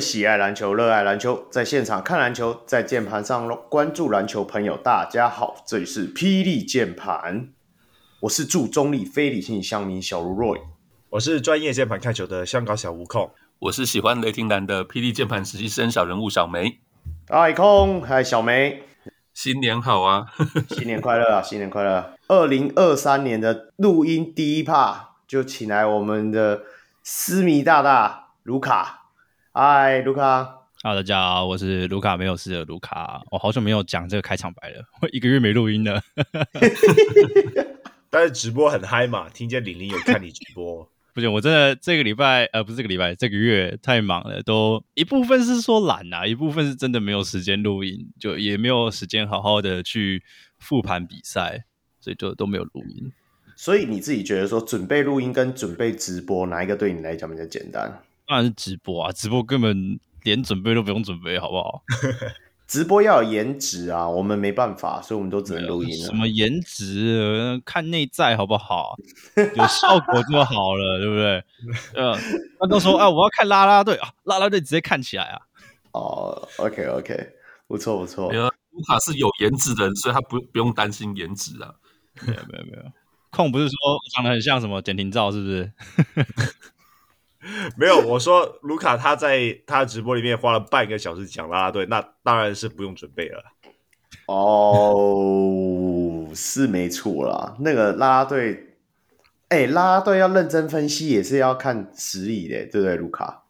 喜爱篮球、热爱篮球，在现场看篮球，在键盘上关注篮球朋友，大家好，这里是霹雳键盘，我是驻中立非理性乡民小如 Roy，我是专业键盘看球的香港小悟空，我是喜欢雷霆蓝的霹雳键盘实习生小人物小梅，嗨空，嗨小梅。新年好啊！新年快乐啊！新年快乐！二零二三年的录音第一趴就请来我们的思迷大大卢卡。嗨，卢卡！哈喽，大家好，我是卢卡没有事的卢卡。我好久没有讲这个开场白了，我一个月没录音了。但是直播很嗨嘛，听见玲玲有看你直播。不行，我真的这个礼拜呃，不是这个礼拜，这个月太忙了，都一部分是说懒啊，一部分是真的没有时间录音，就也没有时间好好的去复盘比赛，所以就都没有录音。所以你自己觉得说，准备录音跟准备直播哪一个对你来讲比较简单？当然是直播啊，直播根本连准备都不用准备，好不好？直播要有颜值啊，我们没办法，所以我们都只能录音。什么颜值？看内在好不好？有效果就好了，对不对？嗯，那都说啊，我要看啦啦队啊，啦啦队直接看起来啊。哦，OK OK，不错不错。卢卡是有颜值的人，所以他不不用担心颜值啊。没有没有没有，控不是说长得很像什么简廷照，是不是？没有，我说卢卡他在他直播里面花了半个小时讲啦啦队，那当然是不用准备了。哦，是没错啦，那个啦啦队，哎，啦啦队要认真分析也是要看实力的，对不对，卢卡？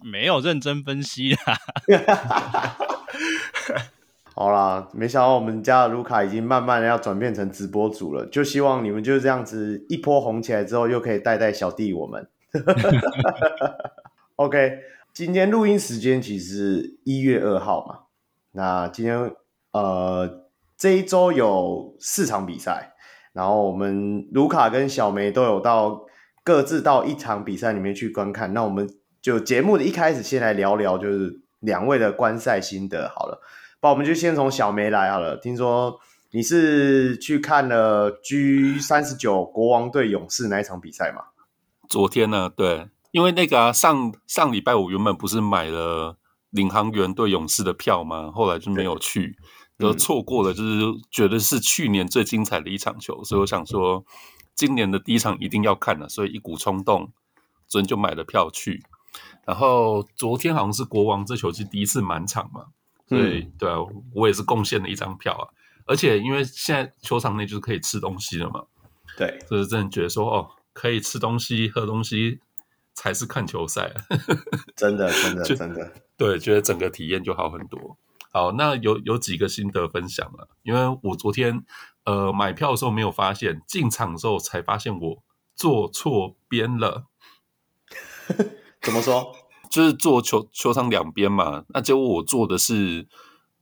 没有认真分析啦。好啦，没想到我们家的卢卡已经慢慢的要转变成直播主了，就希望你们就这样子一波红起来之后，又可以带带小弟我们。哈哈哈哈哈 OK，今天录音时间其实一月二号嘛。那今天呃这一周有四场比赛，然后我们卢卡跟小梅都有到各自到一场比赛里面去观看。那我们就节目的一开始先来聊聊，就是两位的观赛心得好了。那我们就先从小梅来好了。听说你是去看了 G 三十九国王对勇士那一场比赛吗？昨天呢，对，因为那个、啊、上上礼拜我原本不是买了领航员对勇士的票吗？后来就没有去，就错过了，就是觉得是去年最精彩的一场球，所以我想说今年的第一场一定要看了，所以一股冲动，昨天就买了票去。然后昨天好像是国王这球季第一次满场嘛，所以对啊，我也是贡献了一张票啊。而且因为现在球场内就是可以吃东西了嘛，对，就是真的觉得说哦。可以吃东西、喝东西，才是看球赛。真的，真的，真的，对，觉得整个体验就好很多。好，那有有几个心得分享了，因为我昨天呃买票的时候没有发现，进场的时候才发现我坐错边了。怎么说？就是坐球球场两边嘛，那结果我坐的是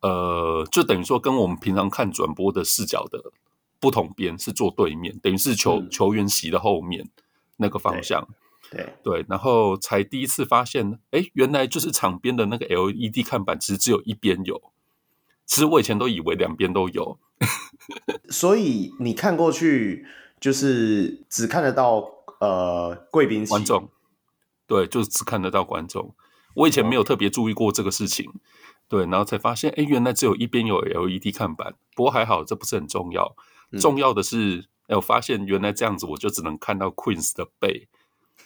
呃，就等于说跟我们平常看转播的视角的。不同边是坐对面，等于是球、嗯、球员席的后面那个方向。对对，对，然后才第一次发现，哎，原来就是场边的那个 LED 看板，其实只有一边有。其实我以前都以为两边都有。所以你看过去就是只看得到呃贵宾席观众，对，就只看得到观众。我以前没有特别注意过这个事情，哦、对，然后才发现，哎，原来只有一边有 LED 看板。不过还好，这不是很重要。重要的是，哎、嗯，我发现原来这样子，我就只能看到 Queens 的背。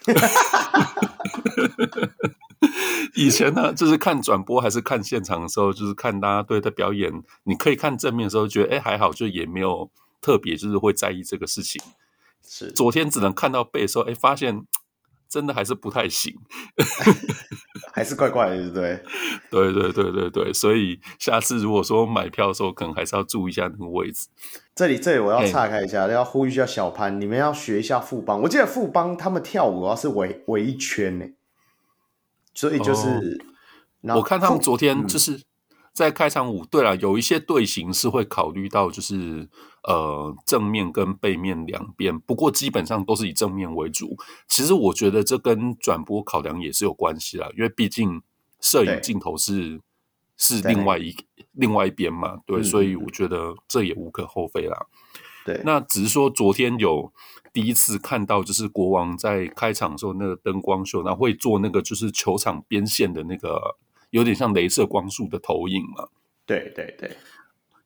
以前呢，就是看转播还是看现场的时候，就是看大家对他表演，你可以看正面的时候，觉得哎还好，就也没有特别就是会在意这个事情。是昨天只能看到背的时候，哎，发现。真的还是不太行，还是怪怪的，对不对？对对对对对，所以下次如果说买票的时候，可能还是要注意一下那个位置。这里这里我要岔开一下，要呼吁一下小潘，你们要学一下富邦。我记得富邦他们跳舞要是围围一圈呢，所以就是，哦、我看他们昨天就是。嗯在开场舞，对了，有一些队形是会考虑到，就是呃正面跟背面两边，不过基本上都是以正面为主。其实我觉得这跟转播考量也是有关系啦，因为毕竟摄影镜头是是另外一另外一边嘛，对，所以我觉得这也无可厚非啦。对，那只是说昨天有第一次看到，就是国王在开场的时候那个灯光秀，然后会做那个就是球场边线的那个有点像镭射光束的投影嘛。对对对，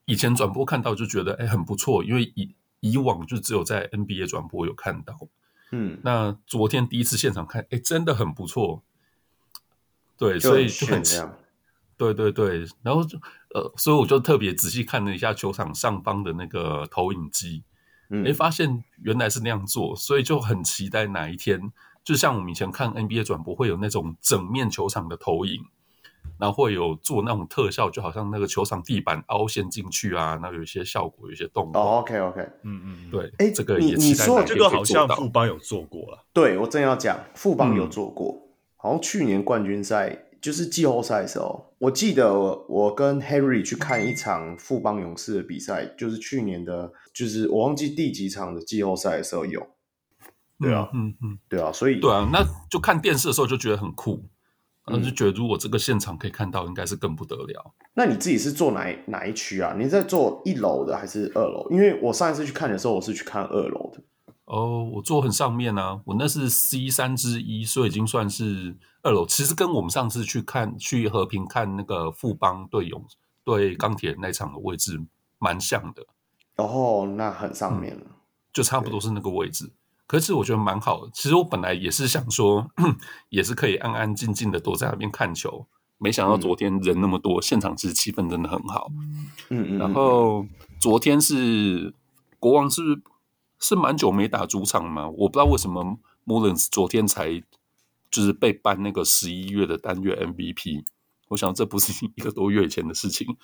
以前转播看到就觉得哎很不错，因为以以往就只有在 NBA 转播有看到。嗯，那昨天第一次现场看，哎，真的很不错。对，所以就很这样。对对对，然后就呃，所以我就特别仔细看了一下球场上方的那个投影机，嗯，哎，发现原来是那样做，所以就很期待哪一天，就像我们以前看 NBA 转播会有那种整面球场的投影，然后会有做那种特效，就好像那个球场地板凹陷进去啊，那有一些效果，有一些动作。哦，OK OK，嗯嗯，对，哎，这个也期待你说这个好像富邦有做过了，对我正要讲，富邦有做过，嗯、好像去年冠军赛。就是季后赛的时候，我记得我跟 Harry 去看一场富邦勇士的比赛，就是去年的，就是我忘记第几场的季后赛的时候有。对啊，嗯嗯，对啊，所以对啊，那就看电视的时候就觉得很酷，然后就觉得如果这个现场可以看到，应该是更不得了。那你自己是坐哪哪一区啊？你在坐一楼的还是二楼？因为我上一次去看的时候，我是去看二楼的。哦，我坐很上面啊，我那是 C 三之一，所以已经算是二楼。其实跟我们上次去看去和平看那个富邦对勇对钢铁那场的位置蛮像的。哦，那很上面了，嗯，就差不多是那个位置。可是我觉得蛮好的。其实我本来也是想说，也是可以安安静静的躲在那边看球，没想到昨天人那么多，嗯、现场其实气氛真的很好。嗯嗯。然后昨天是国王是。是蛮久没打主场嘛？我不知道为什么 Mullins 昨天才就是被颁那个十一月的单月 MVP。我想这不是一个多月以前的事情。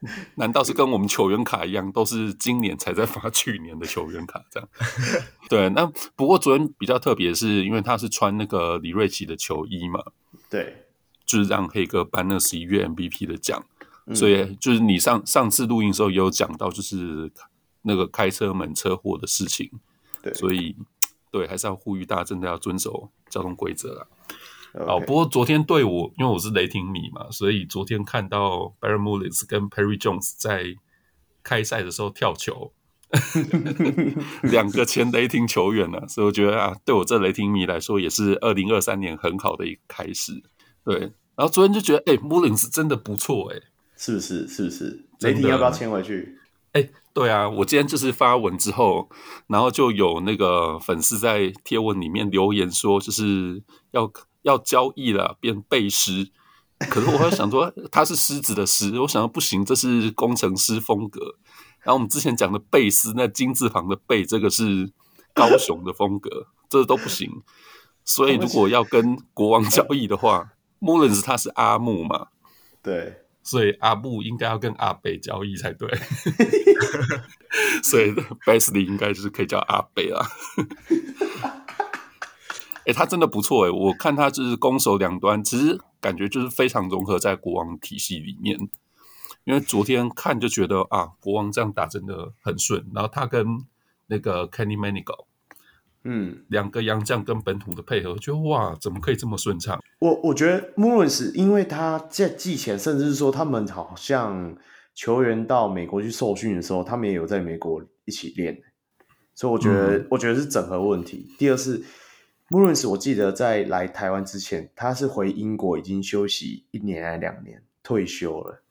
难道是跟我们球员卡一样，都是今年才在发去年的球员卡这样？对，那不过昨天比较特别，是因为他是穿那个李瑞奇的球衣嘛？对，就是让黑哥颁那十一月 MVP 的奖。所以就是你上上次录音的时候也有讲到，就是那个开车门车祸的事情。对，所以对还是要呼吁大家真的要遵守交通规则啦。哦，不过昨天对我，因为我是雷霆迷嘛，所以昨天看到 Byron Mullins 跟 Perry Jones 在开赛的时候跳球，两个前雷霆球员呢，所以我觉得啊，对我这雷霆迷来说，也是二零二三年很好的一个开始。对，然后昨天就觉得，哎，Mullins 真的不错，哎。是不是？是不是？雷霆要不要签回去？哎、欸，对啊，我今天就是发文之后，然后就有那个粉丝在贴文里面留言说，就是要要交易了，变贝狮。可是我会想说，他是狮子的狮，我想说不行，这是工程师风格。然后我们之前讲的贝斯，那金字旁的贝，这个是高雄的风格，这都不行。所以如果要跟国王交易的话，Mullins 他是阿木嘛？对。所以阿木应该要跟阿北交易才对，所以 Bazley 应该就是可以叫阿北啦。哎、欸，他真的不错哎，我看他就是攻守两端，其实感觉就是非常融合在国王体系里面。因为昨天看就觉得啊，国王这样打真的很顺，然后他跟那个 Kenny Manigault。嗯，两个洋将跟本土的配合，就哇，怎么可以这么顺畅？我我觉得 Mullins 因为他在季前，甚至是说他们好像球员到美国去受训的时候，他们也有在美国一起练，所以我觉得、嗯、我觉得是整合问题。第二是 Mullins 我记得在来台湾之前，他是回英国已经休息一年还两年退休了，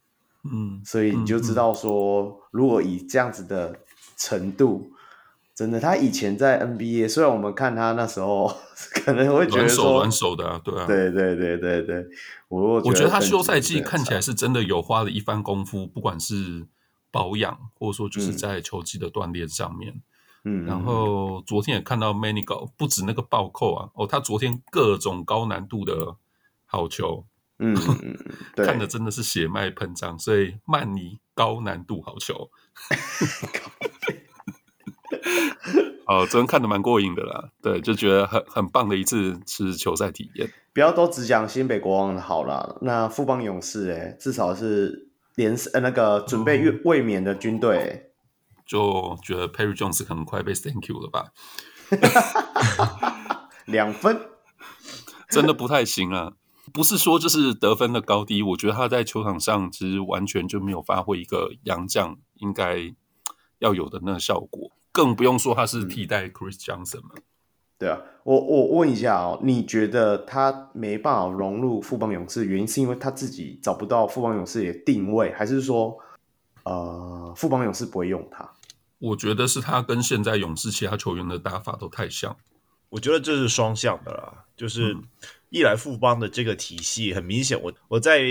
嗯，所以你就知道说，如果以这样子的程度。真的，他以前在 NBA，虽然我们看他那时候 可能会觉得手软手的啊，对啊，对对对对对，我我觉得他休赛季看起来是真的有花了一番功夫，不管是保养或者说就是在球技的锻炼上面，嗯，然后昨天也看到 Manigault 不止那个暴扣啊，哦，他昨天各种高难度的好球，嗯，看的真的是血脉喷张，所以曼尼高难度好球。哦，昨天看的蛮过瘾的啦，对，就觉得很很棒的一次是球赛体验。不要都只讲新北国王的好啦，那富邦勇士哎、欸，至少是连呃那个准备卫卫冕的军队、欸，就觉得 Perry Jones 可能快被 Thank you 了吧？两分，真的不太行啊！不是说就是得分的高低，我觉得他在球场上其实完全就没有发挥一个洋将应该要有的那个效果，更不用说他是替代 Chris Johnson 嘛。对啊，我我问一下哦，你觉得他没办法融入富邦勇士，原因是因为他自己找不到富邦勇士的定位，还是说呃富邦勇士不会用他？我觉得是他跟现在勇士其他球员的打法都太像。我觉得这是双向的啦，就是一来富邦的这个体系很明显，我我在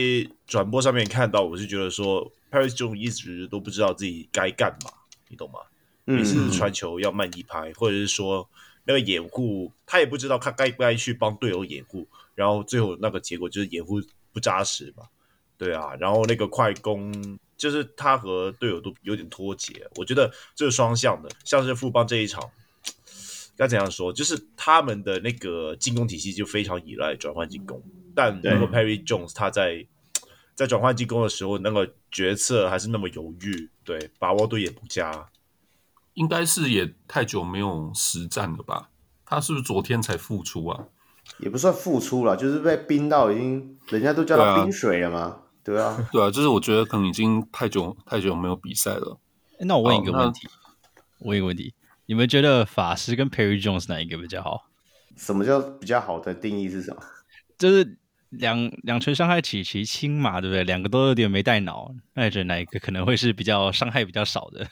转播上面看到，我是觉得说 Paris Jones 一直都不知道自己该干嘛，你懂吗？每次传球要慢一拍，或者是说。那个掩护，他也不知道他该不该去帮队友掩护，然后最后那个结果就是掩护不扎实嘛，对啊，然后那个快攻就是他和队友都有点脱节，我觉得这是双向的，像是富邦这一场该怎样说，就是他们的那个进攻体系就非常依赖转换进攻，但如果 Perry Jones 他在在转换进攻的时候那个决策还是那么犹豫，对，把握度也不佳。应该是也太久没有实战了吧？他是不是昨天才复出啊？也不算复出了，就是被冰到已经，人家都叫他冰水了嘛。对啊，对啊，就是我觉得可能已经太久太久没有比赛了。那我问一个问题，问一个问题，你们觉得法师跟 Perry Jones 哪一个比较好？什么叫比较好的定义是什么？就是两两拳伤害起其轻嘛，对不对？两个都有点没带脑，那你觉得哪一个可能会是比较伤害比较少的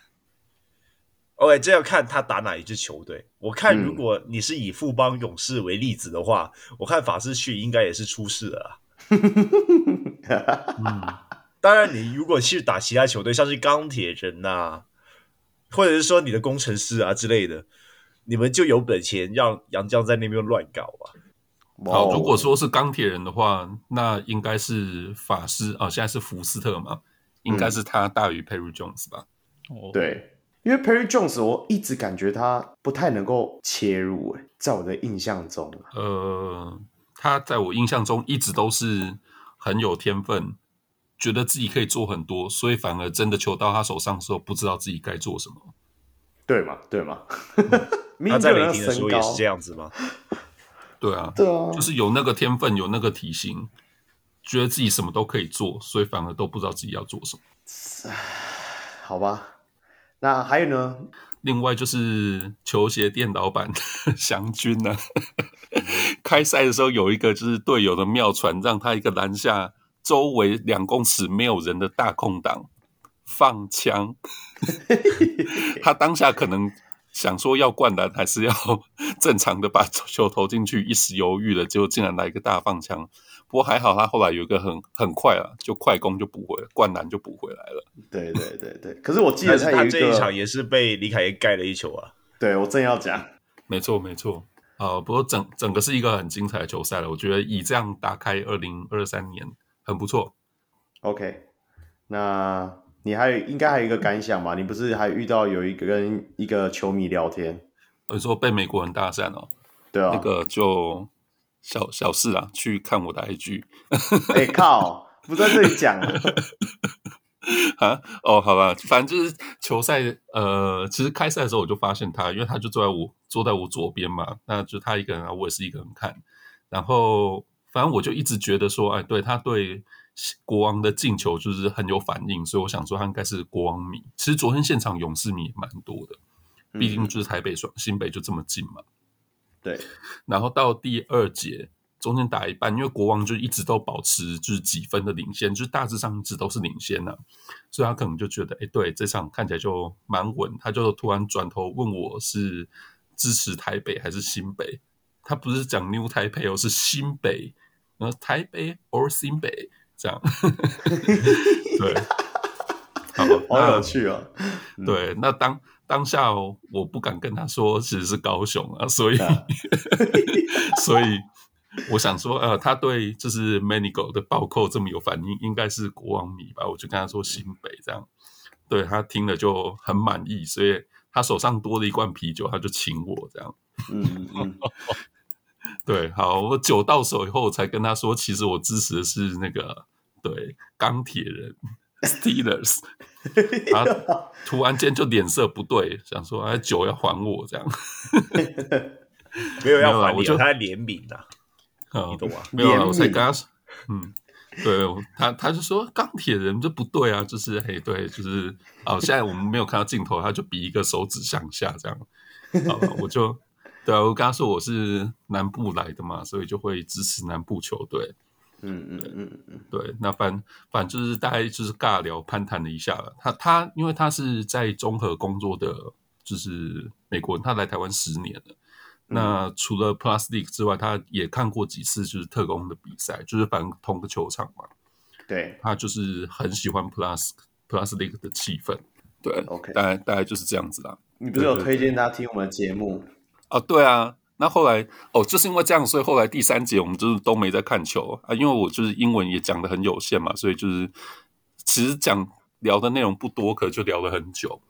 ？OK，这要看他打哪一支球队。我看如果你是以富邦勇士为例子的话，嗯、我看法师去应该也是出事了。嗯，当然，你如果去打其他球队，像是钢铁人呐、啊，或者是说你的工程师啊之类的，你们就有本钱让杨绛在那边乱搞啊。好，如果说是钢铁人的话，那应该是法师啊，现在是福斯特嘛，应该是他大于 Perry Jones 吧？哦、嗯，对。因为 Perry Jones，我一直感觉他不太能够切入，诶，在我的印象中，呃，他在我印象中一直都是很有天分，觉得自己可以做很多，所以反而真的球到他手上的时候，不知道自己该做什么。对嘛？对嘛？他在雷霆的时候也是这样子吗？对啊，对啊，就是有那个天分，有那个体型，觉得自己什么都可以做，所以反而都不知道自己要做什么。好吧。那还有呢？另外就是球鞋店老板 祥军呢，开赛的时候有一个就是队友的妙传，让他一个篮下周围两公尺没有人的大空档放枪，他当下可能。想说要灌篮还是要正常的把球投进去，一时犹豫了，结果竟然来一个大放枪。不过还好，他后来有一个很很快啊，就快攻就补回了，灌篮就补回来了。对对对对，可是我记得他，他这一场也是被李凯燕盖了一球啊。对，我正要讲，没错没错啊。不过整整个是一个很精彩的球赛了，我觉得以这样打开二零二三年很不错。OK，那。你还有应该还有一个感想吧？你不是还遇到有一个跟一个球迷聊天，我说被美国人搭讪哦？对啊，那个就小小事啊，去看我的 IG。哎、欸、靠，不在这里讲 啊？哦，好吧，反正就是球赛，呃，其实开赛的时候我就发现他，因为他就坐在我坐在我左边嘛，那就他一个人啊，我也是一个人看，然后反正我就一直觉得说，哎，对他对。国王的进球就是很有反应，所以我想说他应该是国王迷。其实昨天现场勇士迷也蛮多的，毕竟就是台北双新北就这么近嘛。对。然后到第二节中间打一半，因为国王就一直都保持就是几分的领先，就是大致上一直都是领先啊，所以他可能就觉得，哎，对，这场看起来就蛮稳。他就突然转头问我是支持台北还是新北？他不是讲 New 台北，而是新北，然后台北 or 新北。这样，对，好，好有趣哦。对，那当当下我不敢跟他说其实是高雄啊，所以，所以我想说，呃，他对就是 Manigo 的暴扣这么有反应，应该是国王迷吧？我就跟他说新北这样，对，他听了就很满意，所以他手上多了一罐啤酒，他就请我这样。嗯嗯。对，好，我酒到手以后，我才跟他说，其实我支持的是那个。对，钢铁人 Steelers，他突然间就脸色不对，想说：“哎，酒要还我这样。”没有要还你，我就他怜悯呐，你懂吗？没有，我才跟他说，嗯，对他，他就说钢铁人这不对啊，就是嘿，对，就是哦，现在我们没有看到镜头，他就比一个手指向下这样。好了，我就对啊，我跟他说我是南部来的嘛，所以就会支持南部球队。嗯嗯嗯嗯，对，那反反正就是大概就是尬聊攀谈了一下了。他他因为他是在综合工作的，就是美国人，他来台湾十年了。那除了 Plus League 之外，他也看过几次就是特工的比赛，就是反正同个球场嘛。对，他就是很喜欢 Plus Plus League 的气氛。对，OK，大概大概就是这样子啦。你不是有推荐他听我们的节目？哦，对啊。那后来哦，就是因为这样，所以后来第三节我们就是都没在看球啊，因为我就是英文也讲的很有限嘛，所以就是其实讲聊的内容不多，可就聊了很久。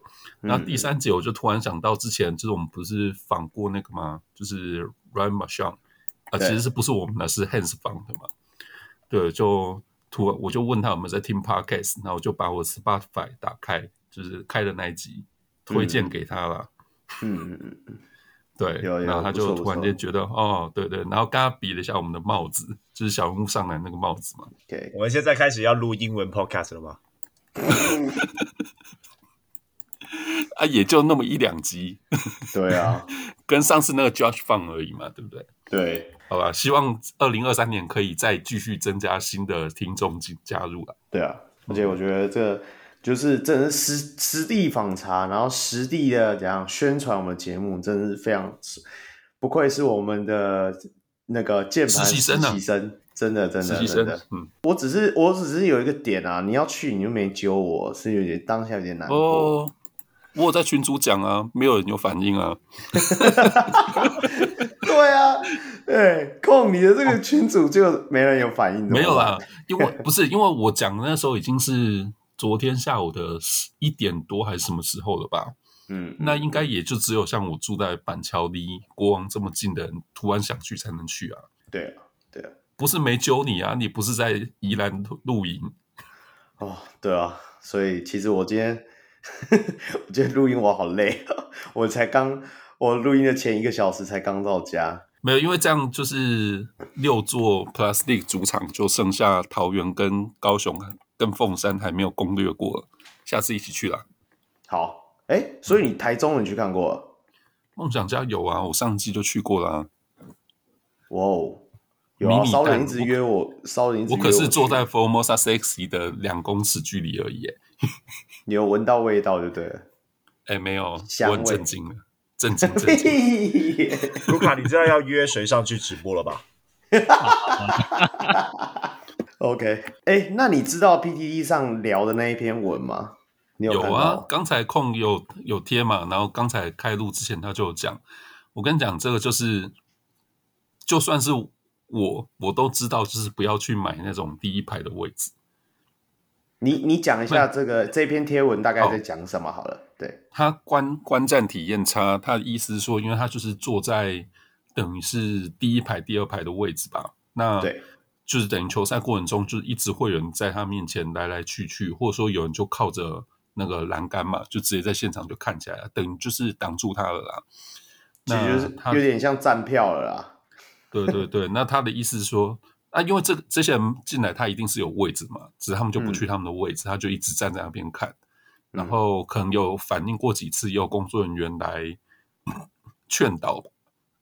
那第三节我就突然想到，之前就是我们不是访过那个吗？就是 Ryan Marchand 啊，其实是不是我们的，是 Hans 访的嘛？对，就突然我就问他有没有在听 Podcast，然后我就把我 Spotify 打开，就是开的那一集推荐给他了。嗯嗯嗯嗯，对，然后他就突然间觉得哦，对对，然后跟他比了一下我们的帽子，就是小人物上来那个帽子嘛。OK，我们现在开始要录英文 Podcast 了吗？啊，也就那么一两集，对啊，跟上次那个 Josh 放而已嘛，对不对？对，好吧，希望二零二三年可以再继续增加新的听众进加入啊。对啊，而且我觉得这就是真的是实实地访查，然后实地的怎样宣传我们的节目，真的是非常不愧是我们的那个键盘实习生，啊、生，真的真的真的，真的，嗯，我只是我只是有一个点啊，你要去你就没揪我，是有点当下有点难过。哦我有在群主讲啊，没有人有反应啊。对啊，对，控你的这个群主就没人有反应。没有啦，因为不是因为我讲的那时候已经是昨天下午的一点多还是什么时候了吧？嗯，那应该也就只有像我住在板桥离国王这么近的人，突然想去才能去啊。对啊，对啊，不是没揪你啊，你不是在宜兰露营？哦，对啊，所以其实我今天。我觉得录音我好累啊，我才刚我录音的前一个小时才刚到家。没有，因为这样就是六座 League 主场就剩下桃园跟高雄跟凤山还没有攻略过，下次一起去啦。好，哎，所以你台中你去看过了？梦想家有啊，我上季就去过啦。哇哦，有啊，骚人一直约我，骚人一直我，我可是坐在 Formosa Sexy 的两公尺距离而已。你有闻到味道就对了，哎、欸，没有，我很震惊了，震惊震惊。卢卡，你知道要约谁上去直播了吧？OK，哎、欸，那你知道 PTT 上聊的那一篇文吗？你有，有啊，刚才空有有贴嘛，然后刚才开录之前他就讲，我跟你讲，这个就是，就算是我，我都知道，就是不要去买那种第一排的位置。你你讲一下这个这篇贴文大概在讲什么好了？对，他观观战体验差，他的意思是说，因为他就是坐在等于是第一排、第二排的位置吧，那对，就是等于球赛过程中，就是一直会有人在他面前来来去去，或者说有人就靠着那个栏杆嘛，就直接在现场就看起来了，等于就是挡住他了啦。其实就是有点像站票了啦。对对对，那他的意思是说。啊，因为这个这些人进来，他一定是有位置嘛，只是他们就不去他们的位置，嗯、他就一直站在那边看，然后可能有反应过几次，也有工作人员来 劝导，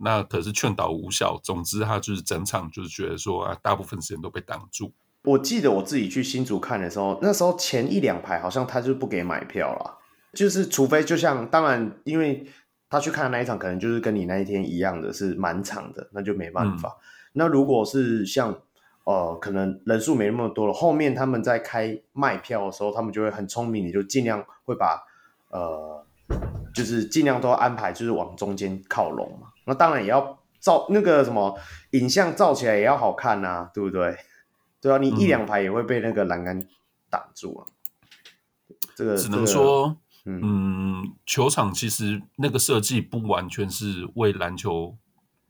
那可是劝导无效。总之，他就是整场就是觉得说啊，大部分时间都被挡住。我记得我自己去新竹看的时候，那时候前一两排好像他就不给买票了，就是除非就像当然，因为他去看的那一场，可能就是跟你那一天一样的是满场的，那就没办法。嗯那如果是像呃，可能人数没那么多了，后面他们在开卖票的时候，他们就会很聪明，你就尽量会把呃，就是尽量都安排，就是往中间靠拢嘛。那当然也要照那个什么影像照起来也要好看呐、啊，对不对？对啊，你一两排也会被那个栏杆挡住啊。嗯、这个只能说，这个、嗯，嗯，球场其实那个设计不完全是为篮球。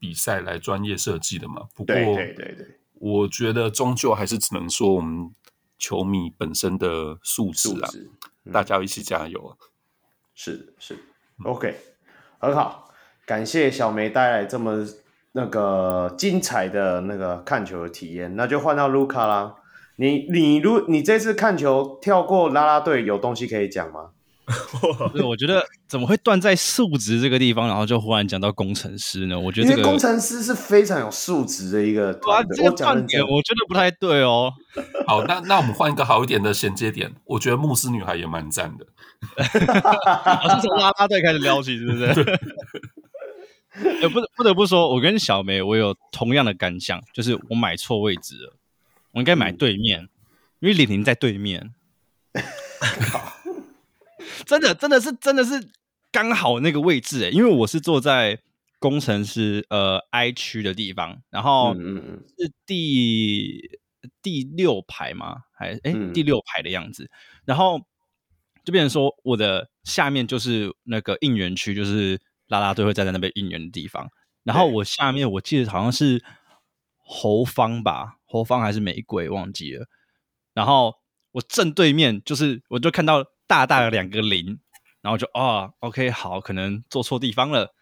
比赛来专业设计的嘛，不过对对对对，我觉得终究还是只能说我们球迷本身的素质啊，嗯、大家一起加油啊！是是，OK，很好，感谢小梅带来这么那个精彩的那个看球的体验，那就换到卢卡啦。你你如你这次看球跳过啦啦队，有东西可以讲吗？对，我觉得怎么会断在数值这个地方，然后就忽然讲到工程师呢？我觉得这个工程师是非常有素质的一个。哇，这个断点我觉得不太对哦。好，那那我们换一个好一点的衔接点，我觉得牧师女孩也蛮赞的。我 是从拉拉队开始聊起，是不是？呃，不不得不说，我跟小梅我有同样的感想，就是我买错位置了。我应该买对面，嗯、因为李宁在对面。真的，真的是，真的是刚好那个位置哎，因为我是坐在工程师呃 I 区的地方，然后是第第六排吗？还哎、欸、第六排的样子，然后就变成说我的下面就是那个应援区，就是啦啦队会站在那边应援的地方，然后我下面我记得好像是侯方吧。侯方还是玫瑰，忘记了。然后我正对面就是，我就看到大大的两个零，然后就啊、哦，OK，好，可能坐错地方了。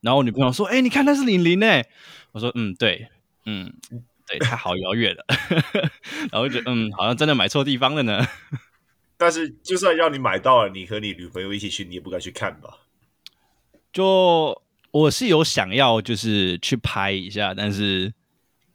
然后我女朋友说：“哎、欸，你看那是零零哎。”我说：“嗯，对，嗯，对，它好遥远了。”然后就觉得嗯，好像真的买错地方了呢。但是就算要你买到了，你和你女朋友一起去，你也不敢去看吧？就我是有想要，就是去拍一下，但是。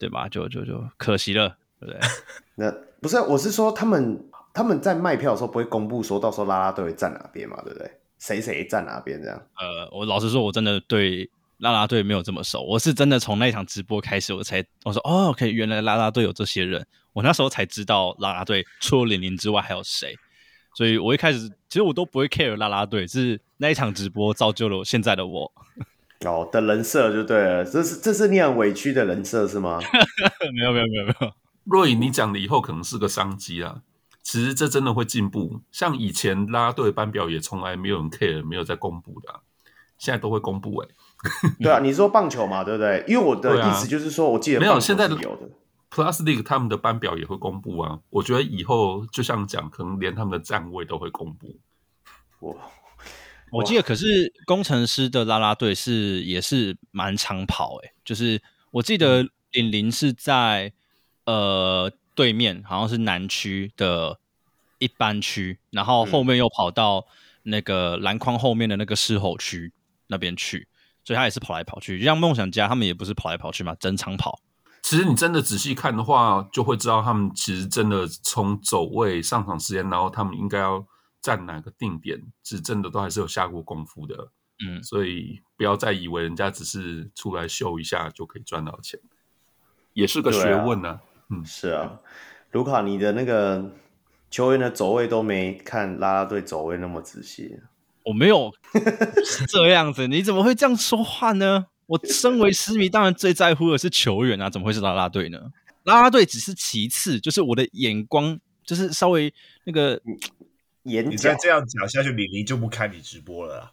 对吧？就就就可惜了，对不对？那不是，我是说他们他们在卖票的时候不会公布说到时候啦啦队会站哪边嘛？对不对？谁谁站哪边这样？呃，我老实说，我真的对啦啦队没有这么熟。我是真的从那场直播开始，我才我说哦，OK，原来啦啦队有这些人。我那时候才知道啦啦队除了玲玲之外还有谁。所以我一开始其实我都不会 care 啦啦队，是那一场直播造就了现在的我。哦，的人设就对了，这是这是你很委屈的人设是吗？没有没有没有没有，若以你讲的以后可能是个商机啊。其实这真的会进步，像以前啦啦队班表也从来没有人 care，没有在公布的，啊，现在都会公布哎，欸。对啊，你说棒球嘛，对不对？因为我的意思就是说，我记得没有现在的 Plus League 他们的班表也会公布啊。我觉得以后就像讲，可能连他们的站位都会公布。哇。我记得，可是工程师的啦啦队是也是蛮长跑诶、欸，就是我记得玲玲是在呃对面，好像是南区的一般区，然后后面又跑到那个篮筐后面的那个狮吼区那边去，所以他也是跑来跑去，就像梦想家他们也不是跑来跑去嘛，整场跑。其实你真的仔细看的话，就会知道他们其实真的从走位上场时间，然后他们应该要。站哪个定点是真的都还是有下过功夫的，嗯，所以不要再以为人家只是出来秀一下就可以赚到钱，也是个学问呢、啊。啊、嗯，是啊，卢卡，你的那个球员的走位都没看啦啦队走位那么仔细，我没有。这样子，你怎么会这样说话呢？我身为狮迷，当然最在乎的是球员啊，怎么会是拉拉队呢？拉拉队只是其次，就是我的眼光就是稍微那个。你再这样讲下去，李黎就不看你直播了啦。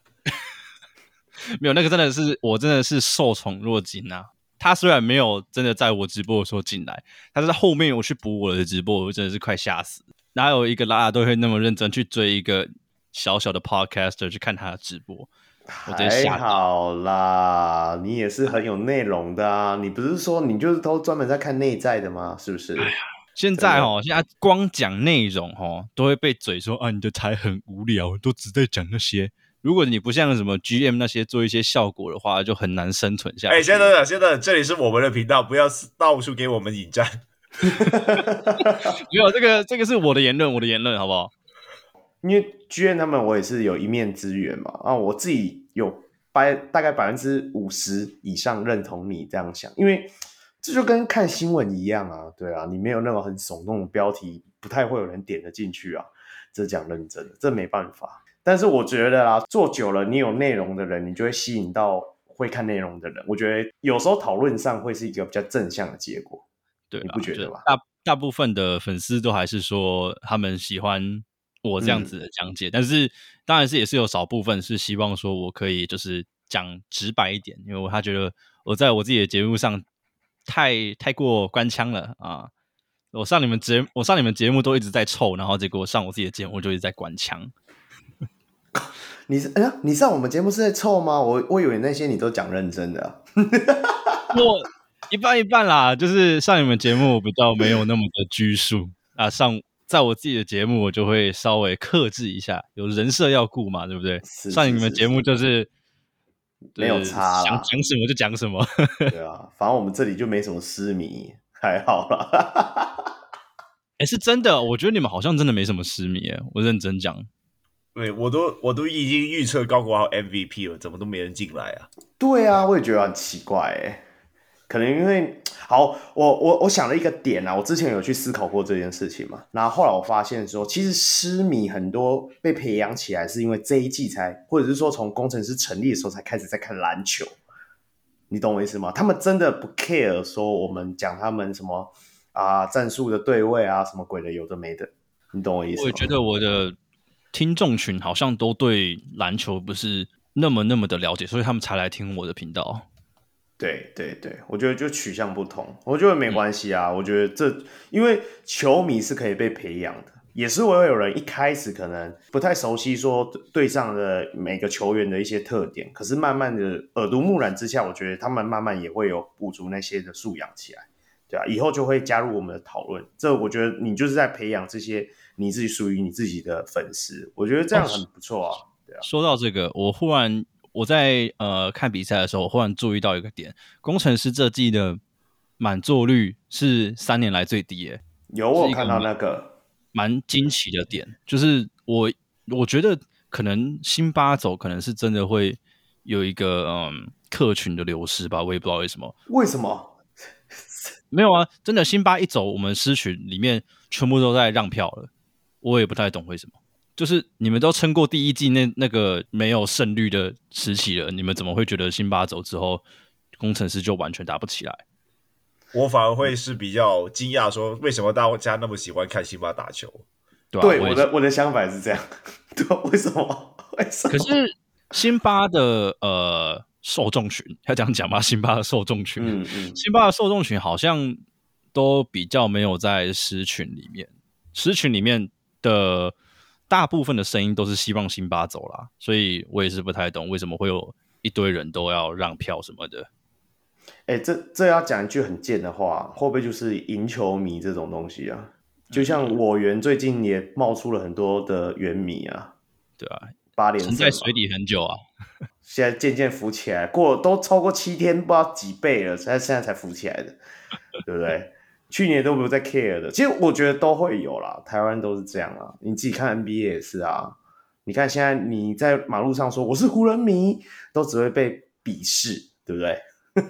没有那个，真的是我真的是受宠若惊啊！他虽然没有真的在我直播的时候进来，但是在后面我去补我的直播，我真的是快吓死。哪有一个拉拉队会那么认真去追一个小小的 podcaster 去看他的直播？我还好啦，你也是很有内容的啊！你不是说你就是都专门在看内在的吗？是不是？哎现在哦，现在光讲内容哦，都会被嘴说啊，你的台很无聊，都只在讲那些。如果你不像什么 GM 那些做一些效果的话，就很难生存下来。哎、欸，先等等，先等等，这里是我们的频道，不要到处给我们引战。没有这个，这个是我的言论，我的言论，好不好？因为剧院他们，我也是有一面之缘嘛。啊，我自己有百大概百分之五十以上认同你这样想，因为。这就跟看新闻一样啊，对啊，你没有那种很耸动的标题，不太会有人点得进去啊。这讲认真的，这没办法。但是我觉得啊，做久了，你有内容的人，你就会吸引到会看内容的人。我觉得有时候讨论上会是一个比较正向的结果，对，你不觉得吗？大大部分的粉丝都还是说他们喜欢我这样子的讲解，嗯、但是当然是也是有少部分是希望说我可以就是讲直白一点，因为他觉得我在我自己的节目上。太太过官腔了啊！我上你们节，我上你们节目都一直在臭，然后结果上我自己的节目就一直在官腔。你是哎呀，你上我们节目是在臭吗？我我以为那些你都讲认真的、啊。我一半一半啦，就是上你们节目我比较没有那么的拘束啊，上在我自己的节目，我就会稍微克制一下，有人设要顾嘛，对不对？是上你们节目就是，是，是，没有差啦，想讲什么就讲什么。对啊，反正我们这里就没什么失迷，还好啦。哎，是真的，我觉得你们好像真的没什么失迷，哎，我认真讲。对，我都我都已经预测高国豪 MVP 了，怎么都没人进来啊？对啊，我也觉得很奇怪，哎，可能因为好，我我我想了一个点啊，我之前有去思考过这件事情嘛，然后后来我发现说，其实狮迷很多被培养起来是因为这一季才，或者是说从工程师成立的时候才开始在看篮球，你懂我意思吗？他们真的不 care 说我们讲他们什么啊战术的对位啊什么鬼的有的没的，你懂我意思吗？我觉得我的。听众群好像都对篮球不是那么那么的了解，所以他们才来听我的频道。对对对，我觉得就取向不同，我觉得没关系啊。嗯、我觉得这因为球迷是可以被培养的，也是会有人一开始可能不太熟悉说队上的每个球员的一些特点，可是慢慢的耳濡目染之下，我觉得他们慢慢也会有补足那些的素养起来，对啊，以后就会加入我们的讨论。这我觉得你就是在培养这些。你自己属于你自己的粉丝，我觉得这样很不错啊。对啊。说到这个，我忽然我在呃看比赛的时候，我忽然注意到一个点：工程师这季的满座率是三年来最低诶。有我看到那个蛮惊奇的点，就是我我觉得可能辛巴走，可能是真的会有一个嗯客群的流失吧，我也不知道为什么。为什么？没有啊，真的辛巴一走，我们狮群里面全部都在让票了。我也不太懂为什么，就是你们都撑过第一季那那个没有胜率的时期了，你们怎么会觉得辛巴走之后，工程师就完全打不起来？我反而会是比较惊讶，说为什么大家那么喜欢看辛巴打球？对，对我，我的我的想法是这样，对，为什么？为什么？可是辛巴的呃受众群要这样讲吧，辛巴的受众群，嗯嗯，辛巴的受众群好像都比较没有在狮群里面，狮群里面。的大部分的声音都是希望辛巴走啦，所以我也是不太懂为什么会有一堆人都要让票什么的。哎、欸，这这要讲一句很贱的话，会不会就是赢球迷这种东西啊？就像我园最近也冒出了很多的原迷啊，对啊，八连沉在水底很久啊，现在渐渐浮起来，过都超过七天，不知道几倍了，才现在才浮起来的，对不对？去年都没有在 care 的，其实我觉得都会有啦，台湾都是这样啊。你自己看 NBA 也是啊，你看现在你在马路上说我是湖人迷，都只会被鄙视，对不对？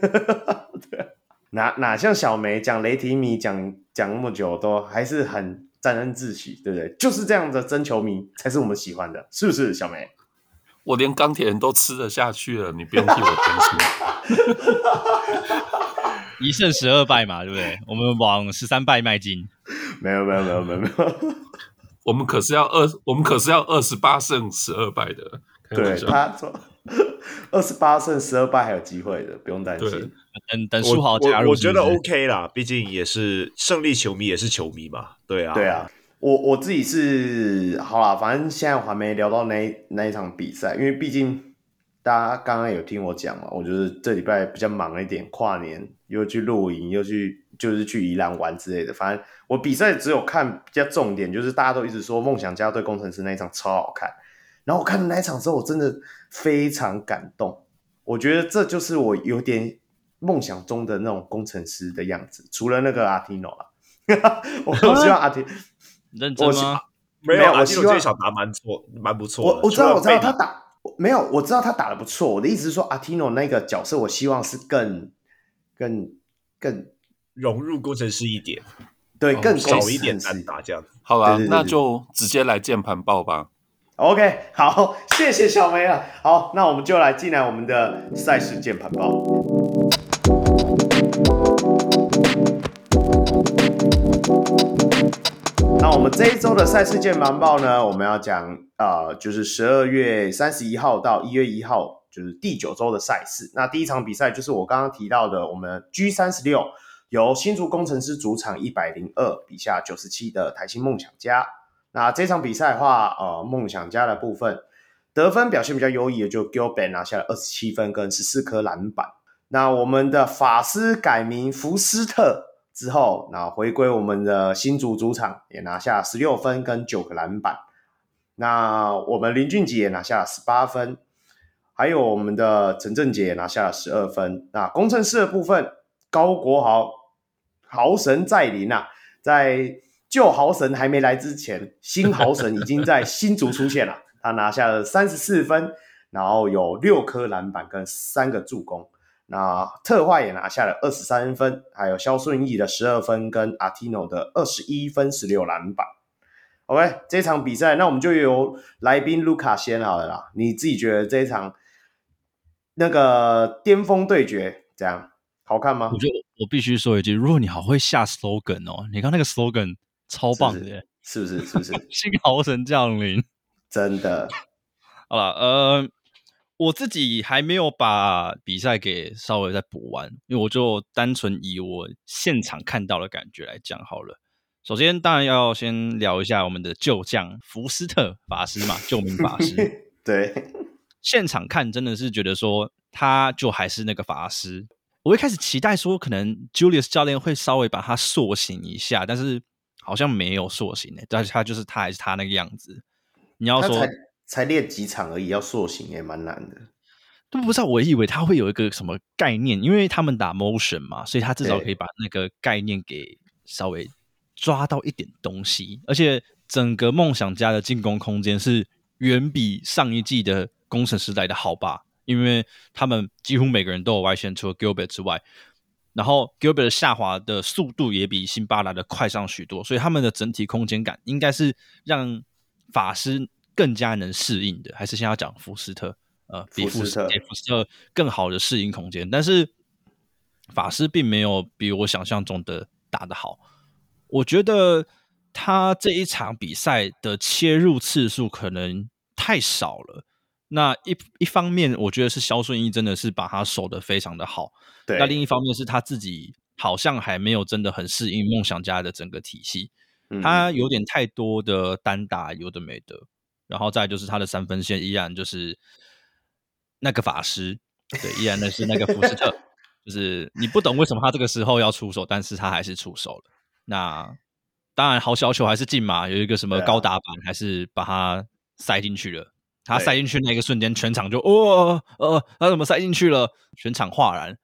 对，哪哪像小梅讲雷霆迷讲讲那么久，都还是很沾沾自喜，对不对？就是这样的真球迷才是我们喜欢的，是不是小梅？我连钢铁人都吃得下去了，你不用替我担心。一胜十二败嘛，对不对？我们往十三败迈进。没有没有没有没有没有，我们可是要二，我们可是要二十八胜十二败的。对，他说二十八胜十二败还有机会的，不用担心。等等书豪加入是不是，我，我觉得 OK 啦，毕竟也是胜利球迷，也是球迷嘛。对啊，对啊。我我自己是好啦，反正现在我还没聊到那那一场比赛，因为毕竟。大家刚刚有听我讲嘛？我就是这礼拜比较忙一点，跨年又去露营，又去就是去宜兰玩之类的。反正我比赛只有看比较重点，就是大家都一直说梦想家对工程师那一场超好看。然后我看了那一场之后，我真的非常感动。我觉得这就是我有点梦想中的那种工程师的样子，除了那个阿提诺 啊，我希望阿提认真吗？没有，阿提诺这一场打蛮错，蛮不错。我我知道，我知道他打。没有，我知道他打的不错。我的意思是说，阿提诺那个角色，我希望是更、更、更融入工程师一点，对，更少一点单打这样子。好了，那就直接来键盘报吧。OK，好，谢谢小梅啊。好，那我们就来进来我们的赛事键盘报。那我们这一周的赛事键盘报呢，我们要讲呃，就是十二月三十一号到一月一号，就是第九周的赛事。那第一场比赛就是我刚刚提到的，我们 G 三十六由新竹工程师主场一百零二比下九十七的台新梦想家。那这场比赛的话，呃，梦想家的部分得分表现比较优异的，就 Gilbert 拿下了二十七分跟十四颗篮板。那我们的法师改名福斯特。之后，那回归我们的新竹主场，也拿下十六分跟九个篮板。那我们林俊杰也拿下了十八分，还有我们的陈振杰也拿下了十二分。那工程师的部分，高国豪豪神再临啊，在旧豪神还没来之前，新豪神已经在新竹出现了。他拿下了三十四分，然后有六颗篮板跟三个助攻。那特化也拿下了二十三分，还有肖顺义的十二分跟阿提诺的二十一分十六篮板。OK，这场比赛，那我们就由来宾卢卡先好了啦。你自己觉得这一场那个巅峰对决怎样？好看吗？我觉得我必须说一句，如果你好会下 slogan 哦，你看那个 slogan 超棒是不是？是不是？新豪神降临，真的。好了，呃，我自己还没有把比赛给稍微再补完，因为我就单纯以我现场看到的感觉来讲好了。首先，当然要先聊一下我们的旧将福斯特法师嘛，救命法师。对，现场看真的是觉得说，他就还是那个法师。我一开始期待说，可能 Julius 教练会稍微把他塑形一下，但是好像没有塑形诶，但是他就是他还是他那个样子。你要说才才练几场而已，要塑形也蛮难的。都不知道，我以为他会有一个什么概念，因为他们打 motion 嘛，所以他至少可以把那个概念给稍微。抓到一点东西，而且整个梦想家的进攻空间是远比上一季的工程师来的好吧？因为他们几乎每个人都有外线，除了 Gilbert 之外，然后 Gilbert 的下滑的速度也比辛巴来的快上许多，所以他们的整体空间感应该是让法师更加能适应的。还是先要讲福斯特，呃，比福斯特福斯特更好的适应空间，但是法师并没有比我想象中的打得好。我觉得他这一场比赛的切入次数可能太少了。那一一方面，我觉得是肖顺义真的是把他守得非常的好。对。那另一方面是他自己好像还没有真的很适应梦想家的整个体系。嗯。他有点太多的单打，有的没的。然后再就是他的三分线依然就是那个法师，对，依然的是那个福斯特。就是你不懂为什么他这个时候要出手，但是他还是出手了。那当然，好小球还是进嘛，有一个什么高打板，还是把它塞进去了。他塞进去那个瞬间，全场就哦呃，他怎么塞进去了？全场哗然。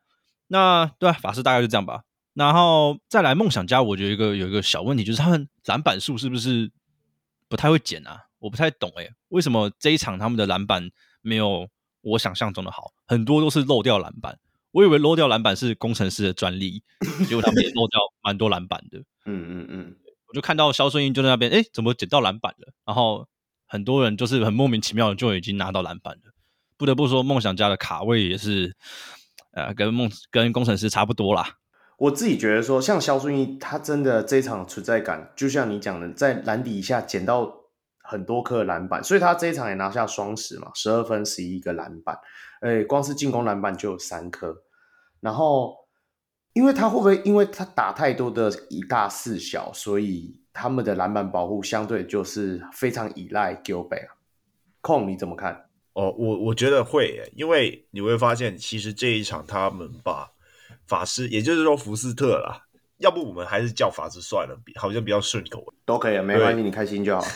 那对啊法师大概就这样吧。然后再来梦想家，我觉得一个有一个小问题，就是他们篮板数是不是不太会减啊？我不太懂哎、欸，为什么这一场他们的篮板没有我想象中的好？很多都是漏掉篮板。我以为漏掉篮板是工程师的专利，结果他们也漏掉蛮多篮板的。嗯嗯嗯，我就看到肖顺英就在那边，哎，怎么捡到篮板了？然后很多人就是很莫名其妙的就已经拿到篮板了。不得不说，梦想家的卡位也是，呃，跟梦跟工程师差不多啦。我自己觉得说，像肖顺英，他真的这一场存在感，就像你讲的，在篮底下捡到很多颗篮板，所以他这一场也拿下双十嘛，十二分十一个篮板，哎，光是进攻篮板就有三颗，然后。因为他会不会因为他打太多的一大四小，所以他们的篮板保护相对就是非常依赖 Gilbert 啊？控你怎么看？哦，我我觉得会耶，因为你会发现，其实这一场他们把法师，也就是说福斯特啦，要不我们还是叫法师算了，好像比较顺口。都可以，没关系，你开心就好。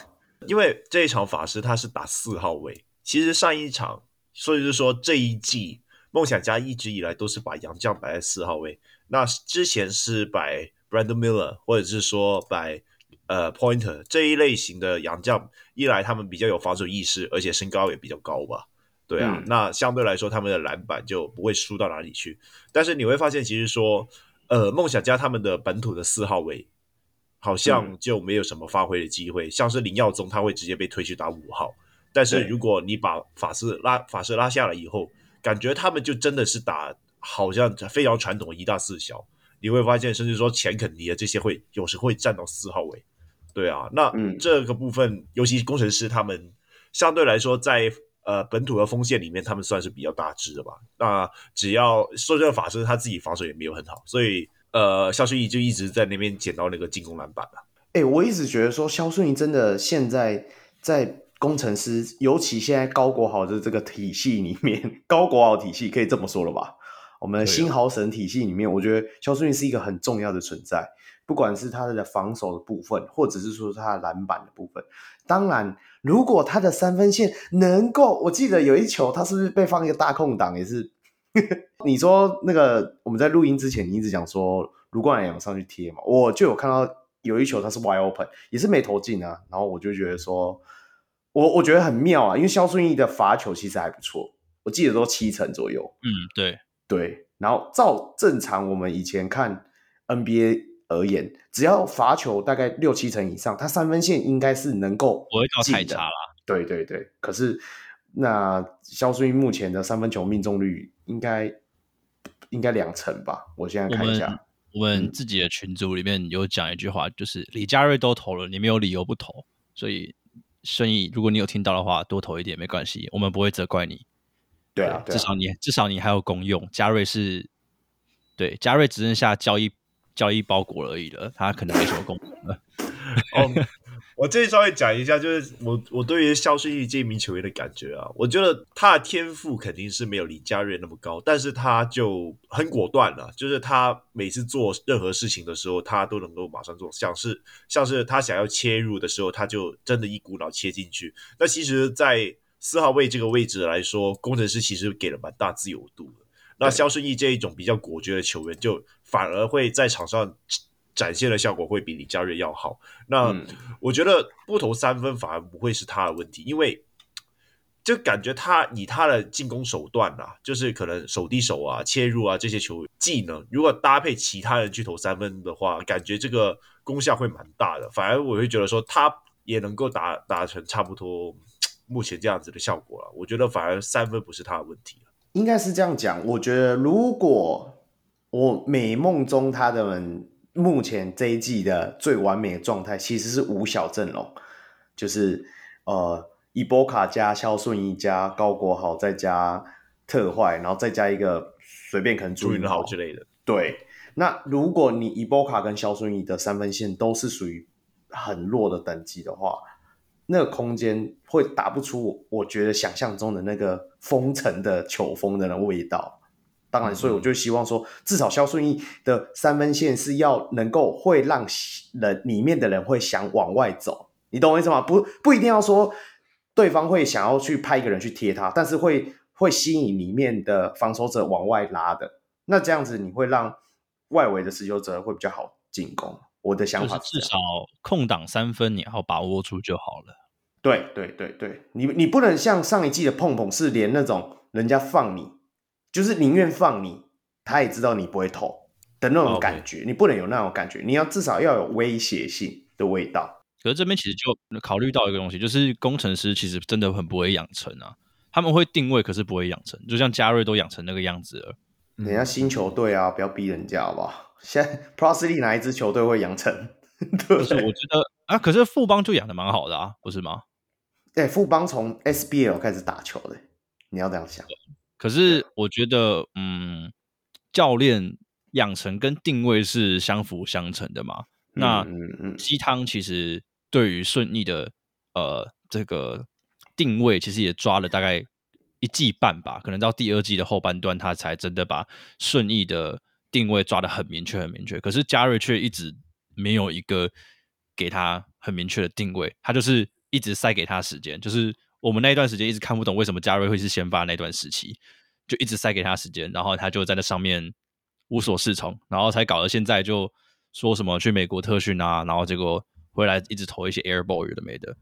因为这一场法师他是打四号位，其实上一场，所以就是说这一季梦想家一直以来都是把洋将摆在四号位。那之前是摆 Brandon Miller，或者是说摆呃 Pointer 这一类型的洋将，一来他们比较有防守意识，而且身高也比较高吧，对啊，嗯、那相对来说他们的篮板就不会输到哪里去。但是你会发现，其实说呃梦想家他们的本土的四号位好像就没有什么发挥的机会，嗯、像是林耀宗他会直接被推去打五号，但是如果你把法师拉法师拉下来以后，感觉他们就真的是打。好像非常传统的一大四小，你会发现，甚至说钱肯尼啊这些会有时会站到四号位，对啊，那这个部分，嗯、尤其工程师他们相对来说在呃本土的锋线里面，他们算是比较大只的吧。那只要说这个法师他自己防守也没有很好，所以呃肖顺义就一直在那边捡到那个进攻篮板了。哎、欸，我一直觉得说肖顺义真的现在在工程师，尤其现在高国豪的这个体系里面，高国豪体系可以这么说了吧？我们的新豪神体系里面，我觉得肖顺义是一个很重要的存在，不管是他的防守的部分，或者是说他的篮板的部分。当然，如果他的三分线能够，我记得有一球，他是不是被放一个大空档？也是，你说那个我们在录音之前，你一直讲说卢冠良上去贴嘛，我就有看到有一球他是 wide open，也是没投进啊。然后我就觉得说，我我觉得很妙啊，因为肖顺义的罚球其实还不错，我记得都七成左右。嗯，对对。然后照正常我们以前看 NBA。而言，只要罚球大概六七成以上，他三分线应该是能够不会到太差啦。对对对，可是那肖顺义目前的三分球命中率应该应该两成吧？我现在看一下，我们，自己的群组里面有讲一句话，就是李佳瑞都投了，你没有理由不投。所以生意，如果你有听到的话，多投一点没关系，我们不会责怪你。对啊，对啊，至少你至少你还有公用。嘉瑞是对嘉瑞只剩下交易。交易包裹而已了，他可能没什么功能了。哦，我这里稍微讲一下，就是我我对于肖顺义这一名球员的感觉啊，我觉得他的天赋肯定是没有李佳瑞那么高，但是他就很果断了，就是他每次做任何事情的时候，他都能够马上做，像是像是他想要切入的时候，他就真的一股脑切进去。那其实，在四号位这个位置来说，工程师其实给了蛮大自由度的。那肖顺义这一种比较果决的球员，就反而会在场上展现的效果会比李佳瑞要好。那我觉得不投三分反而不会是他的问题，因为就感觉他以他的进攻手段啊，就是可能手递手啊、切入啊这些球技能，如果搭配其他人去投三分的话，感觉这个功效会蛮大的。反而我会觉得说他也能够达达成差不多目前这样子的效果了。我觉得反而三分不是他的问题。应该是这样讲，我觉得如果我美梦中他的人目前这一季的最完美的状态，其实是五小阵容，就是呃伊波卡加肖顺义加高国豪再加特坏，然后再加一个随便可能朱云豪之类的。对，那如果你伊波卡跟肖顺义的三分线都是属于很弱的等级的话。那个空间会打不出，我我觉得想象中的那个封城的球风的那味道。当然，所以我就希望说，至少肖顺义的三分线是要能够会让人里面的人会想往外走。你懂我意思吗？不不一定要说对方会想要去派一个人去贴他，但是会会吸引里面的防守者往外拉的。那这样子你会让外围的持球者会比较好进攻。我的想法是，至少空档三分你要把握住就好了。对对对对，你你不能像上一季的碰碰，是连那种人家放你，就是宁愿放你，他也知道你不会投的那种感觉。Okay. 你不能有那种感觉，你要至少要有威胁性的味道。可是这边其实就考虑到一个东西，就是工程师其实真的很不会养成啊。他们会定位，可是不会养成，就像嘉瑞都养成那个样子了。人家新球队啊，不要逼人家好不好？现在 p r o s l y 哪一支球队会养成？对不对？是我觉得啊，可是富邦就养的蛮好的啊，不是吗？对，富邦从 SBL 开始打球的，你要这样想。可是我觉得，嗯，教练养成跟定位是相辅相成的嘛。嗯、那鸡汤其实对于顺义的呃这个定位，其实也抓了大概一季半吧，可能到第二季的后半段，他才真的把顺义的定位抓得很明确、很明确。可是嘉瑞却一直没有一个给他很明确的定位，他就是。一直塞给他时间，就是我们那一段时间一直看不懂为什么加瑞会是先发那段时期，就一直塞给他时间，然后他就在那上面无所适从，然后才搞到现在就说什么去美国特训啊，然后结果回来一直投一些 air ball 有的没的。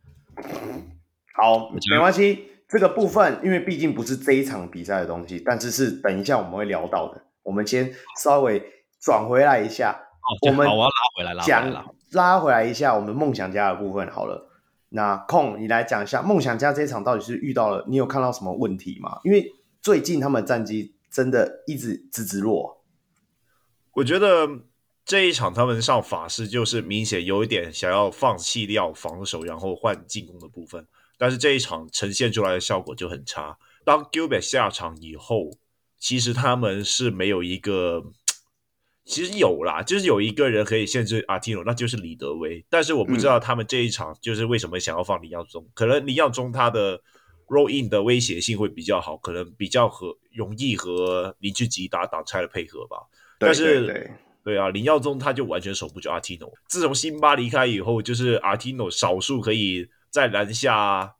好，没关系，这个部分因为毕竟不是这一场比赛的东西，但是是等一下我们会聊到的。我们先稍微转回来一下，哦、我们我要拉回来，拉回来，拉回来一下我们梦想家的部分好了。那空，你来讲一下梦想家这一场到底是遇到了，你有看到什么问题吗？因为最近他们战绩真的一直直直落。我觉得这一场他们上法师就是明显有一点想要放弃掉防守，然后换进攻的部分，但是这一场呈现出来的效果就很差。当 Gilbert 下场以后，其实他们是没有一个。其实有啦，就是有一个人可以限制阿提诺，那就是李德威。但是我不知道他们这一场就是为什么想要放林耀宗。可能林耀宗他的 roll in 的威胁性会比较好，可能比较和容易和林志吉打挡拆的配合吧。对但是对对对啊，林耀宗他就完全守不住阿提诺。自从辛巴离开以后，就是阿提诺少数可以在篮下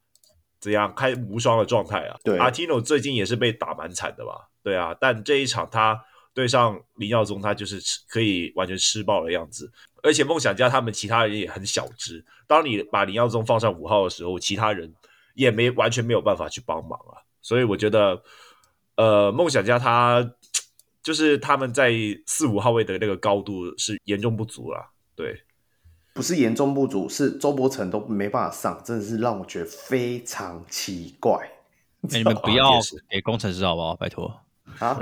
怎样开无双的状态啊。对，阿提诺最近也是被打蛮惨的吧？对啊，但这一场他对上林耀宗，他就是吃可以完全吃爆的样子。而且梦想家他们其他人也很小只，当你把林耀宗放上五号的时候，其他人也没完全没有办法去帮忙啊。所以我觉得，呃，梦想家他。就是他们在四五号位的那个高度是严重不足了，对，不是严重不足，是周伯成都没办法上，真的是让我觉得非常奇怪。欸、你们不要给工程师好不好？拜托啊，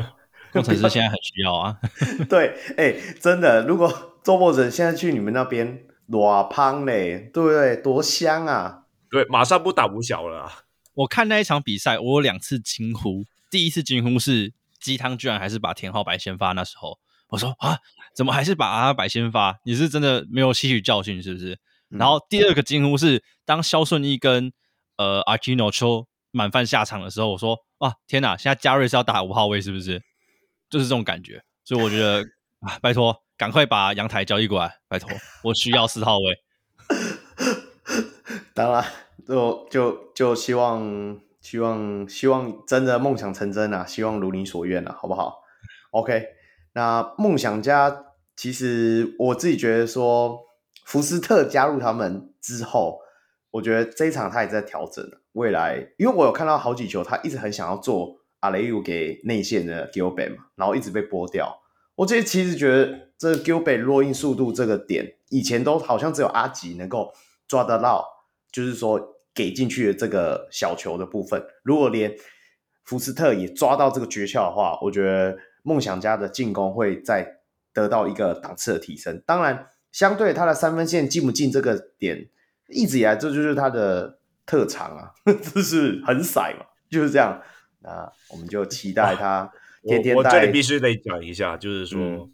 工程师现在很需要啊。对，哎、欸，真的，如果周伯成现在去你们那边，裸胖嘞，对不对？多香啊！对，马上不打五小了。我看那一场比赛，我有两次惊呼，第一次惊呼是。鸡汤居然还是把田浩白先发，那时候我说啊，怎么还是把阿白先发？你是真的没有吸取教训是不是？嗯、然后第二个惊呼是当肖顺义跟呃阿基诺丘满饭下场的时候，我说啊天哪，现在嘉瑞是要打五号位是不是？就是这种感觉，所以我觉得 啊，拜托赶快把阳台交易过来，拜托我需要四号位。当然，就就就希望。希望希望真的梦想成真啊！希望如你所愿啊，好不好？OK，那梦想家其实我自己觉得说，福斯特加入他们之后，我觉得这一场他也在调整未来，因为我有看到好几球，他一直很想要做阿雷乌给内线的 Gilbert 嘛，然后一直被拨掉。我这其实觉得这 Gilbert 落印速度这个点，以前都好像只有阿吉能够抓得到，就是说。给进去的这个小球的部分，如果连福斯特也抓到这个诀窍的话，我觉得梦想家的进攻会再得到一个档次的提升。当然，相对他的三分线进不进这个点，一直以来这就是他的特长啊，就是很骰嘛，就是这样。那我们就期 待他天天带。我我这里必须得讲一下，就是说、嗯、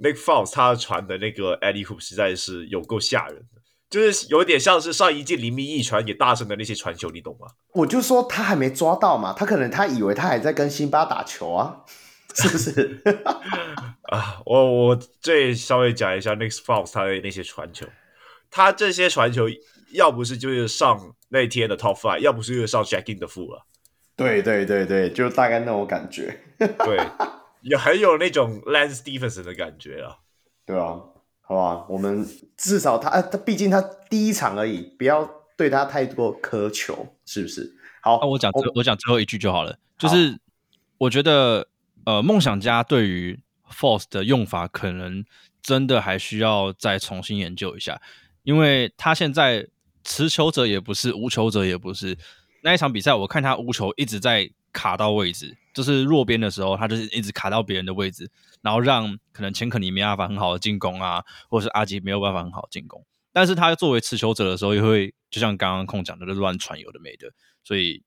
Nick Fox 他传的那个 Alley Hoop 实在是有够吓人的。就是有点像是上一季黎明一传给大圣的那些传球，你懂吗？我就说他还没抓到嘛，他可能他以为他还在跟辛巴打球啊，是不是？啊，我我这稍微讲一下 Nick Fox 他的那些传球，他这些传球要不是就是上那天的 Top Five，要不是就是上 Shaqtin' a Fool 了。对对对对，就大概那种感觉。对，也很有那种 Lance Stephenson 的感觉啊。对啊。好吧，我们至少他，他毕竟他第一场而已，不要对他太多苛求，是不是？好，那我讲最我讲最后一句就好了，就是我觉得呃，梦想家对于 Force 的用法可能真的还需要再重新研究一下，因为他现在持球者也不是，无球者也不是。那一场比赛，我看他无球一直在卡到位置，就是弱边的时候，他就是一直卡到别人的位置。然后让可能钱可尼没办法很好的进攻啊，或者是阿吉没有办法很好的进攻，但是他作为持球者的时候，也会就像刚刚空讲的，就乱传有的没的。所以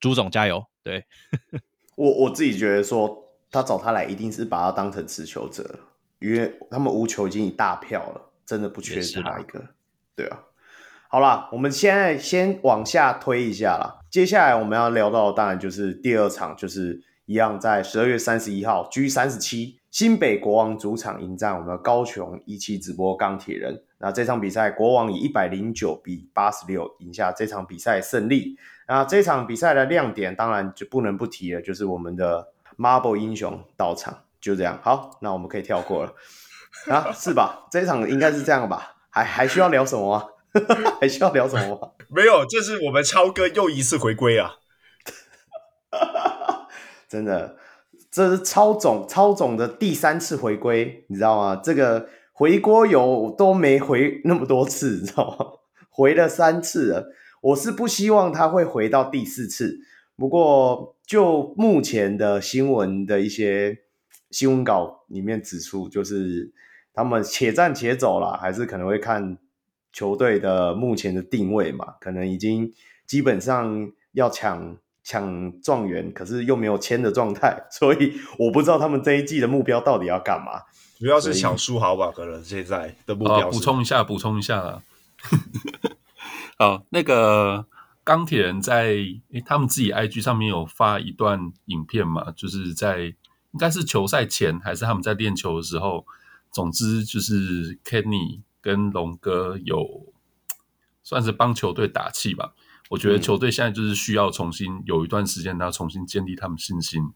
朱总加油！对 我我自己觉得说，他找他来一定是把他当成持球者，因为他们无球已经一大票了，真的不缺他一个。对啊，好啦，我们现在先往下推一下啦。接下来我们要聊到当然就是第二场，就是一样在十二月三十一号 G 三十七。新北国王主场迎战我们的高雄一期直播钢铁人。那这场比赛，国王以一百零九比八十六赢下这场比赛胜利。那这场比赛的亮点，当然就不能不提了，就是我们的 Marble 英雄到场。就这样，好，那我们可以跳过了啊，是吧？这场应该是这样吧？还还需要聊什么吗？还需要聊什么吗？没有，这是我们超哥又一次回归啊！真的。这是超总超总的第三次回归，你知道吗？这个回锅油都没回那么多次，你知道吗？回了三次了。我是不希望他会回到第四次，不过就目前的新闻的一些新闻稿里面指出，就是他们且战且走啦，还是可能会看球队的目前的定位嘛，可能已经基本上要抢。抢状元，可是又没有签的状态，所以我不知道他们这一季的目标到底要干嘛。主要是抢书豪吧，可能现在的目标。补充一下，补充一下啦。好，那个钢铁人在诶他们自己 IG 上面有发一段影片嘛，就是在应该是球赛前还是他们在练球的时候，总之就是 Kenny 跟龙哥有算是帮球队打气吧。我觉得球队现在就是需要重新有一段时间，然后重新建立他们信心。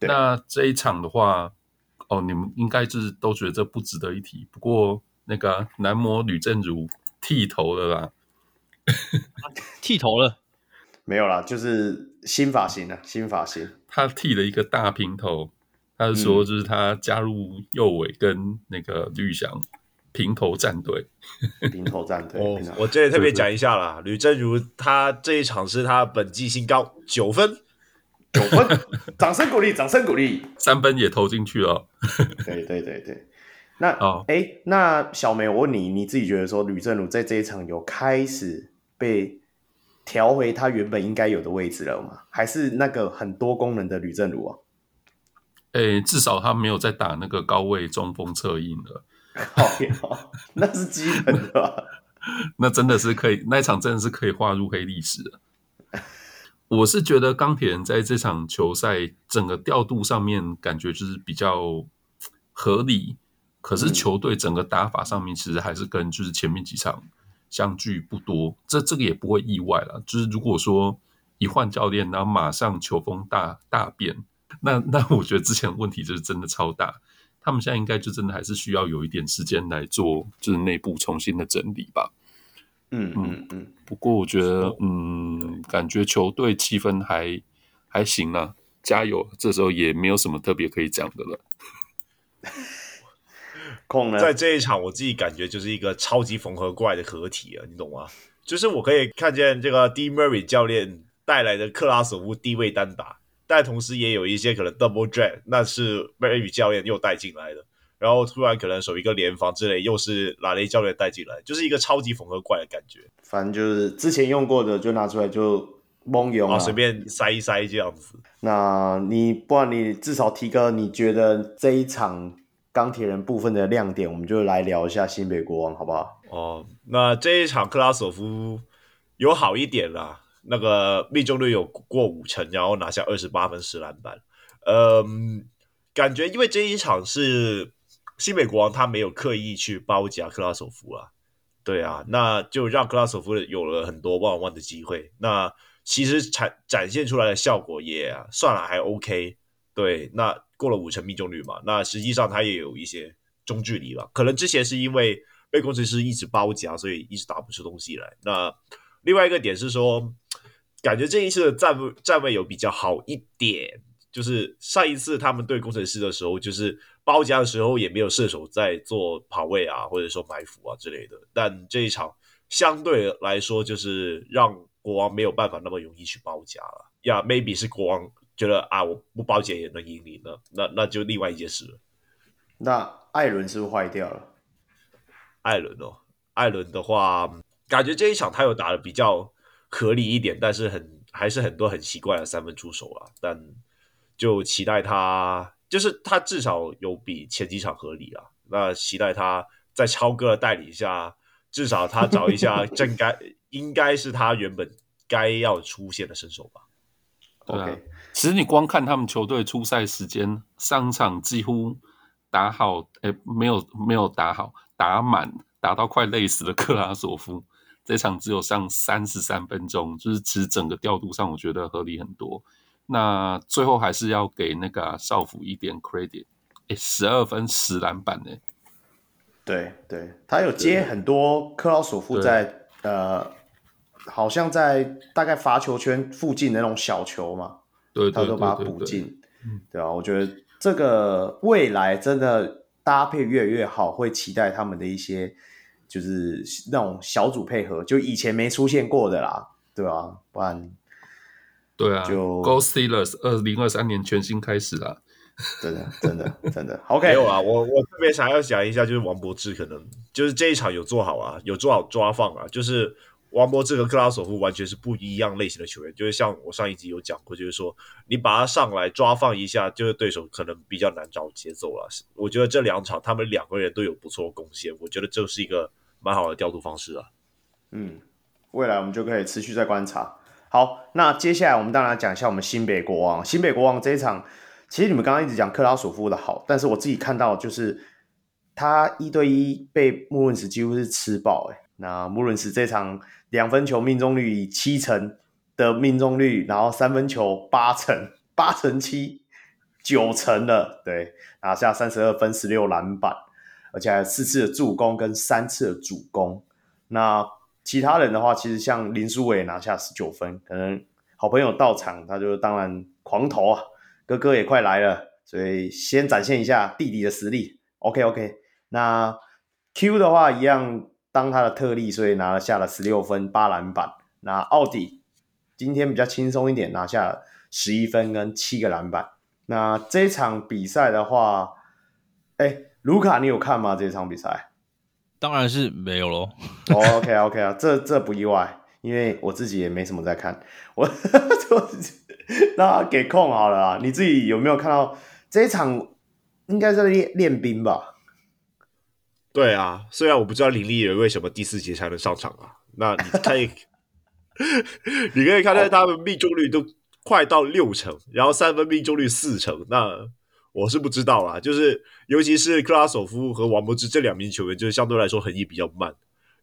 那这一场的话，哦，你们应该就是都觉得这不值得一提。不过那个男模吕正如剃头了啦，剃头了？没有啦，就是新发型了，新发型。他剃了一个大平头，他是说就是他加入右尾跟那个绿翔。平头战队，平头战队。哦，我这里特别讲一下啦，吕正如他这一场是他本季新高九分，九分，掌声鼓励，掌声鼓励，三分也投进去了。对对对对，那哦，哎，那小梅，我问你，你自己觉得说吕正如在这一场有开始被调回他原本应该有的位置了吗？还是那个很多功能的吕正如啊？哎，至少他没有在打那个高位中锋策应了。好，那是基本的？那真的是可以，那一场真的是可以划入黑历史的。我是觉得钢铁人在这场球赛整个调度上面感觉就是比较合理，可是球队整个打法上面其实还是跟就是前面几场相距不多。这这个也不会意外了。就是如果说一换教练，然后马上球风大大变，那那我觉得之前问题就是真的超大。他们现在应该就真的还是需要有一点时间来做，就是内部重新的整理吧。嗯嗯嗯。不过我觉得，嗯，感觉球队气氛还还行啊，加油！这时候也没有什么特别可以讲的了。空了，在这一场，我自己感觉就是一个超级缝合怪的合体啊，你懂吗？就是我可以看见这个 D Murray 教练带来的克拉索夫低位单打。但同时也有一些可能 double drag，那是 Murray 教练又带进来的，然后突然可能守一个联防之类，又是拉雷教练带进来，就是一个超级缝合怪的感觉。反正就是之前用过的就拿出来就蒙用啊，随便塞一塞这样子。那你不然你至少提个你觉得这一场钢铁人部分的亮点，我们就来聊一下新北国王好不好？哦，那这一场克拉索夫有好一点啦。那个命中率有过五成，然后拿下二十八分十篮板，嗯，感觉因为这一场是新北国王他没有刻意去包夹克拉索夫啊，对啊，那就让克拉索夫有了很多 one on one 的机会，那其实展展现出来的效果也算了还 OK，对，那过了五成命中率嘛，那实际上他也有一些中距离吧，可能之前是因为被工程师一直包夹，所以一直打不出东西来，那另外一个点是说。感觉这一次的站位站位有比较好一点，就是上一次他们对工程师的时候，就是包夹的时候也没有射手在做跑位啊，或者说埋伏啊之类的。但这一场相对来说，就是让国王没有办法那么容易去包夹了。呀，maybe 是国王觉得啊，我不包夹也能赢你呢，那那就另外一件事了。那艾伦是不是坏掉了？艾伦哦，艾伦的话，感觉这一场他有打的比较。合理一点，但是很还是很多很奇怪的三分出手啊。但就期待他，就是他至少有比前几场合理啊。那期待他在超哥的带领下，至少他找一下 正该应该是他原本该要出现的身手吧。对啊，其实你光看他们球队出赛时间，上场几乎打好，哎，没有没有打好，打满，打到快累死的克拉索夫。这场只有上三十三分钟，就是其实整个调度上我觉得合理很多。那最后还是要给那个少辅一点 credit，哎，十二分十篮板呢？对对，他有接很多克劳索夫在呃，好像在大概罚球圈附近的那种小球嘛，对，他都把它补进，对啊，我觉得这个未来真的搭配越来越好，会期待他们的一些。就是那种小组配合，就以前没出现过的啦，对吧、啊？不然，对啊，就 Go Steelers 二零二三年全新开始啦，真的，真的，真的。OK，没有啊，我我特别想要讲一下，就是王柏芝可能就是这一场有做好啊，有做好抓放啊，就是。王博智和克拉索夫完全是不一样类型的球员，就是像我上一集有讲过，就是说你把他上来抓放一下，就是对手可能比较难找节奏了。我觉得这两场他们两个人都有不错的贡献，我觉得这是一个蛮好的调度方式啊。嗯，未来我们就可以持续再观察。好，那接下来我们当然讲一下我们新北国王。新北国王这一场，其实你们刚刚一直讲克拉索夫的好，但是我自己看到就是他一对一被穆伦斯几乎是吃爆哎。那穆伦斯这场两分球命中率以七成的命中率，然后三分球八成，八成七，九成的，对，拿下三十二分十六篮板，而且还有四次的助攻跟三次的主攻。那其他人的话，其实像林书伟拿下十九分，可能好朋友到场，他就当然狂投啊。哥哥也快来了，所以先展现一下弟弟的实力。OK OK，那 Q 的话一样当他的特例，所以拿了下了十六分八篮板。那奥迪今天比较轻松一点，拿下十一分跟七个篮板。那这场比赛的话，哎，卢卡你有看吗？这场比赛？当然是没有喽。Oh, OK OK 啊，这这不意外，因为我自己也没什么在看。我 那给空好了啊，你自己有没有看到这一场？应该在练练兵吧？对啊，虽然我不知道林立人为什么第四节才能上场啊。那你可以，你可以看到他们命中率都快到六成，然后三分命中率四成，那。我是不知道啦，就是尤其是克拉索夫和王柏芝这两名球员，就是相对来说横移比较慢。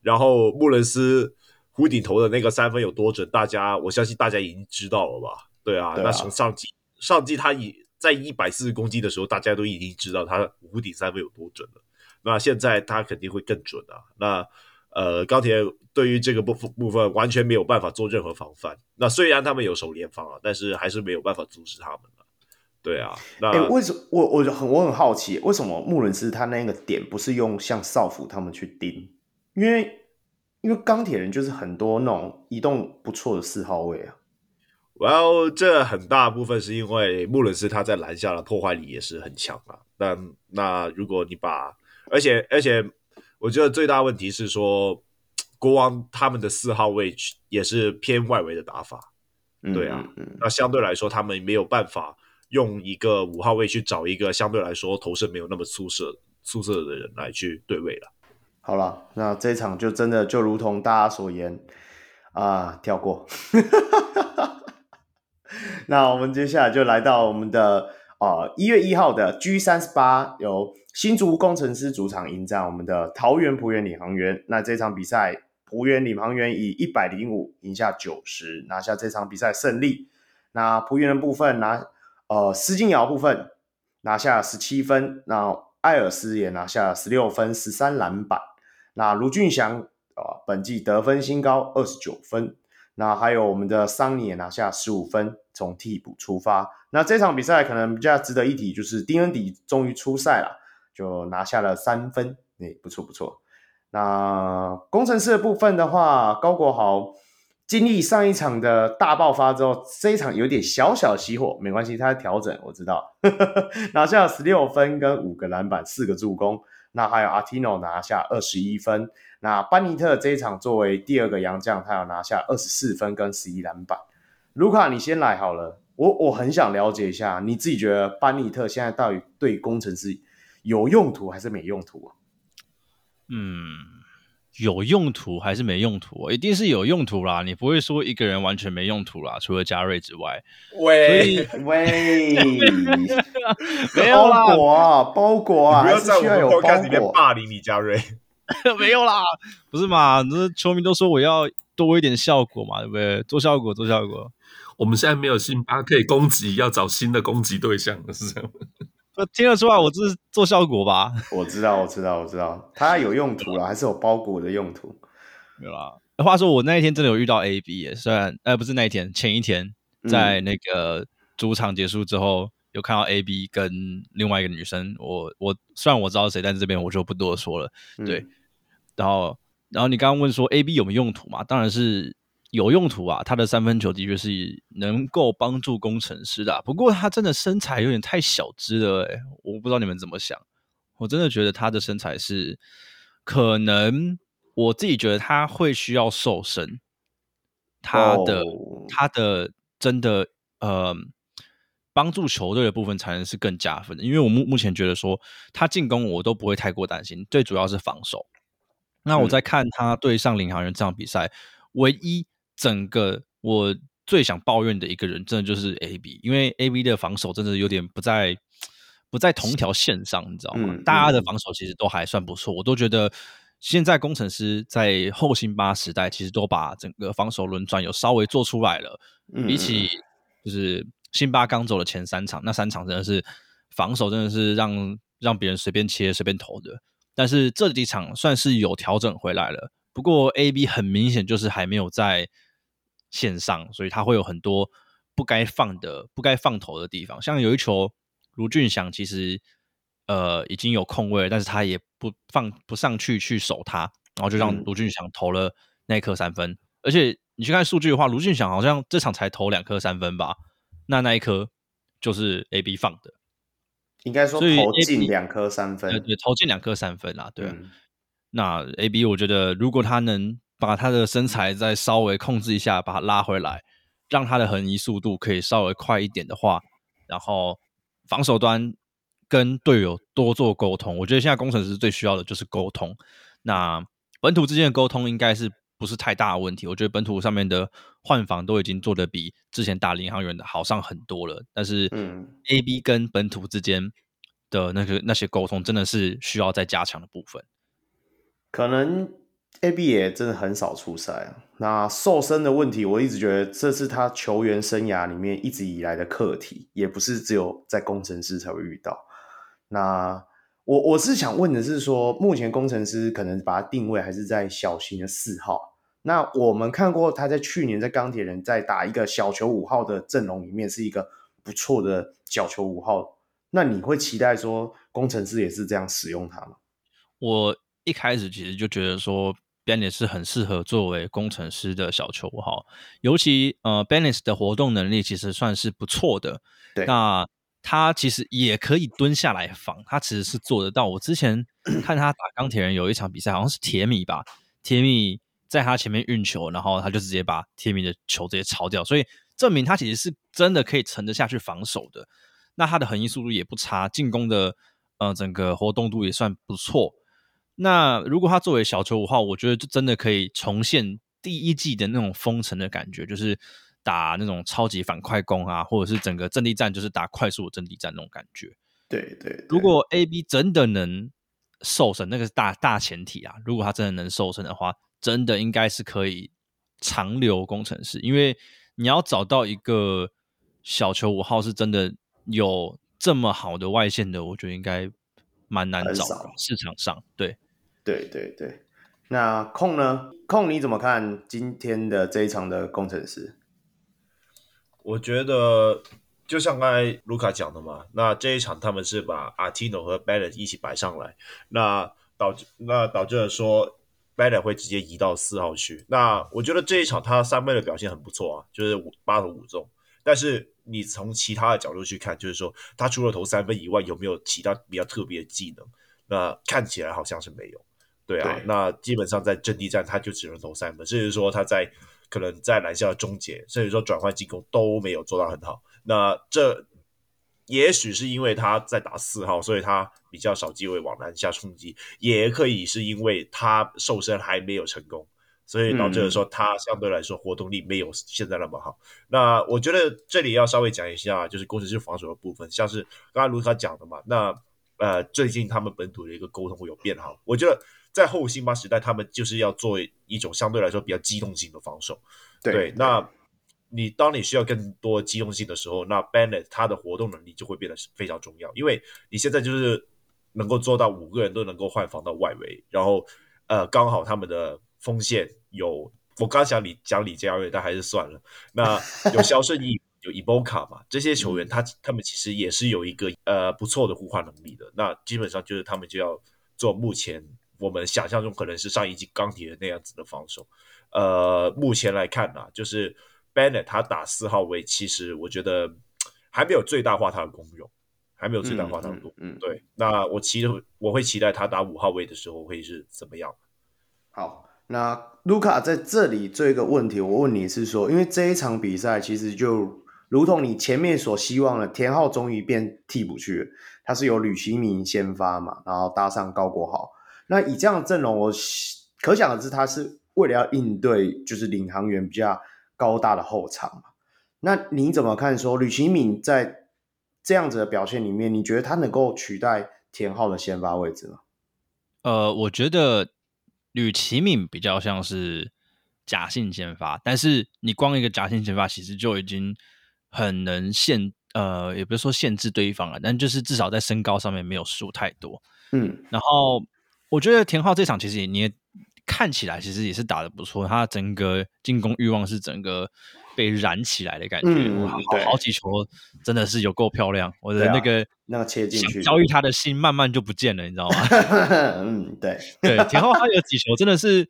然后穆伦斯弧顶头的那个三分有多准，大家我相信大家已经知道了吧？对啊，对啊，那从上季上季他已在一百四十公斤的时候，大家都已经知道他弧顶三分有多准了。那现在他肯定会更准啊。那呃，钢铁对于这个部部分完全没有办法做任何防范。那虽然他们有手联防啊，但是还是没有办法阻止他们。对啊，那、欸、为什么我我很我很好奇，为什么穆伦斯他那个点不是用像少辅他们去盯？因为因为钢铁人就是很多那种移动不错的四号位啊。Well，这很大部分是因为穆伦斯他在篮下的破坏力也是很强啊。但那如果你把，而且而且，我觉得最大问题是说，国王他们的四号位也是偏外围的打法。对啊，嗯嗯、那相对来说他们没有办法。用一个五号位去找一个相对来说投射没有那么出色、出色的人来去对位了。好了，那这场就真的就如同大家所言啊，跳过。那我们接下来就来到我们的啊一月一号的 G 三十八，由新竹工程师主场迎战我们的桃园璞园领航员。那这场比赛，璞园领航员以一百零五赢下九十，拿下这场比赛胜利。那璞园的部分拿。呃，施金尧部分拿下十七分，那艾尔斯也拿下十六分、十三篮板。那卢俊祥啊、呃，本季得分新高二十九分。那还有我们的桑尼也拿下十五分，从替补出发。那这场比赛可能比较值得一提，就是丁恩迪终于出赛了，就拿下了三分，哎、不错不错。那工程师的部分的话，高国豪。经历上一场的大爆发之后，这一场有点小小熄火，没关系，他在调整，我知道。拿下十六分跟五个篮板，四个助攻。那还有阿提诺拿下二十一分。那班尼特这一场作为第二个洋将，他有拿下二十四分跟十一篮板。卢卡，你先来好了，我我很想了解一下，你自己觉得班尼特现在到底对工程师有用途还是没用途啊？嗯。有用途还是没用途？一定是有用途啦！你不会说一个人完全没用途啦，除了嘉瑞之外。喂 喂，没有啦，包裹啊，包裹啊，不要在我们 podcast 里面霸凌你嘉瑞。没有啦，不是嘛？那球迷都说我要多一点效果嘛，对不对？做效果，做效果。我们现在没有辛巴可以攻击，要找新的攻击对象，是这样。听得出来，我这是做效果吧？我知道，我知道，我知道，它有用途了，还是有包裹的用途，没有啦。话说，我那一天真的有遇到 AB 耶，虽然呃不是那一天，前一天在那个主场结束之后，嗯、有看到 AB 跟另外一个女生。我我虽然我知道谁，但是这边我就不多说了。对，嗯、然后然后你刚刚问说 AB 有没有用途嘛？当然是。有用途啊，他的三分球的确是能够帮助工程师的啊。不过他真的身材有点太小只了，诶，我不知道你们怎么想。我真的觉得他的身材是可能，我自己觉得他会需要瘦身。他的、oh. 他的真的呃，帮助球队的部分才能是更加分的。因为我目目前觉得说他进攻我都不会太过担心，最主要是防守。那我在看他对上领航员这场比赛，唯一。整个我最想抱怨的一个人，真的就是 AB，因为 AB 的防守真的有点不在不在同一条线上，你知道吗？嗯、大家的防守其实都还算不错，我都觉得现在工程师在后辛巴时代，其实都把整个防守轮转有稍微做出来了，嗯、比起就是辛巴刚走的前三场，那三场真的是防守真的是让让别人随便切随便投的，但是这几场算是有调整回来了。不过 AB 很明显就是还没有在线上，所以他会有很多不该放的、不该放投的地方。像有一球，卢俊祥其实呃已经有空位，但是他也不放不上去去守他，然后就让卢俊祥投了那一颗三分。嗯、而且你去看数据的话，卢俊祥好像这场才投两颗三分吧？那那一颗就是 AB 放的，应该说投进两颗三分，对对，投进两颗三分啦，对。嗯那 AB 我觉得，如果他能把他的身材再稍微控制一下，把他拉回来，让他的横移速度可以稍微快一点的话，然后防守端跟队友多做沟通，我觉得现在工程师最需要的就是沟通。那本土之间的沟通应该是不是太大的问题？我觉得本土上面的换防都已经做得比之前打领航员的好上很多了。但是，嗯，AB 跟本土之间的那个那些沟通，真的是需要再加强的部分。可能 AB 也真的很少出赛啊。那瘦身的问题，我一直觉得这是他球员生涯里面一直以来的课题，也不是只有在工程师才会遇到。那我我是想问的是说，目前工程师可能把它定位还是在小型的四号。那我们看过他在去年在钢铁人在打一个小球五号的阵容里面是一个不错的小球五号。那你会期待说工程师也是这样使用它吗？我。一开始其实就觉得说，Bennett 是很适合作为工程师的小球哈，尤其呃，Bennett 的活动能力其实算是不错的。对，那他其实也可以蹲下来防，他其实是做得到。我之前看 他打钢铁人有一场比赛，好像是铁米吧，铁米在他前面运球，然后他就直接把铁米的球直接抄掉，所以证明他其实是真的可以沉得下去防守的。那他的横移速度也不差，进攻的呃整个活动度也算不错。那如果他作为小球五号，我觉得就真的可以重现第一季的那种封城的感觉，就是打那种超级反快攻啊，或者是整个阵地战就是打快速的阵地战那种感觉。对对，对，如果 AB 真的能瘦身，那个是大大前提啊。如果他真的能瘦身的话，真的应该是可以长留工程师，因为你要找到一个小球五号是真的有这么好的外线的，我觉得应该蛮难找的，市场上对。对对对，那控呢？控你怎么看今天的这一场的工程师？我觉得就像刚才卢卡讲的嘛，那这一场他们是把阿提诺和 Benet 一起摆上来，那导致那导致了说 Benet 会直接移到四号去。那我觉得这一场他三分的表现很不错啊，就是八投五中。但是你从其他的角度去看，就是说他除了投三分以外，有没有其他比较特别的技能？那看起来好像是没有。对啊，对，那基本上在阵地战他就只能投三分，甚至说他在可能在篮下的终结，甚至说转换进攻都没有做到很好。那这也许是因为他在打四号，所以他比较少机会往篮下冲击，也可以是因为他瘦身还没有成功，所以导致了说他相对来说活动力没有现在那么好。嗯、那我觉得这里要稍微讲一下，就是工程师防守的部分，像是刚才卢卡讲的嘛，那呃最近他们本土的一个沟通会有变好，我觉得。在后辛巴时代，他们就是要做一种相对来说比较机动性的防守。对，对，那你当你需要更多机动性的时候，那 Bennett 他的活动能力就会变得非常重要，因为你现在就是能够做到五个人都能够换防到外围，然后呃，刚好他们的锋线有我刚想你讲李佳瑞，但还是算了。那 有肖顺义，有伊波卡嘛，这些球员他他们其实也是有一个呃不错的互换能力的。那基本上就是他们就要做目前。我们想象中可能是上一季钢铁人那样子的防守，呃，目前来看呢、啊，就是 Bennett 他打四号位，其实我觉得还没有最大化他的功用，还没有最大化他的功用。嗯，对。那我其实我会期待他打五号位的时候会是怎么样。好，那卢卡在这里做一个问题，我问你是说，因为这一场比赛其实就如同你前面所希望的，田浩终于变替补去了，他是由吕其明先发嘛，然后搭上高国豪。那以这样的阵容，我可想而知，他是为了要应对就是领航员比较高大的后场嘛。那你怎么看说吕其敏在这样子的表现里面，你觉得他能够取代田浩的先发位置吗？呃，我觉得吕其敏比较像是假性先发，但是你光一个假性先发，其实就已经很能限，呃，也不是说限制对方了，但就是至少在身高上面没有输太多。嗯，然后我觉得田浩这场其实你也看起来其实也是打的不错，他整个进攻欲望是整个被燃起来的感觉，嗯、好好几球真的是有够漂亮，我的那个、啊、那个切进去，交易他的心慢慢就不见了，你知道吗？嗯，对 对，田浩他有几球真的是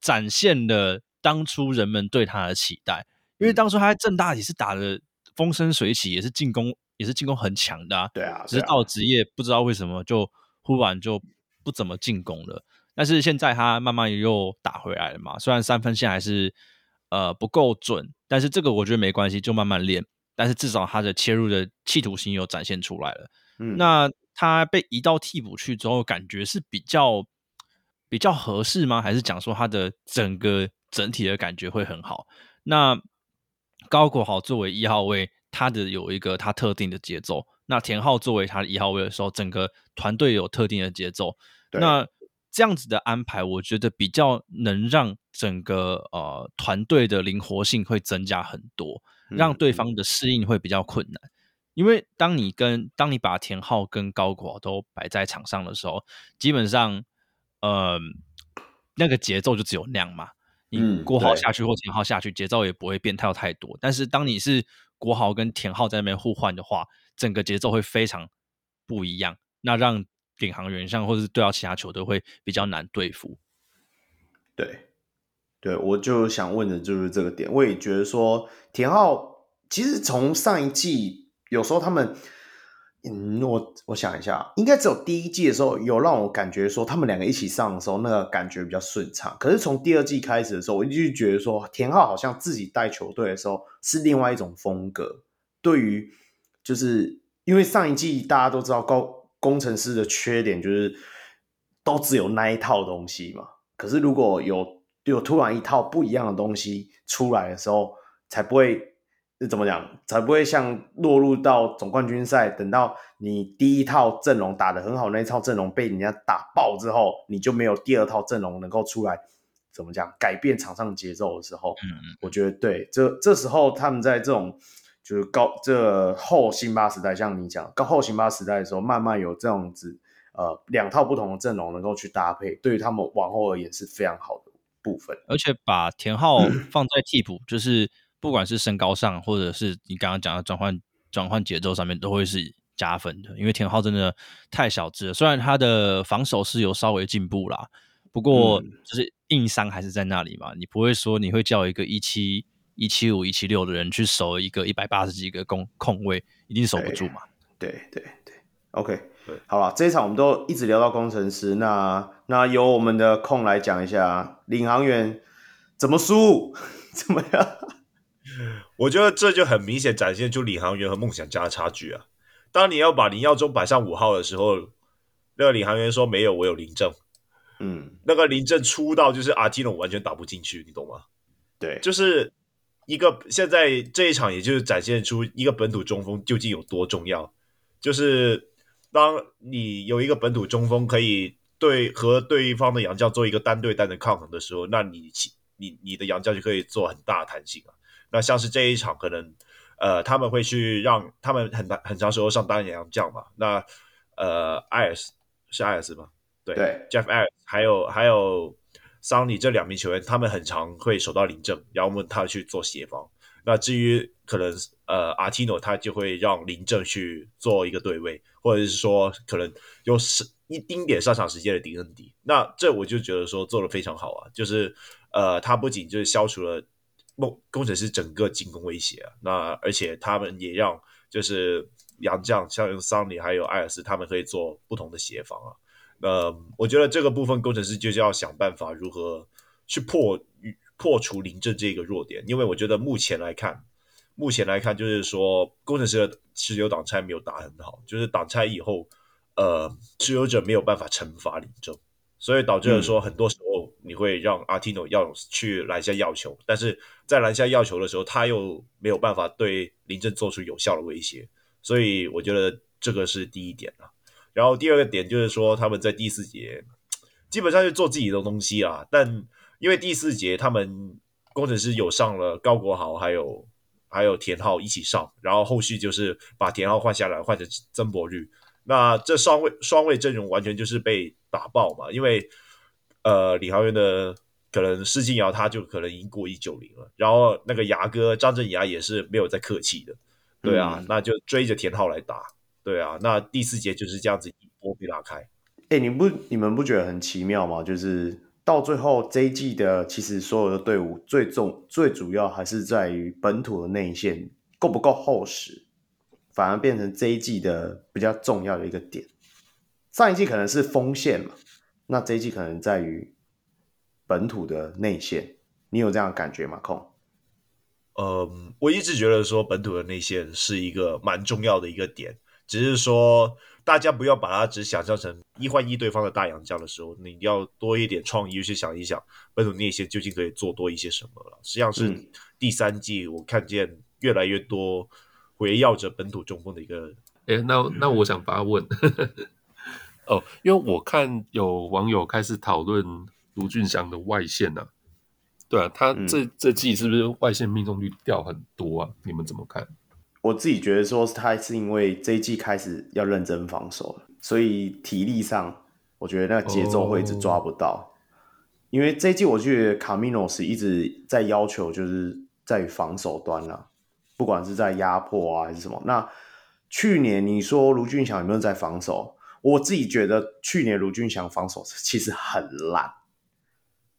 展现了当初人们对他的期待，因为当初他在正大也是打的风生水起，也是进攻也是进攻很强的、啊，对啊，只是到职业不知道为什么就忽然就不怎么进攻了，但是现在他慢慢又打回来了嘛，虽然三分线还是呃不够准。但是这个我觉得没关系，就慢慢练。但是至少他的切入的企图心有展现出来了。嗯，那他被移到替补去之后，感觉是比较比较合适吗？还是讲说他的整个整体的感觉会很好？那高国豪作为一号位，他的有一个他特定的节奏。那田浩作为他的一号位的时候，整个团队有特定的节奏。那这样子的安排，我觉得比较能让整个呃团队的灵活性会增加很多，让对方的适应会比较困难。因为当你跟当你把田浩跟高国都摆在场上的时候，基本上呃那个节奏就只有那样嘛。你国豪下去或田浩下去，节奏也不会变态太多。但是当你是国豪跟田浩在那边互换的话，整个节奏会非常不一样。那让领航员上或者是对到其他球队会比较难对付，对，对，我就想问的就是这个点。我也觉得说田浩其实从上一季有时候他们，嗯，我我想一下，应该只有第一季的时候有让我感觉说他们两个一起上的时候那个感觉比较顺畅。可是从第二季开始的时候，我就觉得说田浩好像自己带球队的时候是另外一种风格。对于就是因为上一季大家都知道高。工程师的缺点就是都只有那一套东西嘛。可是如果有有突然一套不一样的东西出来的时候，才不会怎么讲，才不会像落入到总冠军赛，等到你第一套阵容打得很好，那一套阵容被人家打爆之后，你就没有第二套阵容能够出来怎么讲改变场上节奏的时候。嗯嗯，我觉得对，这这时候他们在这种。就是高这后辛巴时代，像你讲高后辛巴时代的时候，慢慢有这样子呃两套不同的阵容能够去搭配，对于他们往后而言是非常好的部分。而且把田浩 放在替补，就是不管是身高上，或者是你刚刚讲的转换转换节奏上面，都会是加分的。因为田浩真的太小只了，虽然他的防守是有稍微进步啦，不过就是硬伤还是在那里嘛。你不会说你会叫一个一七。一七五、一七六的人去守一个一百八十几个空空位，一定守不住嘛？对对对，OK，对，好了，这一场我们都一直聊到工程师，那那由我们的控来讲一下领航员怎么输，怎么样？我觉得这就很明显展现出领航员和梦想家的差距啊！当你要把林耀宗摆上五号的时候，那个领航员说没有，我有林正，嗯，那个林正出道就是阿基诺完全打不进去，你懂吗？对，就是。一个现在这一场，也就是展现出一个本土中锋究竟有多重要。就是当你有一个本土中锋可以对和对方的洋将做一个单对单的抗衡的时候，那你你你的洋将就可以做很大的弹性啊。那像是这一场，可能呃他们会去让他们很很长时候上单洋将嘛。那呃艾尔斯是艾尔斯吗？对，对，Jeff 艾尔斯还有还有。桑尼这两名球员，他们很常会守到林政，然后问他去做协防。那至于可能呃阿提诺，他就会让林政去做一个对位，或者是说可能有是一丁点上场时间的迪恩迪。那这我就觉得说做的非常好啊，就是呃他不仅就是消除了梦工程师整个进攻威胁啊，那而且他们也让就是杨将像桑尼还有艾尔斯他们可以做不同的协防啊。呃，我觉得这个部分工程师就是要想办法如何去破破除林政这个弱点，因为我觉得目前来看，目前来看就是说工程师的持有挡拆没有打很好，就是挡拆以后，呃，持有者没有办法惩罚林政，所以导致了说很多时候你会让阿提诺要去篮下要球，但是在篮下要球的时候，他又没有办法对林振做出有效的威胁，所以我觉得这个是第一点了。然后第二个点就是说，他们在第四节基本上就做自己的东西啊，但因为第四节他们工程师有上了高国豪，还有还有田浩一起上，然后后续就是把田浩换下来，换成曾博玉。那这双位双位阵容完全就是被打爆嘛，因为呃李航员的可能施晋瑶他就可能已经过一九零了，然后那个牙哥张振牙也是没有再客气的，对啊，嗯、那就追着田浩来打，对啊，那第四节就是这样子一波被拉开。哎，你不你们不觉得很奇妙吗？就是到最后这一季的其实所有的队伍最重最主要还是在于本土的内线够不够厚实。反而变成这一季的比较重要的一个点。上一季可能是锋线嘛，那这一季可能在于本土的内线。你有这样的感觉吗？空？嗯，我一直觉得说本土的内线是一个蛮重要的一个点，只是说大家不要把它只想象成一换一对方的大洋将的时候，你要多一点创意去想一想本土内线究竟可以做多一些什么了。实际上是第三季我看见越来越多。围绕着本土中锋的一个，哎、欸，那那我想发问，哦，因为我看有网友开始讨论卢俊祥的外线呢、啊，对啊，他这、嗯、这季是不是外线命中率掉很多啊？你们怎么看？我自己觉得说，他是因为这一季开始要认真防守了，所以体力上，我觉得那个节奏会一直抓不到。哦、因为这一季我觉得卡米诺斯一直在要求，就是在防守端了、啊。不管是在压迫啊还是什么，那去年你说卢俊祥有没有在防守？我自己觉得去年卢俊祥防守其实很烂，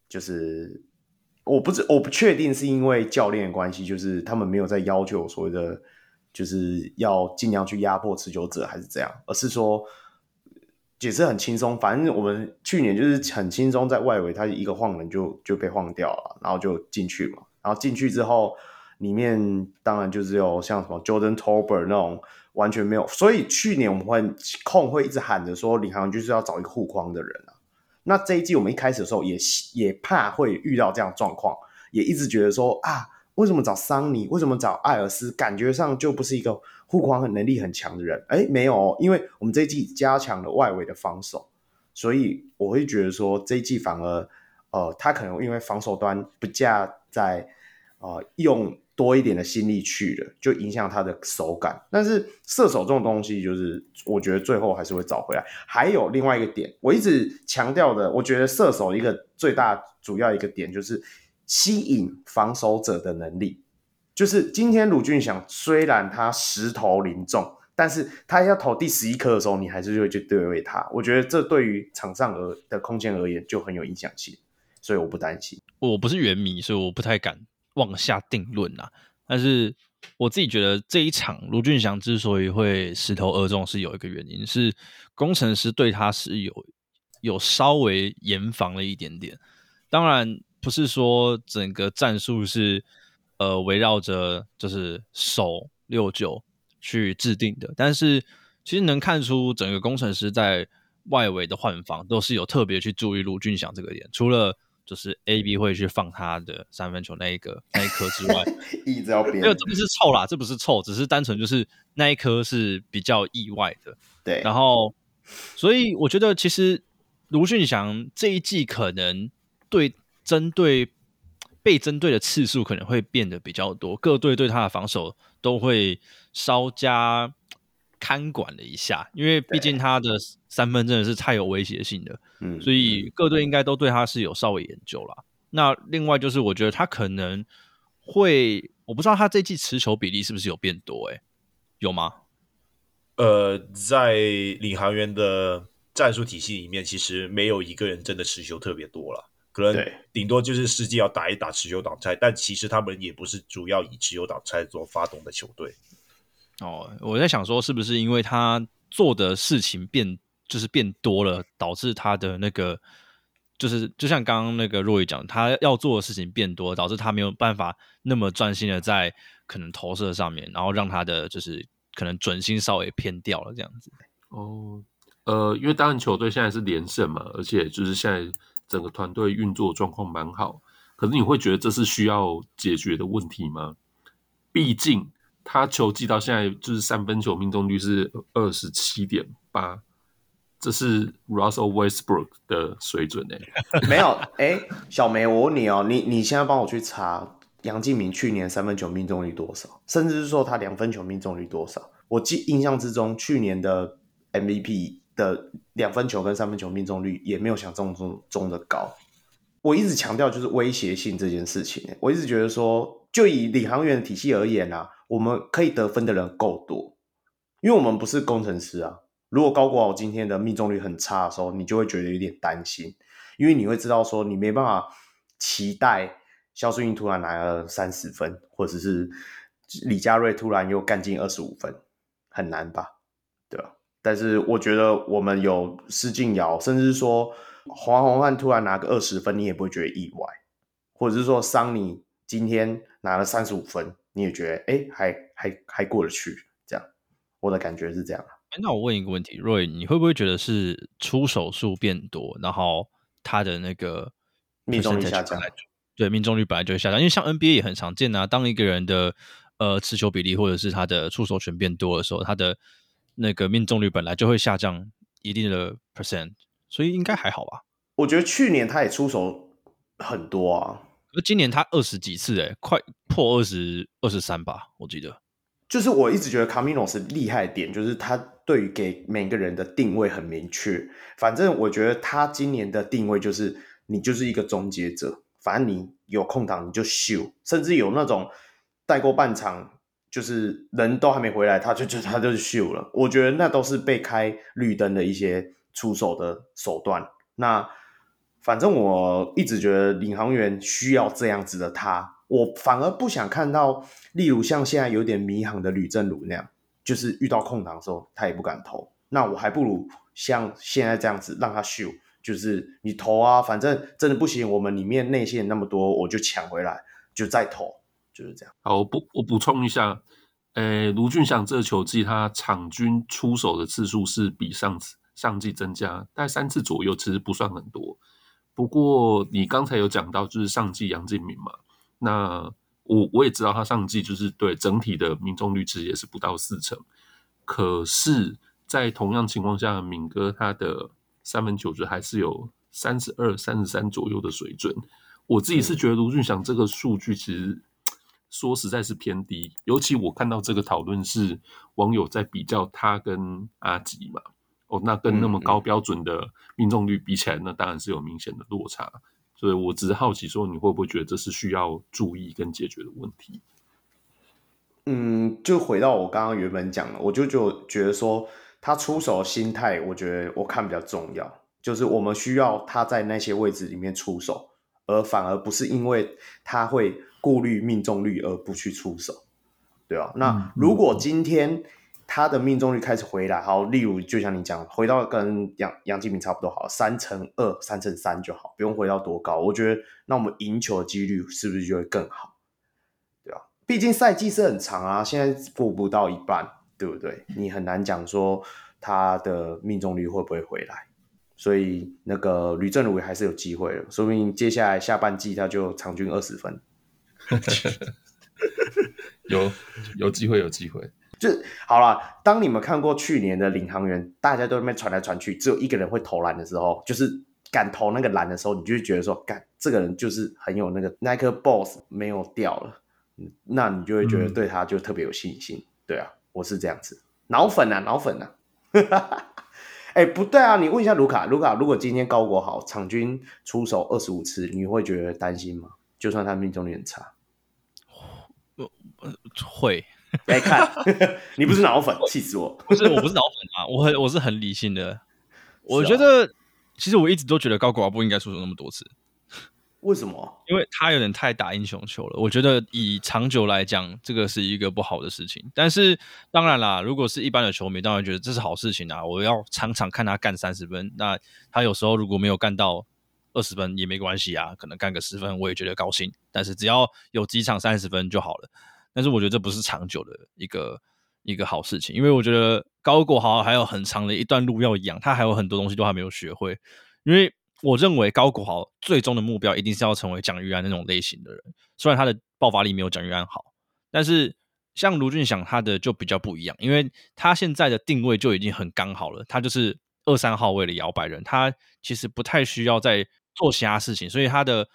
就是我不知我不确定是因为教练的关系，就是他们没有在要求所谓的就是要尽量去压迫持久者，还是这样，而是说也是很轻松，反正我们去年就是很轻松在外围，他一个晃人就就被晃掉了，然后就进去嘛，然后进去之后。里面当然就只有像什么 Jordan Tolbert 那种完全没有，所以去年我们会控会一直喊着说领航就是要找一个护框的人啊。那这一季我们一开始的时候也也怕会遇到这样状况，也一直觉得说啊，为什么找桑尼？为什么找艾尔斯？感觉上就不是一个护框能力很强的人。哎，没有，哦因为我们这一季加强了外围的防守，所以我会觉得说这一季反而呃，他可能因为防守端不架在呃用。多一点的心力去了，就影响他的手感。但是射手这种东西，就是我觉得最后还是会找回来。还有另外一个点，我一直强调的，我觉得射手一个最大主要一个点就是吸引防守者的能力。就是今天卢俊祥虽然他十投零中，但是他要投第十一颗的时候，你还是会去对位他。我觉得这对于场上而的空间而言就很有影响性，所以我不担心。我不是原迷，所以我不太敢。妄下定论啊！但是我自己觉得这一场卢俊祥之所以会十投二中，是有一个原因，是工程师对他是有有稍微严防了一点点。当然不是说整个战术是呃围绕着就是守六九去制定的，但是其实能看出整个工程师在外围的换防都是有特别去注意卢俊祥这个点，除了。就是 A B 会去放他的三分球那一个那一颗之外，一直要变。没有，这不是臭啦，这不是臭，只是单纯就是那一颗是比较意外的。对，然后所以我觉得其实卢俊祥这一季可能对针对被针对的次数可能会变得比较多，各队对他的防守都会稍加看管了一下，因为毕竟他的三分真的是太有威胁性了，嗯，所以各队应该都对他是有稍微研究了。那另外就是，我觉得他可能会，我不知道他这季持球比例是不是有变多，欸，诶，有吗？呃，在领航员的战术体系里面，其实没有一个人真的持球特别多了，可能顶多就是世纪要打一打持球挡拆，但其实他们也不是主要以持球挡拆做发动的球队。哦，我在想说，是不是因为他做的事情变，就是变多了，导致他的那个，就是就像刚刚那个若雨讲，他要做的事情变多，导致他没有办法那么专心的在可能投射上面，然后让他的就是可能准心稍微偏掉了这样子。哦，呃，因为当然球队现在是连胜嘛，而且就是现在整个团队运作状况蛮好。可是你会觉得这是需要解决的问题吗？毕竟他球技到现在就是三分球命中率是二十七点八，这是 Russell Westbrook 的水准诶、没有，哎、小梅，我问你哦，你你现在帮我去查杨敬敏去年三分球命中率多少，甚至是说他两分球命中率多少？我记印象之中，去年的 MVP 的两分球跟三分球命中率也没有想象中中的高。我一直强调就是威胁性这件事情，我一直觉得说，就以领航员的体系而言啊，我们可以得分的人够多，因为我们不是工程师啊。如果高国豪今天的命中率很差的时候，你就会觉得有点担心，因为你会知道说，你没办法期待肖顺英突然来了三十分，或者是李佳瑞突然又干进二十五分，很难吧？对吧？但是我觉得我们有施晋尧，甚至是说。黄宏汉突然拿个二十分，你也不会觉得意外，或者是说桑尼今天拿了三十五分，你也觉得哎、欸，还还还过得去，这样，我的感觉是这样。那我问一个问题，Roy，你会不会觉得是出手数变多，然后他的那个命中率下降？对，命中率本来就会下降，因为像 NBA 也很常见啊，当一个人的呃持球比例或者是他的出手权变多的时候，他的那个命中率本来就会下降一定的 percent。所以应该还好吧？我觉得去年他也出手很多啊，而今年他二十几次，哎，快破二十二十三吧，我记得。就是我一直觉得卡米诺是厉害的点，就是他对于给每个人的定位很明确。反正我觉得他今年的定位就是，你就是一个终结者，反正你有空档你就秀，甚至有那种带过半场，就是人都还没回来，他就就他就是秀了。我觉得那都是被开绿灯的一些。出手的手段，那反正我一直觉得领航员需要这样子的他，我反而不想看到，例如像现在有点迷航的吕正儒那样，就是遇到空档的时候他也不敢投，那我还不如像现在这样子让他秀，就是你投啊，反正真的不行，我们里面内线那么多，我就抢回来就再投，就是这样。好，我补我补充一下，诶，卢俊祥这个球季他场均出手的次数是比上次。上季增加大概三次左右，其实不算很多。不过你刚才有讲到，就是上季杨敬敏嘛，那我我也知道他上季就是对整体的命中率其实也是不到四成。可是，在同样情况下，敏哥他的三分球就还是有三十二、三十三左右的水准。我自己是觉得卢俊祥这个数据其实说实在是偏低，尤其我看到这个讨论是网友在比较他跟阿吉嘛。哦，那跟那么高标准的命中率比起来，嗯、那当然是有明显的落差。所以我只是好奇，说你会不会觉得这是需要注意跟解决的问题？嗯，就回到我刚刚原本讲的，我就就觉得说他出手心态，我觉得我看比较重要，就是我们需要他在那些位置里面出手，而反而不是因为他会顾虑命中率而不去出手，对吧？那如果今天，嗯他的命中率开始回来，好，例如就像你讲，回到跟杨杨敬明差不多好，三乘二、三乘三就好，不用回到多高。我觉得那我们赢球的几率是不是就会更好？对吧？毕竟赛季是很长啊，现在过不到一半，对不对？你很难讲说他的命中率会不会回来。所以那个吕振儒还是有机会的，说明接下来下半季他就场均二十分，有有机会，有机会。就好了。当你们看过去年的领航员，大家都在那边传来传去，只有一个人会投篮的时候，就是敢投那个篮的时候，你就会觉得说，干这个人就是很有那个那颗 balls 没有掉了，那你就会觉得对他就特别有信心。对啊，我是这样子，脑粉啊，脑粉啊。哎、不对啊，你问一下卢卡，卢卡，如果今天高国豪场均出手二十五次，你会觉得担心吗？就算他命中率很差，会。来看，你不是脑粉，气死我！不是，我不是脑粉啊，我很我是很理性的。我觉得，哦、其实我一直都觉得高国华不应该出手那么多次。为什么？因为他有点太打英雄球了。我觉得以长久来讲，这个是一个不好的事情。但是当然啦，如果是一般的球迷，当然觉得这是好事情啊。我要场场看他干三十分，那他有时候如果没有干到二十分也没关系啊，可能干个十分我也觉得高兴。但是只要有几场三十分就好了。但是我觉得这不是长久的一个一个好事情，因为我觉得高国豪还有很长的一段路要养，他还有很多东西都还没有学会。因为我认为高国豪最终的目标一定是要成为蒋玉安那种类型的人，虽然他的爆发力没有蒋玉安好，但是像卢俊祥他的就比较不一样，因为他现在的定位就已经很刚好了，他就是二三号位的摇摆人，他其实不太需要再做其他事情，所以他的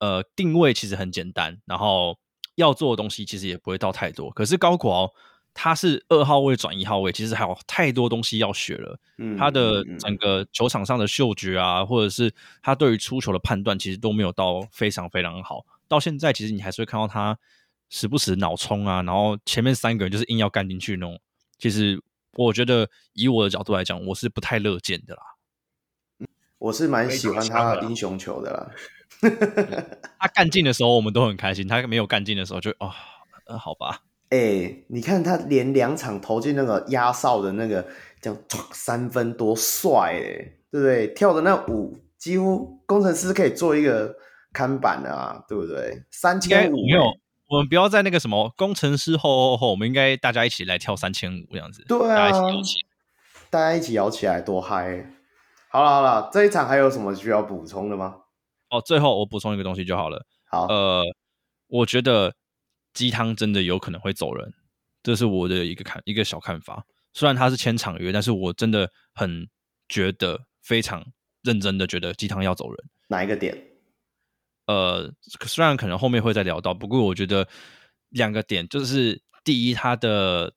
呃定位其实很简单，然后要做的东西其实也不会到太多。可是高国豪他是二号位转一号位，其实还有太多东西要学了。嗯，他的整个球场上的嗅觉啊，或者是他对于出球的判断，其实都没有到非常非常好。到现在，其实你还是会看到他时不时脑冲啊，然后前面三个人就是硬要干进去那种。其实我觉得，以我的角度来讲，我是不太乐见的啦。我是蛮喜欢他英雄球的啦。他干劲的时候，我们都很开心；他没有干劲的时候就，啊，呃，好吧。哎、欸，你看他连两场投进那个压哨的那个这样三分，多帅哎，对不对？跳的那舞几乎工程师可以做一个看板啊，对不对？三千五没有，我们不要在那个什么工程师后后后，我们应该大家一起来跳三千五这样子，对啊，大家一起摇起来，大家一起摇起来多嗨！好了好了，这一场还有什么需要补充的吗？哦，最后我补充一个东西就好了。好，呃，我觉得。鸡汤真的有可能会走人，这是我的一个看一个小看法。虽然他是签场约，但是我真的很觉得非常认真的觉得鸡汤要走人。哪一个点？呃，虽然可能后面会再聊到，不过我觉得两个点就是：第一，他的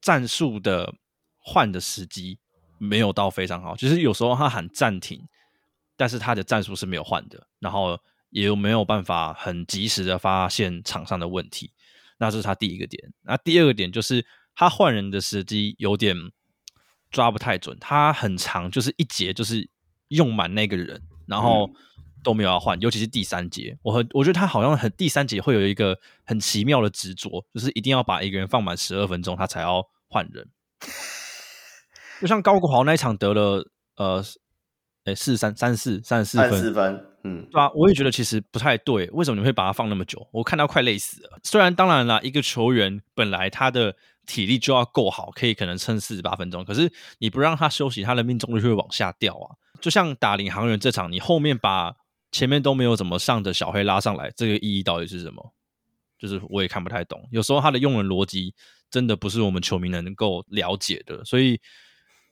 战术的换的时机没有到非常好，就是有时候他喊暂停，但是他的战术是没有换的，然后。也有没有办法很及时的发现场上的问题，那这是他第一个点。那第二个点就是他换人的时机有点抓不太准，他很长，就是一节就是用满那个人，然后都没有要换，尤其是第三节，我很我觉得他好像很第三节会有一个很奇妙的执着，就是一定要把一个人放满十二分钟，他才要换人。就像高国豪那一场得了呃。哎，四三三四三十四分，四分，嗯，对啊，我也觉得其实不太对，为什么你会把他放那么久？我看到快累死了。虽然当然啦，一个球员本来他的体力就要够好，可以可能撑四十八分钟，可是你不让他休息，他的命中率会往下掉啊。就像打领航员这场，你后面把前面都没有怎么上的小黑拉上来，这个意义到底是什么？就是我也看不太懂。有时候他的用人逻辑真的不是我们球迷能够了解的，所以。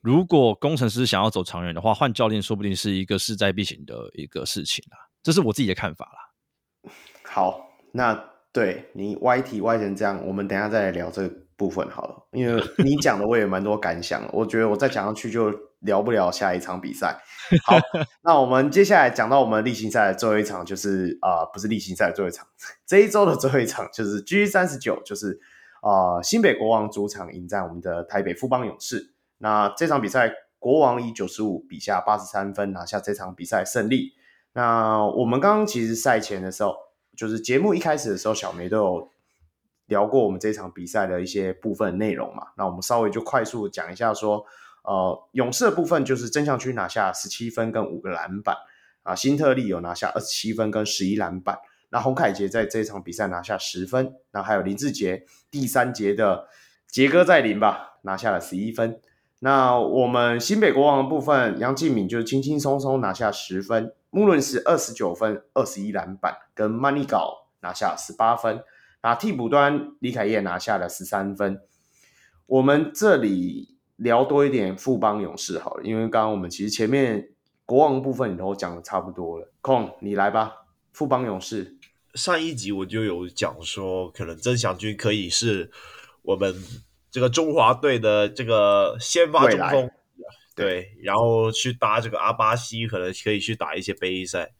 如果工程师想要走长远的话，换教练说不定是一个势在必行的一个事情啦。这是我自己的看法啦。好，那对你歪题歪成这样，我们等一下再来聊这个部分好了。因为你讲的我也蛮多感想，我觉得我再讲上去就聊不了下一场比赛。好，那我们接下来讲到我们例行赛的最后一场，就是啊、呃，不是例行赛的最后一场，这一周的最后一场就是 G 三十九，就是啊、呃，新北国王主场迎战我们的台北富邦勇士。那这场比赛，国王以九十五比下八十三分拿下这场比赛胜利。那我们刚刚其实赛前的时候，就是节目一开始的时候，小梅都有聊过我们这场比赛的一些部分内容嘛。那我们稍微就快速讲一下，说，呃，勇士的部分就是真相区拿下十七分跟五个篮板啊，辛特利有拿下二十七分跟十一篮板。那洪凯杰在这场比赛拿下十分，那还有林志杰第三节的杰哥在临吧，拿下了十一分。那我们新北国王的部分，杨敬敏就轻轻松松拿下十分，穆伦是二十九分、二十一篮板，跟曼尼高拿下十八分。那替补端李凯燕拿下了十三分。我们这里聊多一点富邦勇士好了，因为刚刚我们其实前面国王部分里头讲的差不多了。空，你来吧，富邦勇士。上一集我就有讲说，可能曾祥军可以是我们。这个中华队的这个先发中锋，对，然后去搭这个阿巴西，可能可以去打一些杯赛。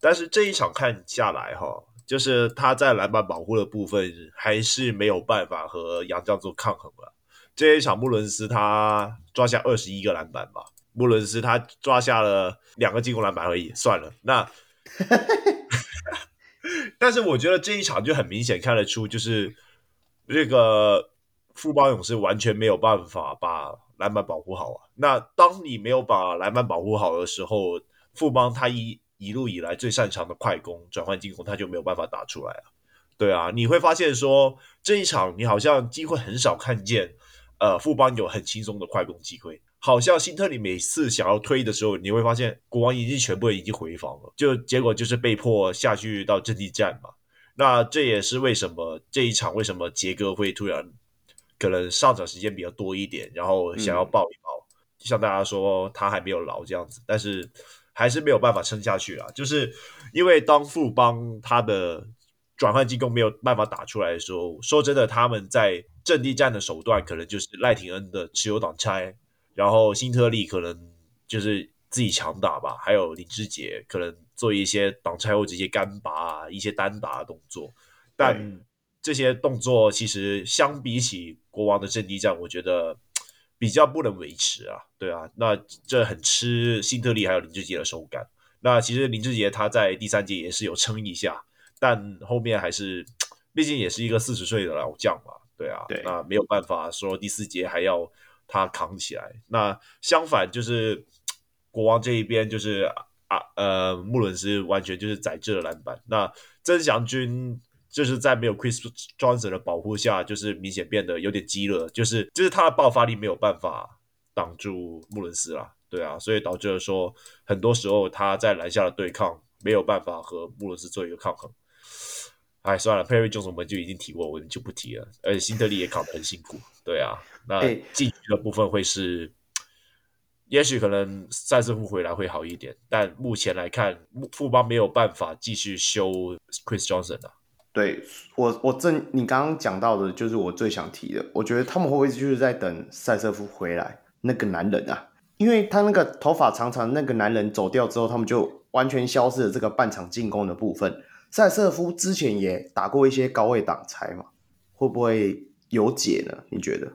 但是这一场看下来，哈，就是他在篮板保护的部分还是没有办法和杨将做抗衡了。这一场穆伦斯他抓下二十一个篮板吧，穆伦斯他抓下了两个进攻篮板而已，算了。那，但是我觉得这一场就很明显看得出，就是这个。富邦勇士完全没有办法把篮板保护好啊！那当你没有把篮板保护好的时候，富邦他一一路以来最擅长的快攻转换进攻，他就没有办法打出来啊！对啊，你会发现说这一场你好像机会很少看见，呃，富邦有很轻松的快攻机会，好像辛特里每次想要推的时候，你会发现国王已经全部已经回防了，就结果就是被迫下去到阵地战嘛。那这也是为什么这一场为什么杰哥会突然可能上场时间比较多一点，然后想要抱一抱，就像大家说他还没有老这样子，但是还是没有办法撑下去啊，就是因为当富邦他的转换进攻没有办法打出来的时候，说真的，他们在阵地战的手段可能就是赖廷恩的持有挡拆，然后辛特利可能就是自己强打吧，还有林志杰可能。做一些挡拆或者一些干拔啊，一些单打的动作，但这些动作其实相比起国王的阵地战，我觉得比较不能维持啊。对啊，那这很吃辛特利还有林志杰的手感。那其实林志杰他在第三节也是有撑一下，但后面还是毕竟也是一个四十岁的老将嘛。对啊，对，那没有办法说第四节还要他扛起来。那相反就是国王这一边就是。啊，呃，穆伦斯完全就是宰制了篮板。那曾祥军就是在没有 Chris Johnson 的保护下，就是明显变得有点鸡肋，就是就是他的爆发力没有办法挡住穆伦斯啦，对啊，所以导致了说很多时候他在篮下的对抗没有办法和穆伦斯做一个抗衡。哎，算了，Perry Jones 我们就已经提过，我们就不提了。而且辛德利也扛得很辛苦，对啊，那进击的部分会是。也许可能赛斯夫回来会好一点，但目前来看，富邦没有办法继续修 Chris Johnson 啊。对我，我正你刚刚讲到的，就是我最想提的。我觉得他们会不会就是在等赛瑟夫回来那个男人啊？因为他那个头发长长那个男人走掉之后，他们就完全消失了这个半场进攻的部分。赛瑟夫之前也打过一些高位挡拆嘛，会不会有解呢？你觉得？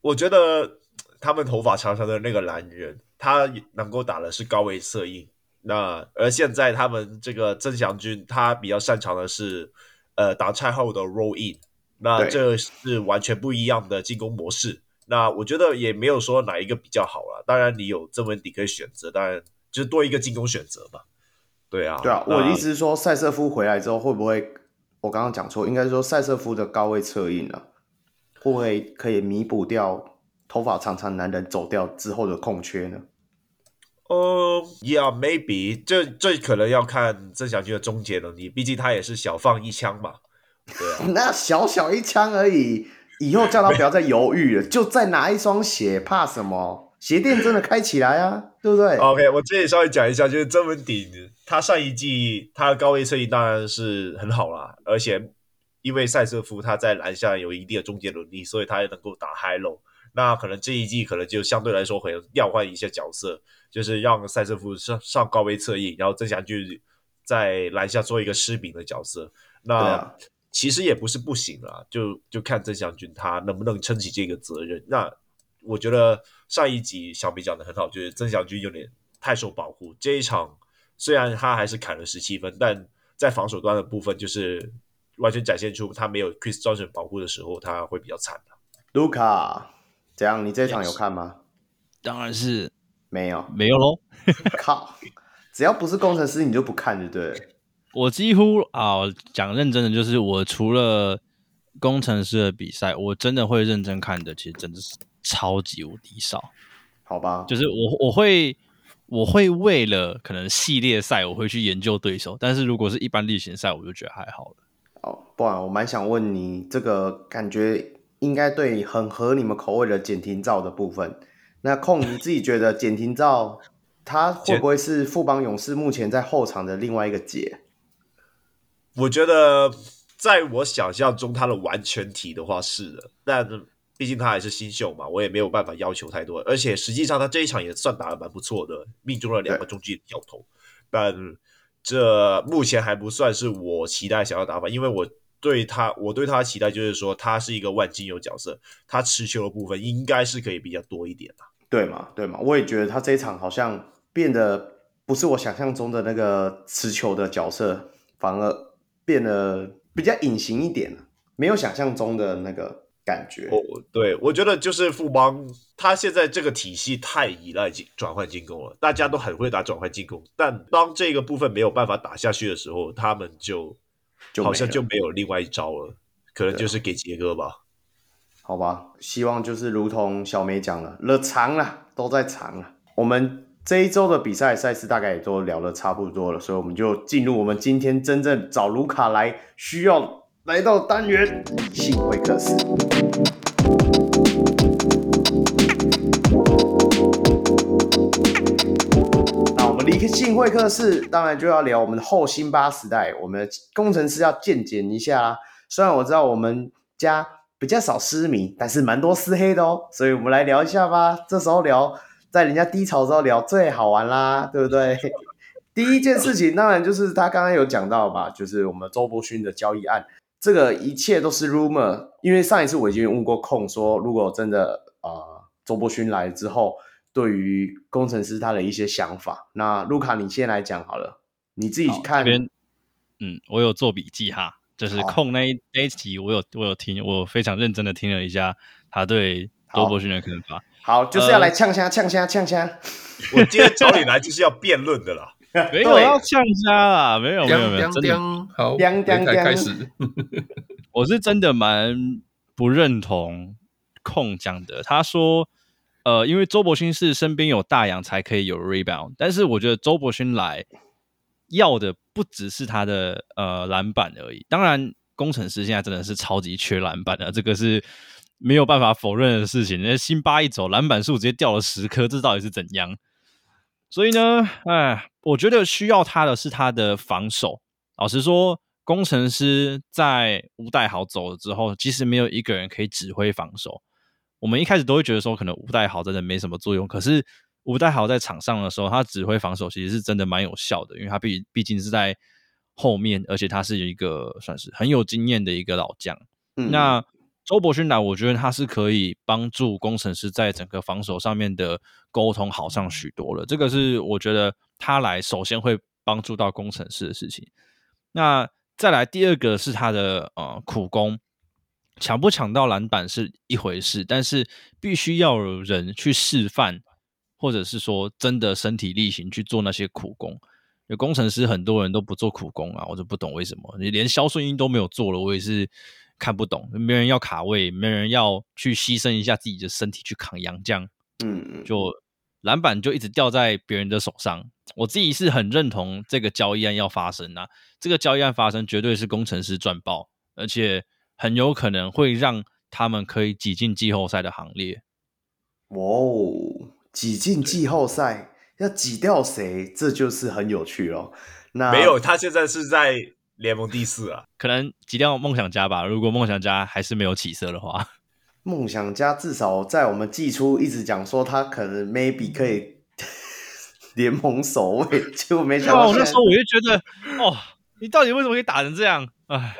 我觉得。他们头发长长的那个男人，他能够打的是高位策应。那而现在他们这个曾祥军，他比较擅长的是，呃，打拆后的 roll in。那这是完全不一样的进攻模式。那我觉得也没有说哪一个比较好了。当然你有曾文鼎可以选择，当然就是多一个进攻选择吧。对啊，对啊。我的意思是说，塞瑟夫回来之后会不会？我刚刚讲错，应该是说塞瑟夫的高位策应了，会不会可以弥补掉？头发长长男人走掉之后的空缺呢？呃、uh,，Yeah，maybe，这这可能要看曾祥军的终结能力，毕竟他也是小放一枪嘛。对啊，那小小一枪而已，以后叫他不要再犹豫了，就再拿一双鞋，怕什么？鞋垫真的开起来啊，对不对？OK，我这里稍微讲一下，就是曾文鼎，他上一季他的高位策应当然是很好啦，而且因为赛瑟夫他在篮下有一定的终结能力，所以他也能够打 high low。那可能这一季可能就相对来说会调换一些角色，就是让赛瑟夫上上高位策应，然后曾祥俊在篮下做一个失明的角色。那其实也不是不行啊，就就看曾祥军他能不能撑起这个责任。那我觉得上一集小米讲的很好，就是曾祥军有点太受保护。这一场虽然他还是砍了十七分，但在防守端的部分就是完全展现出他没有 Chris Johnson 保护的时候，他会比较惨的。卢卡。怎样？你这场有看吗？当然是没有，没有喽！靠，只要不是工程师，你就不看，对不对？我几乎啊，讲认真的，就是我除了工程师的比赛，我真的会认真看的，其实真的是超级无敌少。好吧，就是我我会我会为了可能系列赛，我会去研究对手，但是如果是一般例行赛，我就觉得还好了。哦，不然我蛮想问你这个感觉。应该对很合你们口味的简廷照的部分，那控你自己觉得简廷照他会不会是富邦勇士目前在后场的另外一个解？我觉得在我想象中，他的完全体的话是的，但毕竟他还是新秀嘛，我也没有办法要求太多。而且实际上他这一场也算打的蛮不错的，命中了两个中继跳投，但这目前还不算是我期待想要打法，因为我。对他，我对他的期待就是说，他是一个万金油角色，他持球的部分应该是可以比较多一点的，对嘛？对嘛？我也觉得他这一场好像变得不是我想象中的那个持球的角色，反而变得比较隐形一点，没有想象中的那个感觉。哦，对，我觉得就是富邦，他现在这个体系太依赖进转换进攻了，大家都很会打转换进攻，但当这个部分没有办法打下去的时候，他们就。好像就没有另外一招了，可能就是给杰哥吧。好吧，希望就是如同小梅讲了，了长了都在长了。我们这一周的比赛赛事大概也都聊得差不多了，所以我们就进入我们今天真正找卢卡来需要来到单元理性会客室。那我们理性会客室当然就要聊我们的后辛巴时代，我们的工程师要见检一下啦。虽然我知道我们家。比较少失迷，但是蛮多狮黑的哦，所以我们来聊一下吧。这时候聊，在人家低潮的时候聊最好玩啦，对不对？第一件事情当然就是他刚刚有讲到吧，就是我们周伯勋的交易案，这个一切都是 rumor。因为上一次我已经问过控说，如果真的呃周伯勋来之后，对于工程师他的一些想法，那卢卡你先来讲好了，你自己看。嗯，我有做笔记哈。就是控那一那一集，我有我有听，我非常认真的听了一下他对周伯勋的看法。好，就是要来呛虾呛虾呛虾。我今天找你来就是要辩论的啦，没有要呛虾啦，没有没有没有，真的好，开始。我是真的蛮不认同控讲的，他说，呃，因为周伯勋是身边有大洋才可以有 rebound，但是我觉得周伯勋来。要的不只是他的呃篮板而已，当然工程师现在真的是超级缺篮板的，这个是没有办法否认的事情。那辛巴一走，篮板数直接掉了十颗，这到底是怎样？所以呢，哎，我觉得需要他的是他的防守。老实说，工程师在吴代豪走了之后，其实没有一个人可以指挥防守。我们一开始都会觉得说，可能吴代豪真的没什么作用，可是。吴代豪在场上的时候，他指挥防守其实是真的蛮有效的，因为他毕毕竟是在后面，而且他是有一个算是很有经验的一个老将。嗯、那周伯勋来，我觉得他是可以帮助工程师在整个防守上面的沟通好上许多了。这个是我觉得他来首先会帮助到工程师的事情。那再来第二个是他的呃苦攻，抢不抢到篮板是一回事，但是必须要有人去示范。或者是说真的身体力行去做那些苦工，有工程师很多人都不做苦工啊，我就不懂为什么，你连肖顺英都没有做了，我也是看不懂。没人要卡位，没人要去牺牲一下自己的身体去扛洋将，嗯，就篮板就一直掉在别人的手上。我自己是很认同这个交易案要发生啊，这个交易案发生绝对是工程师赚爆，而且很有可能会让他们可以挤进季后赛的行列。哇哦！挤进季后赛要挤掉谁？这就是很有趣哦。那没有，他现在是在联盟第四啊，可能挤掉梦想家吧。如果梦想家还是没有起色的话，梦想家至少在我们季初一直讲说他可能 maybe 可以 联盟首位，结果没想到。那时候我就觉得，哦，你到底为什么可以打成这样？哎，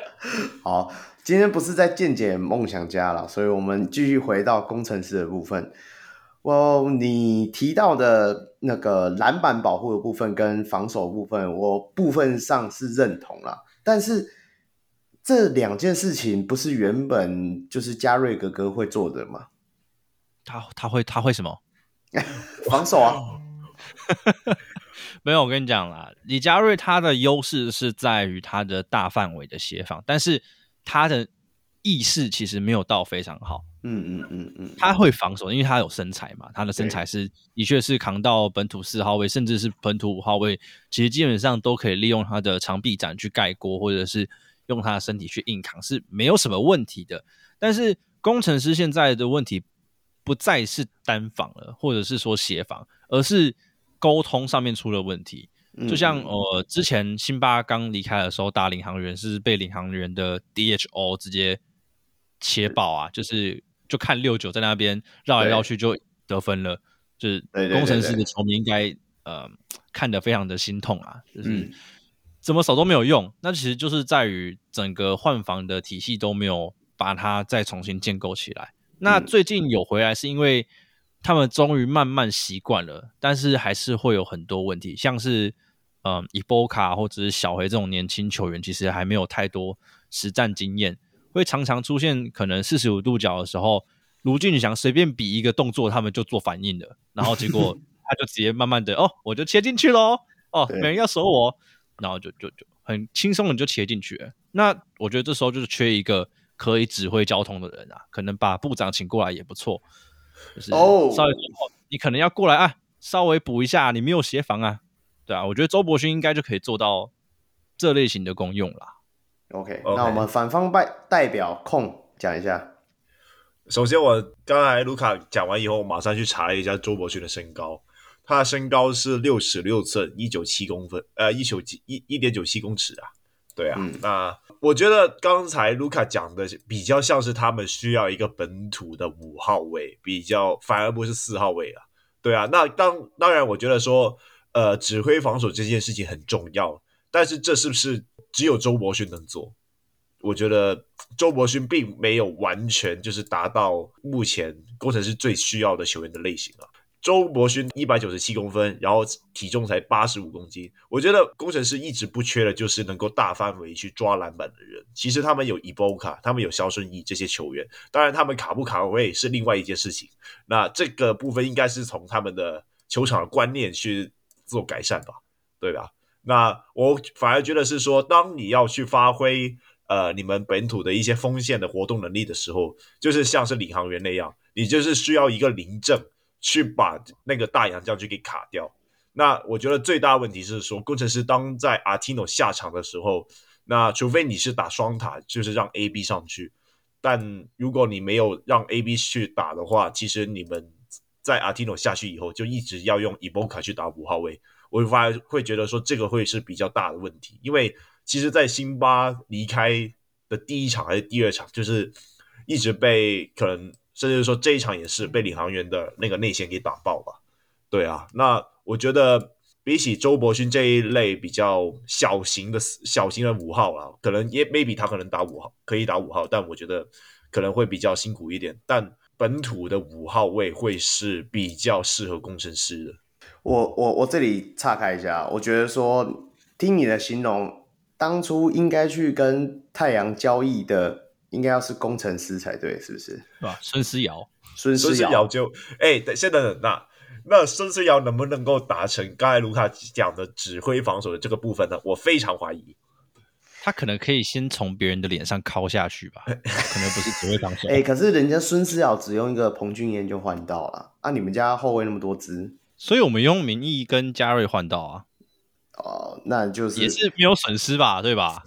好，今天不是在见解梦想家了，所以我们继续回到工程师的部分。我，你提到的那个篮板保护的部分跟防守部分，我部分上是认同了。但是这两件事情不是原本就是嘉瑞哥哥会做的吗？他他会他会什么？防守啊？没有，我跟你讲啦，李嘉瑞他的优势是在于他的大范围的协防，但是他的意识其实没有到非常好。嗯嗯嗯嗯，他会防守，因为他有身材嘛，他的身材是的确是扛到本土四号位，甚至是本土五号位，其实基本上都可以利用他的长臂展去盖锅，或者是用他的身体去硬扛，是没有什么问题的。但是工程师现在的问题不再是单防了，或者是说协防，而是沟通上面出了问题。就像呃之前辛巴刚离开的时候，打领航员是被领航员的 DHO 直接切爆啊，就是。就看六九在那边绕来绕去就得分了，就是工程师的球迷应该呃看得非常的心痛啊，就是怎么守都没有用。那其实就是在于整个换防的体系都没有把它再重新建构起来。那最近有回来是因为他们终于慢慢习惯了，但是还是会有很多问题，像是嗯伊波卡或者是小黑这种年轻球员，其实还没有太多实战经验。会常常出现可能四十五度角的时候，卢俊祥随便比一个动作，他们就做反应了，然后结果 他就直接慢慢的哦，我就切进去喽，哦，没人要守我，然后就就就很轻松的就切进去了。那我觉得这时候就是缺一个可以指挥交通的人啊，可能把部长请过来也不错。就是哦，稍微你可能要过来啊，稍微补一下，你没有协防啊，对啊，我觉得周伯勋应该就可以做到这类型的功用啦。OK，, okay. 那我们反方代代表控讲一下。首先，我刚才卢卡讲完以后，我马上去查了一下周伯勋的身高。他的身高是六尺六寸，一九七公分，呃，一九七一一点九七公尺啊。对啊，嗯、那我觉得刚才卢卡讲的比较像是他们需要一个本土的五号位，比较反而不是四号位啊。对啊，那当当然，我觉得说，呃，指挥防守这件事情很重要，但是这是不是只有周伯勋能做？我觉得周伯勋并没有完全就是达到目前工程师最需要的球员的类型啊。周伯勋一百九十七公分，然后体重才八十五公斤。我觉得工程师一直不缺的就是能够大范围去抓篮板的人。其实他们有伊波卡，他们有肖顺义这些球员，当然他们卡不卡位是另外一件事情。那这个部分应该是从他们的球场的观念去做改善吧，对吧？那我反而觉得是说，当你要去发挥呃你们本土的一些锋线的活动能力的时候，就是像是领航员那样，你就是需要一个临阵。去把那个大洋将军给卡掉。那我觉得最大问题是说，工程师当在阿提诺下场的时候，那除非你是打双塔，就是让 AB 上去。但如果你没有让 AB 去打的话，其实你们在阿提诺下去以后，就一直要用伊波卡去打五号位。我反而会觉得说，这个会是比较大的问题，因为其实，在辛巴离开的第一场还是第二场，就是一直被可能。甚至说这一场也是被领航员的那个内线给打爆吧，对啊，那我觉得比起周伯勋这一类比较小型的小型的五号啊，可能也 maybe 他可能打五号可以打五号，但我觉得可能会比较辛苦一点。但本土的五号位会是比较适合工程师的。我我我这里岔开一下，我觉得说听你的形容，当初应该去跟太阳交易的。应该要是工程师才对，是不是？是吧？孙思尧，孙思尧就哎，等现在等那那孙思尧能不能够达成刚才卢卡讲的指挥防守的这个部分呢？我非常怀疑。他可能可以先从别人的脸上敲下去吧，可能不是指挥防守。哎，可是人家孙思邈只用一个彭俊彦就换到了，啊，你们家后卫那么多支，所以我们用名义跟嘉瑞换到啊。哦，那就是也是没有损失吧，对吧？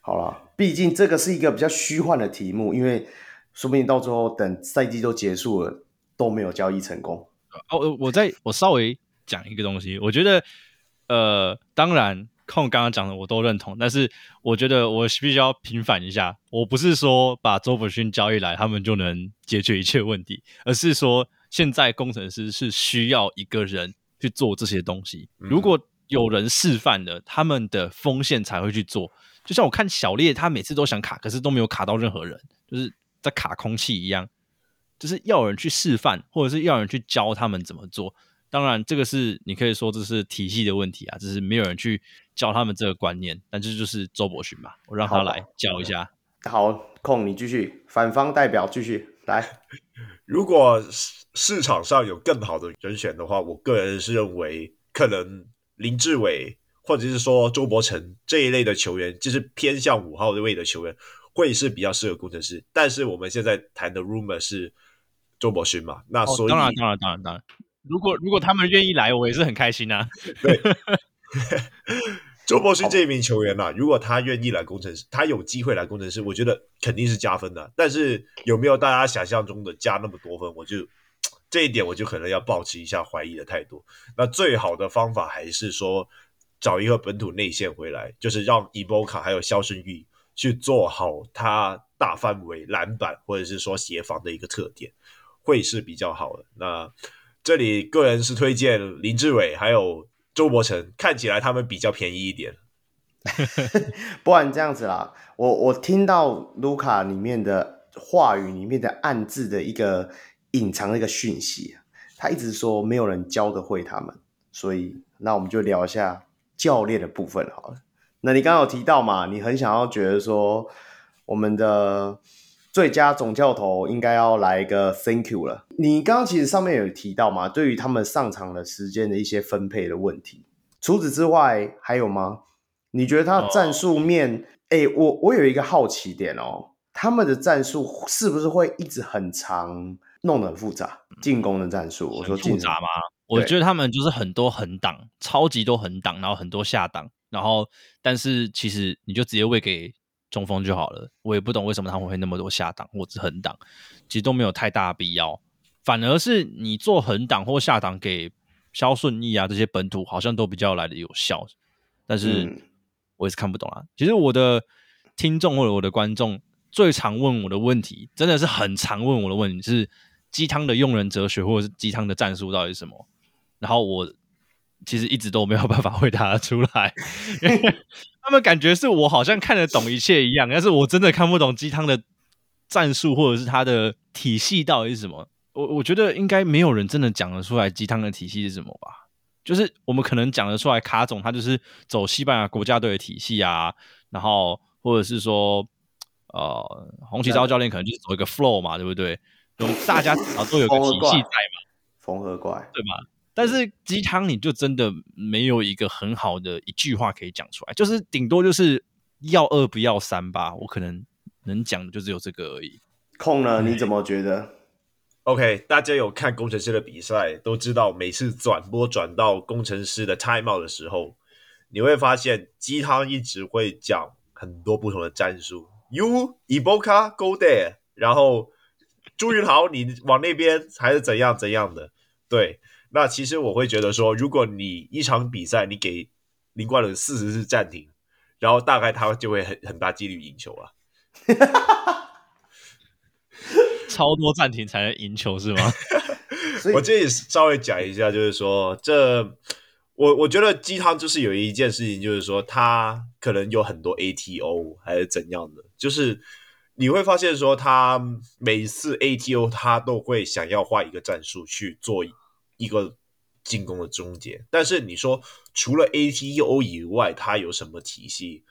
好了。毕竟这个是一个比较虚幻的题目，因为说不定到最后等赛季都结束了都没有交易成功。哦，我再我稍微讲一个东西，我觉得呃，当然控刚刚讲的我都认同，但是我觉得我必须要平反一下，我不是说把周伯勋交易来他们就能解决一切问题，而是说现在工程师是需要一个人去做这些东西，如果有人示范了，他们的风险才会去做。就像我看小烈，他每次都想卡，可是都没有卡到任何人，就是在卡空气一样。就是要有人去示范，或者是要有人去教他们怎么做。当然，这个是你可以说这是体系的问题啊，只是没有人去教他们这个观念。但这就是周伯勋嘛，我让他来教一下。好，控你继续，反方代表继续来。如果市场上有更好的人选的话，我个人是认为可能林志伟。或者是说周伯成这一类的球员，就是偏向五号位的球员，会是比较适合工程师。但是我们现在谈的 rumor 是周伯勋嘛？那所以、哦、当然当然当然当然，如果如果他们愿意来，我也是很开心啊。对，周伯勋这一名球员啊，如果他愿意来工程师，他有机会来工程师，我觉得肯定是加分的。但是有没有大家想象中的加那么多分？我就这一点我就可能要保持一下怀疑的态度。那最好的方法还是说。找一个本土内线回来，就是让伊波卡还有肖顺玉去做好他大范围篮板或者是说协防的一个特点，会是比较好的。那这里个人是推荐林志伟还有周伯成，看起来他们比较便宜一点。不然这样子啦，我我听到卢卡里面的话语里面的暗字的一个隐藏的一个讯息，他一直说没有人教得会他们，所以那我们就聊一下。教练的部分好了，那你刚刚有提到嘛？你很想要觉得说，我们的最佳总教头应该要来一个 Thank you 了。你刚刚其实上面有提到嘛？对于他们上场的时间的一些分配的问题，除此之外还有吗？你觉得他的战术面？哎、oh. 欸，我我有一个好奇点哦，他们的战术是不是会一直很长，弄得很复杂？进攻的战术，我说复杂吗？我觉得他们就是很多横挡，超级多横挡，然后很多下挡，然后但是其实你就直接喂给中锋就好了。我也不懂为什么他们会那么多下档或者横档，其实都没有太大的必要。反而是你做横档或下档给肖顺义啊这些本土，好像都比较来的有效。但是我也是看不懂啊。其实我的听众或者我的观众最常问我的问题，真的是很常问我的问题，是鸡汤的用人哲学或者是鸡汤的战术到底是什么？然后我其实一直都没有办法回答出来，因为 他们感觉是我好像看得懂一切一样，但是我真的看不懂鸡汤的战术或者是它的体系到底是什么。我我觉得应该没有人真的讲得出来鸡汤的体系是什么吧？就是我们可能讲得出来，卡总他就是走西班牙国家队的体系啊，然后或者是说，呃，洪奇召教练可能就是走一个 flow 嘛，对不对？大家至少都有个体系在嘛，缝合怪，对吧？但是鸡汤你就真的没有一个很好的一句话可以讲出来，就是顶多就是要二不要三吧。我可能能讲的就只有这个而已。空呢？你怎么觉得？OK，大家有看工程师的比赛都知道，每次转播转到工程师的 timeout 的时候，你会发现鸡汤一直会讲很多不同的战术。You Iboka go there，然后朱云豪你往那边还是怎样怎样的？对。那其实我会觉得说，如果你一场比赛你给林冠伦四十次暂停，然后大概他就会很很大几率赢球了。超多暂停才能赢球是吗？我这里稍微讲一下，就是说这我我觉得鸡汤就是有一件事情，就是说他可能有很多 ATO 还是怎样的，就是你会发现说他每次 ATO 他都会想要画一个战术去做。一个进攻的终结，但是你说除了 ATO 以外，它有什么体系？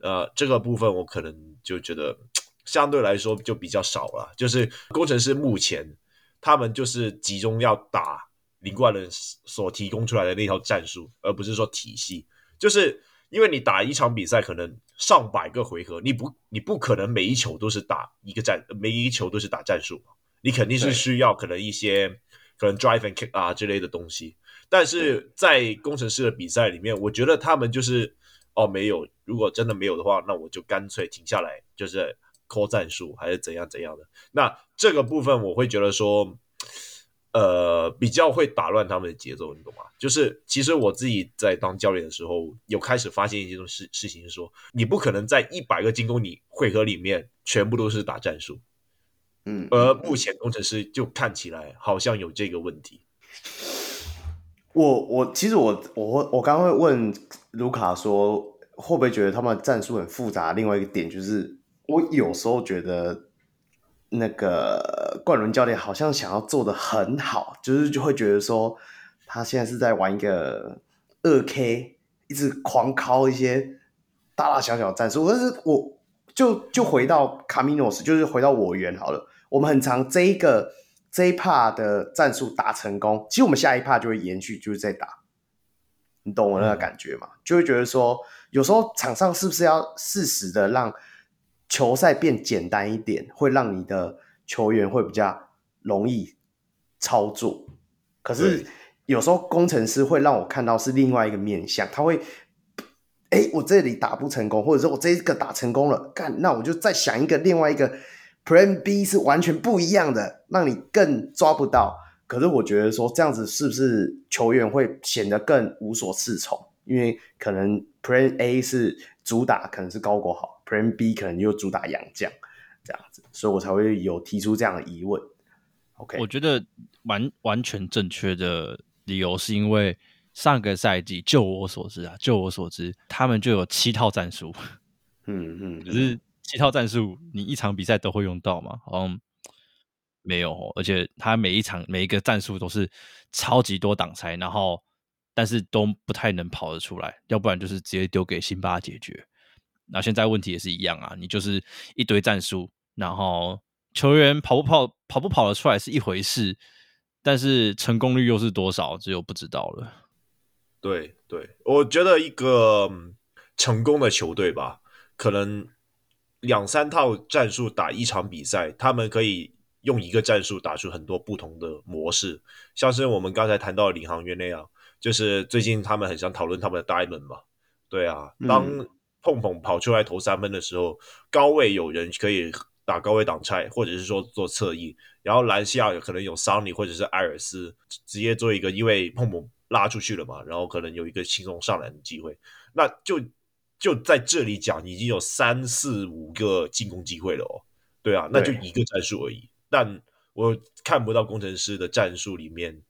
呃，这个部分我可能就觉得相对来说就比较少了。就是工程师目前他们就是集中要打林冠伦所提供出来的那套战术，而不是说体系。就是因为你打一场比赛，可能上百个回合，你不你不可能每一球都是打一个战，每一球都是打战术，你肯定是需要可能一些。可能 drive and kick 啊之类的东西，但是在工程师的比赛里面，我觉得他们就是哦没有，如果真的没有的话，那我就干脆停下来，就是 call 战术还是怎样怎样的。那这个部分我会觉得说，呃，比较会打乱他们的节奏，你懂吗？就是其实我自己在当教练的时候，有开始发现一件事事情，是说你不可能在一百个进攻你回合里面全部都是打战术。嗯，而目前工程师就看起来好像有这个问题。我我其实我我我刚刚会问卢卡说，会不会觉得他们战术很复杂？另外一个点就是，我有时候觉得那个冠伦教练好像想要做的很好，就是就会觉得说，他现在是在玩一个二 K，一直狂敲一些大大小小战术。但是我就就回到卡米诺斯，就是回到我圆好了。我们很常这一个这一 part 的战术打成功，其实我们下一 part 就会延续，就是在打，你懂我那个感觉吗？嗯、就会觉得说，有时候场上是不是要适时的让球赛变简单一点，会让你的球员会比较容易操作。可是有时候工程师会让我看到是另外一个面向，他会，哎，我这里打不成功，或者说我这一个打成功了，干，那我就再想一个另外一个。Plan B 是完全不一样的，让你更抓不到。可是我觉得说这样子是不是球员会显得更无所适从？因为可能 Plan A 是主打可能是高国豪，Plan B 可能又主打洋将这样子，所以我才会有提出这样的疑问。OK，我觉得完完全正确的理由是因为上个赛季，就我所知啊，就我所知，他们就有七套战术。嗯嗯，可是。七套战术，你一场比赛都会用到吗？好像没有，哦而且他每一场每一个战术都是超级多挡拆，然后但是都不太能跑得出来，要不然就是直接丢给辛巴解决。那现在问题也是一样啊，你就是一堆战术，然后球员跑不跑跑不跑得出来是一回事，但是成功率又是多少，只有不知道了。对对，我觉得一个成功的球队吧，可能。两三套战术打一场比赛，他们可以用一个战术打出很多不同的模式，像是我们刚才谈到的领航员那样，就是最近他们很想讨论他们的 Diamond 嘛，对啊，当碰碰跑出来投三分的时候，嗯、高位有人可以打高位挡拆，或者是说做侧翼，然后篮下可能有桑尼或者是艾尔斯直接做一个，因为碰碰拉出去了嘛，然后可能有一个轻松上篮的机会，那就。就在这里讲，已经有三四五个进攻机会了哦。对啊，那就一个战术而已。但我看不到工程师的战术里面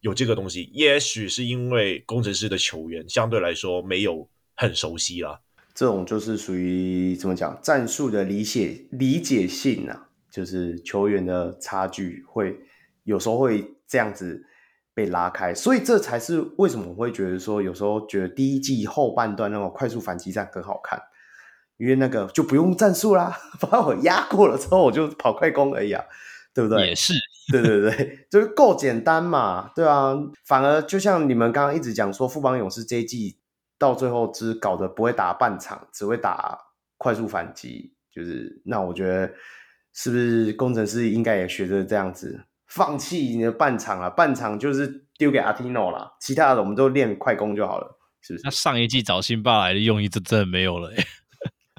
有这个东西，也许是因为工程师的球员相对来说没有很熟悉啦。这种就是属于怎么讲战术的理解理解性啊，就是球员的差距会有时候会这样子。被拉开，所以这才是为什么我会觉得说，有时候觉得第一季后半段那种快速反击战很好看，因为那个就不用战术啦，把我压过了之后，我就跑快攻而已啊，对不对？也是，对对对，就是够简单嘛，对啊。反而就像你们刚刚一直讲说，富邦勇士这一季到最后只搞得不会打半场，只会打快速反击，就是那我觉得是不是工程师应该也学着这样子？放弃你的半场了，半场就是丢给阿提诺了，其他的我们都练快攻就好了，是不是？那上一季找辛巴来的用意就真的没有了，欸，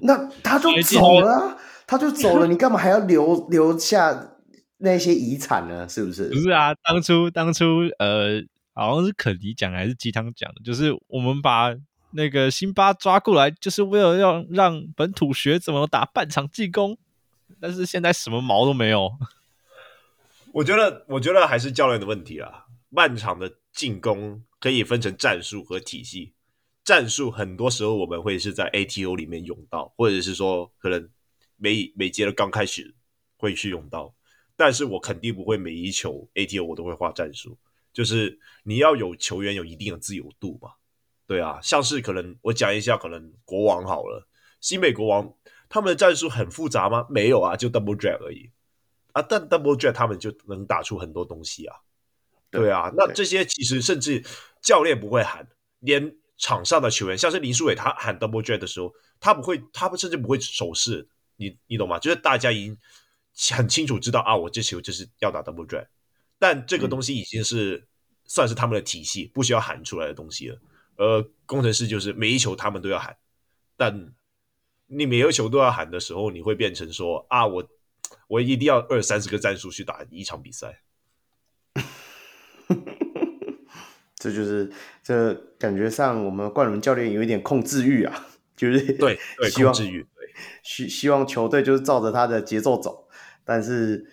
那他就走了，他就走了，你干嘛还要留留下那些遗产呢？是不是？不是啊，当初当初呃，好像是肯尼讲还是鸡汤讲的，就是我们把那个辛巴抓过来，就是为了要让本土学怎么打半场进攻，但是现在什么毛都没有。我觉得，我觉得还是教练的问题啦。漫长的进攻可以分成战术和体系。战术很多时候我们会是在 ATO 里面用到，或者是说可能每每节的刚开始会去用到。但是我肯定不会每一球 ATO 我都会画战术，就是你要有球员有一定的自由度嘛。对啊，像是可能我讲一下，可能国王好了，新美国王他们的战术很复杂吗？没有啊，就 double drag 而已。啊，但 double drag 他们就能打出很多东西啊，对啊，那这些其实甚至教练不会喊，连场上的球员，像是林书伟，他喊 double drag 的时候，他不会，他甚至不会手势，你你懂吗？就是大家已经很清楚知道啊，我这球就是要打 double drag，但这个东西已经是、嗯、算是他们的体系，不需要喊出来的东西了。而工程师就是每一球他们都要喊，但你每一球都要喊的时候，你会变成说啊，我。我一定要二三十个战术去打一场比赛，这就是这感觉上我们冠伦教练有一点控制欲啊，就是对对希望控制欲，希希望球队就是照着他的节奏走。但是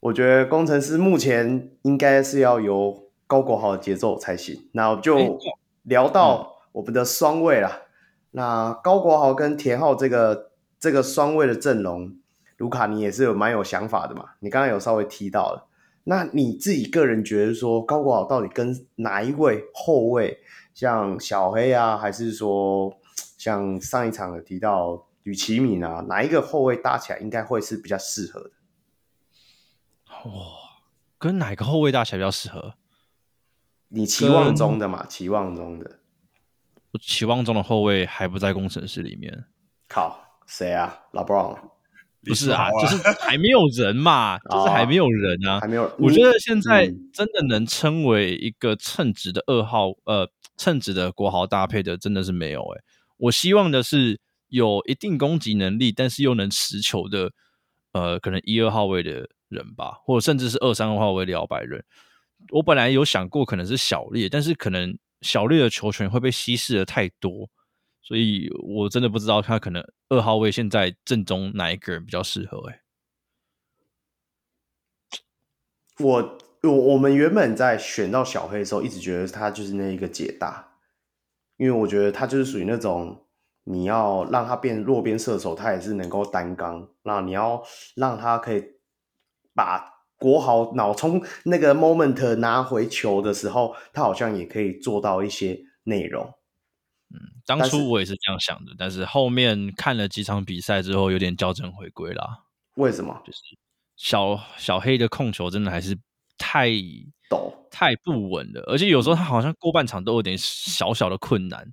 我觉得工程师目前应该是要由高国豪的节奏才行。那我就聊到我们的双卫了，那高国豪跟田浩这个这个双位的阵容。卢卡，你也是有蛮有想法的嘛？你刚刚有稍微提到了，那你自己个人觉得说高国豪到底跟哪一位后卫，像小黑啊，还是说像上一场有提到吕奇敏啊，哪一个后卫搭起来应该会是比较适合的？哇、哦，跟哪个后卫搭起来比较适合？你期望中的嘛？期望中的，我期望中的后卫还不在工程师里面。靠，谁啊？老布朗。不是啊，就是还没有人嘛，就是还没有人啊，还没有。我觉得现在真的能称为一个称职的二号，呃，称职的国豪搭配的，真的是没有诶。我希望的是有一定攻击能力，但是又能持球的，呃，可能一二号位的人吧，或者甚至是二三号位的摇摆人。我本来有想过可能是小烈，但是可能小烈的球权会被稀释的太多。所以我真的不知道他可能二号位现在正中哪一个人比较适合哎。我我我们原本在选到小黑的时候，一直觉得他就是那一个解答，因为我觉得他就是属于那种你要让他变弱边射手，他也是能够担纲。那你要让他可以把国豪脑冲那个 moment 拿回球的时候，他好像也可以做到一些内容。嗯，当初我也是这样想的，但是，后面看了几场比赛之后，有点校正回归啦。为什么？就是小小黑的控球真的还是太抖、太不稳了，而且有时候他好像过半场都有点小小的困难。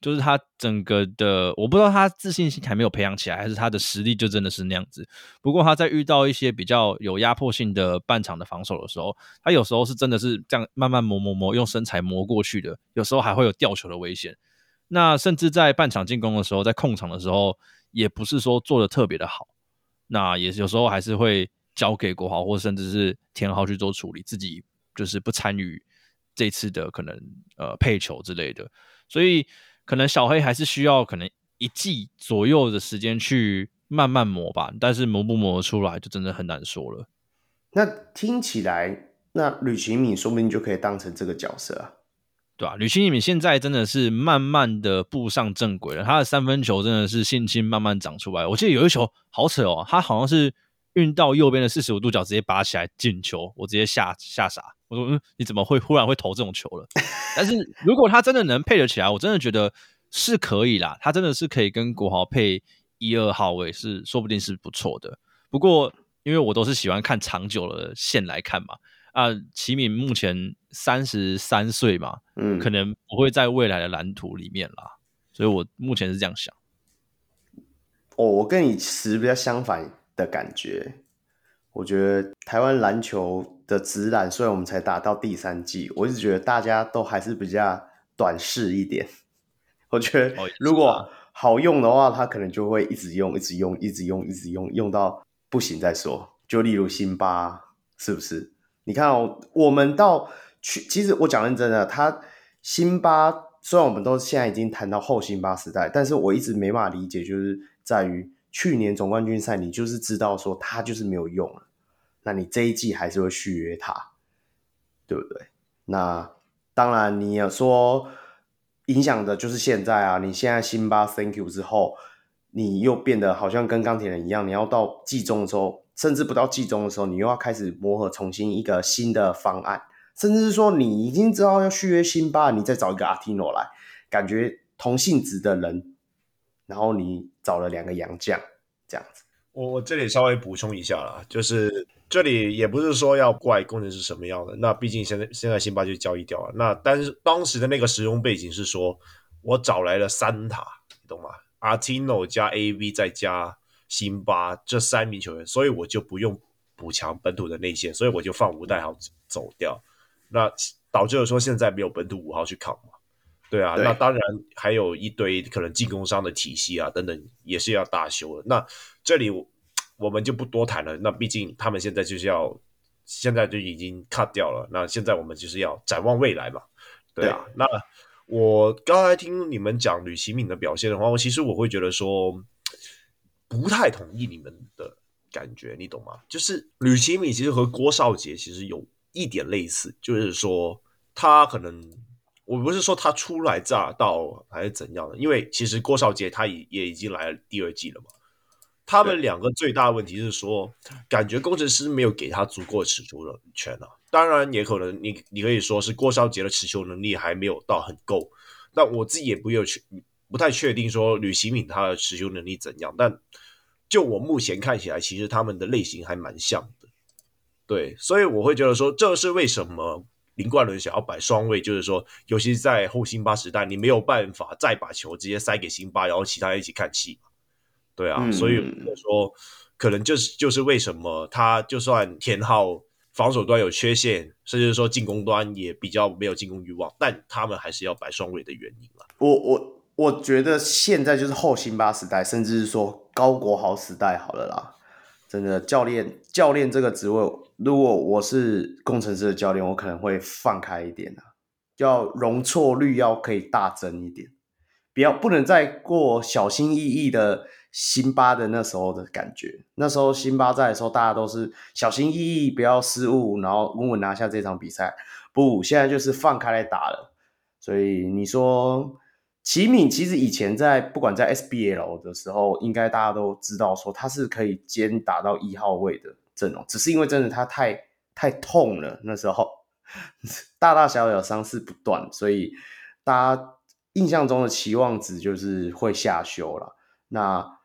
就是他整个的，我不知道他自信心还没有培养起来，还是他的实力就真的是那样子。不过他在遇到一些比较有压迫性的半场的防守的时候，他有时候是真的是这样慢慢磨磨磨，用身材磨过去的。有时候还会有掉球的危险。那甚至在半场进攻的时候，在控场的时候，也不是说做的特别的好。那也有时候还是会交给国豪或甚至是田豪去做处理，自己就是不参与这次的可能呃配球之类的。所以。可能小黑还是需要可能一季左右的时间去慢慢磨吧，但是磨不磨得出来就真的很难说了。那听起来，那吕启敏说不定就可以当成这个角色啊，对吧、啊？吕启敏现在真的是慢慢的步上正轨了，他的三分球真的是信心慢慢长出来。我记得有一球好扯哦，他好像是运到右边的四十五度角直接拔起来进球，我直接吓吓傻。我说，嗯，你怎么会忽然会投这种球了？但是如果他真的能配得起来，我真的觉得是可以啦。他真的是可以跟国豪配一二号位，是说不定是不错的。不过因为我都是喜欢看长久的线来看嘛，啊，齐敏目前三十三岁嘛，嗯，可能不会在未来的蓝图里面啦。所以我目前是这样想。哦，我跟你持比较相反的感觉。我觉得台湾篮球的直篮，虽然我们才打到第三季，我一直觉得大家都还是比较短视一点。我觉得如果好用的话，他可能就会一直用，一直用，一直用，一直用，用到不行再说。就例如辛巴，是不是？你看哦，我们到去，其实我讲认真的，他辛巴虽然我们都现在已经谈到后辛巴时代，但是我一直没办法理解，就是在于。去年总冠军赛，你就是知道说他就是没有用了，那你这一季还是会续约他，对不对？那当然你要说影响的就是现在啊，你现在辛巴 Thank you 之后，你又变得好像跟钢铁人一样，你要到季中的时候，甚至不到季中的时候，你又要开始磨合，重新一个新的方案，甚至是说你已经知道要续约辛巴，你再找一个阿提诺来，感觉同性质的人。然后你找了两个洋将，这样子。我我这里稍微补充一下啦，就是这里也不是说要怪工程师什么样的，那毕竟现在现在辛巴就交易掉了。那但是当时的那个时空背景是说，我找来了三塔，你懂吗？阿提诺加 AV 再加辛巴这三名球员，所以我就不用补强本土的内线，所以我就放吴代豪走掉，那导致了说现在没有本土五号去扛嘛。对啊，对，那当然还有一堆可能进攻商的体系啊等等，也是要大修的。那这里我们就不多谈了。那毕竟他们现在就是要，现在就已经 cut 掉了。那现在我们就是要展望未来嘛。对啊，对，那我刚才听你们讲吕奇敏的表现的话，我其实我会觉得说不太同意你们的感觉，你懂吗？就是吕其敏其实和郭少杰其实有一点类似，就是说他可能。我不是说他初来乍到还是怎样的，因为其实郭少杰他也也已经来了第二季了嘛。他们两个最大的问题是说，感觉工程师没有给他足够的持球的权啊。当然也可能你你可以说是郭少杰的持球能力还没有到很够。但我自己也不有确不太确定说吕其敏他的持球能力怎样。但就我目前看起来，其实他们的类型还蛮像的。对，所以我会觉得说，这是为什么。林冠伦想要摆双位，就是说，尤其是在后辛巴时代，你没有办法再把球直接塞给辛巴，然后其他人一起看戏。对啊，嗯、所以我说，可能就是就是为什么他就算田浩防守端有缺陷，甚至说进攻端也比较没有进攻欲望，但他们还是要摆双位的原因了。我我我觉得现在就是后辛巴时代，甚至是说高国豪时代好了啦。真的教练，教练这个职位，如果我是工程师的教练，我可能会放开一点啊，要容错率要可以大增一点，不要不能再过小心翼翼的辛巴的那时候的感觉。那时候辛巴在的时候，大家都是小心翼翼，不要失误，然后稳稳拿下这场比赛。不，现在就是放开来打了。所以你说。齐敏其实以前在不管在 SBL 的时候，应该大家都知道说他是可以兼打到一号位的阵容，只是因为真的他太太痛了，那时候大大小小伤势不断，所以大家印象中的期望值就是会下修了。那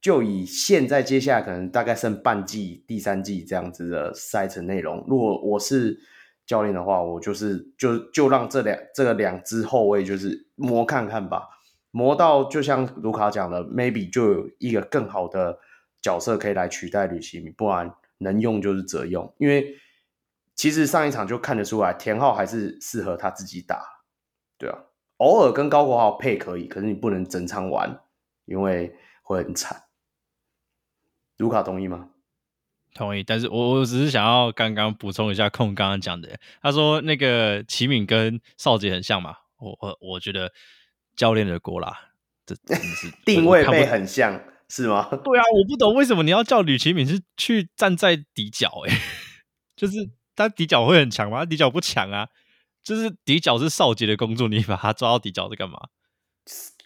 就以现在接下来可能大概剩半季、第三季这样子的赛程内容，如果我是。教练的话，我就是就就让这两这个两支后卫就是磨看看吧，磨到就像卢卡讲的，maybe 就有一个更好的角色可以来取代吕齐明，不然能用就是则用。因为其实上一场就看得出来，田浩还是适合他自己打，对啊，偶尔跟高国豪配可以，可是你不能整场玩，因为会很惨。卢卡同意吗？同意，但是我我只是想要刚刚补充一下空刚刚讲的，他说那个齐敏跟少杰很像嘛，我我我觉得教练的锅啦，这真是 定位被很像是吗？对啊，我不懂为什么你要叫吕齐敏是去站在底角诶、欸、就是他底角会很强吗？他底角不强啊，就是底角是少杰的工作，你把他抓到底角是干嘛？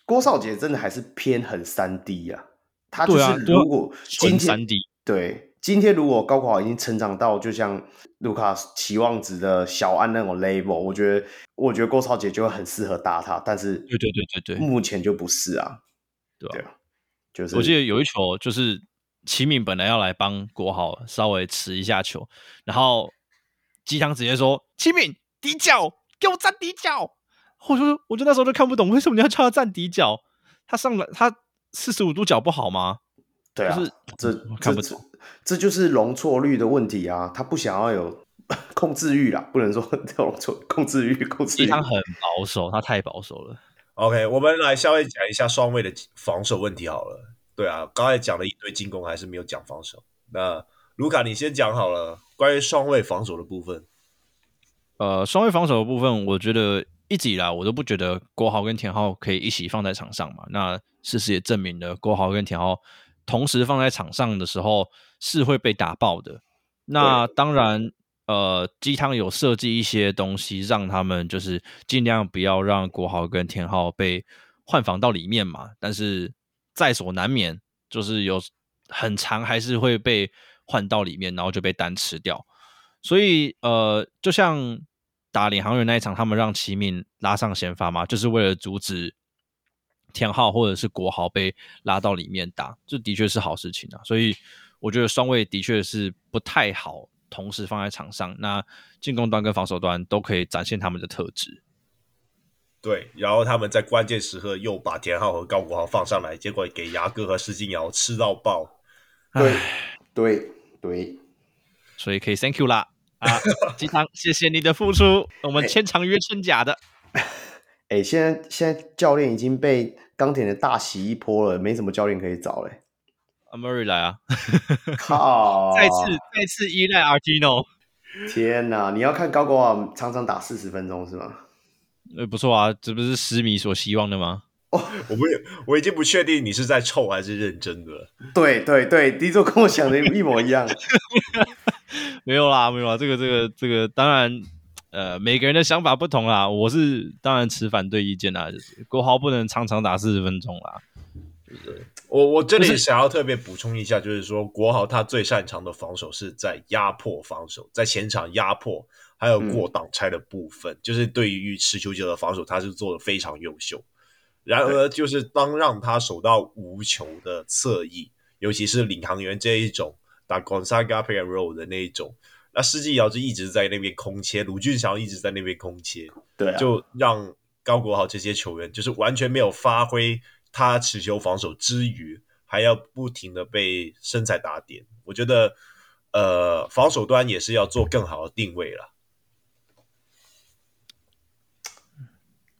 郭少杰真的还是偏很三 D 啊，他就是如果今天三 D 对。今天如果高国豪已经成长到就像卢卡期望值的小安那种 level，我觉得我觉得郭超杰就会很适合打他，但是对对对对对，目前就不是啊，对啊，就是我记得有一球就是齐敏本来要来帮国豪稍微持一下球，然后鸡汤直接说齐敏底角给我站底角，我就我就那时候就看不懂为什么你要叫他站底角，他上来他四十五度角不好吗？对啊，就是这看不懂。这就是容错率的问题啊！他不想要有 控制欲啦，不能说 容错控制欲，控制欲。他很保守，他太保守了。OK，我们来稍微讲一下双位的防守问题好了。对啊，刚才讲了一堆进攻，还是没有讲防守。那卢卡，你先讲好了，关于双位防守的部分。呃，双位防守的部分，我觉得一直以来我都不觉得国豪跟田浩可以一起放在场上嘛。那事实也证明了，国豪跟田浩同时放在场上的时候。是会被打爆的。那当然，呃，鸡汤有设计一些东西，让他们就是尽量不要让国豪跟田浩被换防到里面嘛。但是在所难免，就是有很长还是会被换到里面，然后就被单吃掉。所以，呃，就像打领航员那一场，他们让齐敏拉上先发嘛，就是为了阻止田浩或者是国豪被拉到里面打，这的确是好事情啊。所以。我觉得双卫的确是不太好同时放在场上，那进攻端跟防守端都可以展现他们的特质。对，然后他们在关键时刻又把田浩和高国豪放上来，结果给牙哥和施晋尧吃到爆。对对对，所以可以 thank you 啦啊，鸡汤，谢谢你的付出，我们签长约真假的。哎、欸，现在现在教练已经被钢铁的大洗一波了，没什么教练可以找嘞。阿 Murray 来啊！靠！再次再次依赖 Artino。天哪！你要看高国豪常常打四十分钟是吗？呃，不错啊，这不是十米所希望的吗？哦，我不，我已经不确定你是在臭还是认真的了。对对对，迪座跟我想的一模一样。没有啦，没有啦，这个这个这个，当然，呃，每个人的想法不同啦。我是当然持反对意见啦，就是国豪不能常常打四十分钟啦。我我这里想要特别补充一下，就是说国豪他最擅长的防守是在压迫防守，在前场压迫，还有过挡拆的部分，嗯、就是对于持球者的防守，他是做的非常优秀。然而，就是当让他守到无球的侧翼，尤其是领航员这一种打 Gonzaga pick and roll 的那一种，那施晋尧就一直在那边空切，卢俊祥一直在那边空切，对、啊，就让高国豪这些球员就是完全没有发挥。他持球防守之余，还要不停的被身材打点，我觉得，呃，防守端也是要做更好的定位了。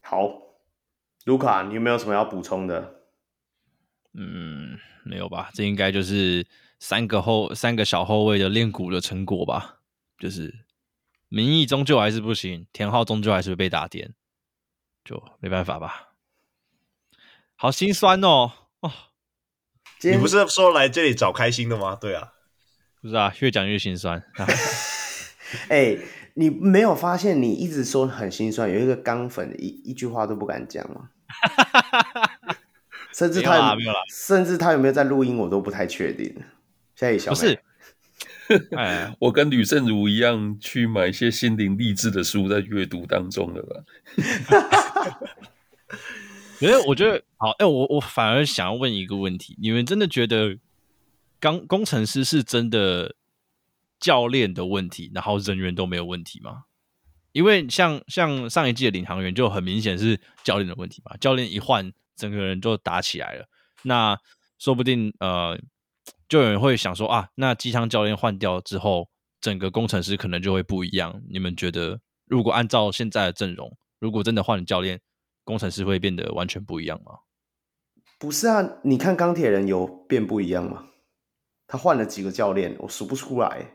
好，卢卡，你有没有什么要补充的？嗯，没有吧？这应该就是三个后三个小后卫的练骨的成果吧？就是民意终究还是不行，田浩终究还是会被打点，就没办法吧。好心酸哦！哦，你不是说来这里找开心的吗？对啊，不是啊，越讲越心酸。哎、欸，你没有发现你一直说很心酸，有一个钢粉一一句话都不敢讲吗？甚至他有没有，甚至他有没有在录音，我都不太确定。现在小不是，哎，我跟吕胜如一样去买一些心灵励志的书，在阅读当中了吧？可是我觉得好，哎、欸，我我反而想要问一个问题：你们真的觉得刚工程师是真的教练的问题，然后人员都没有问题吗？因为像像上一季的领航员就很明显是教练的问题嘛，教练一换，整个人就打起来了。那说不定呃，就有人会想说啊，那机枪教练换掉之后，整个工程师可能就会不一样。你们觉得，如果按照现在的阵容，如果真的换了教练，工程师会变得完全不一样吗？不是啊，你看钢铁人有变不一样吗？他换了几个教练，我数不出来。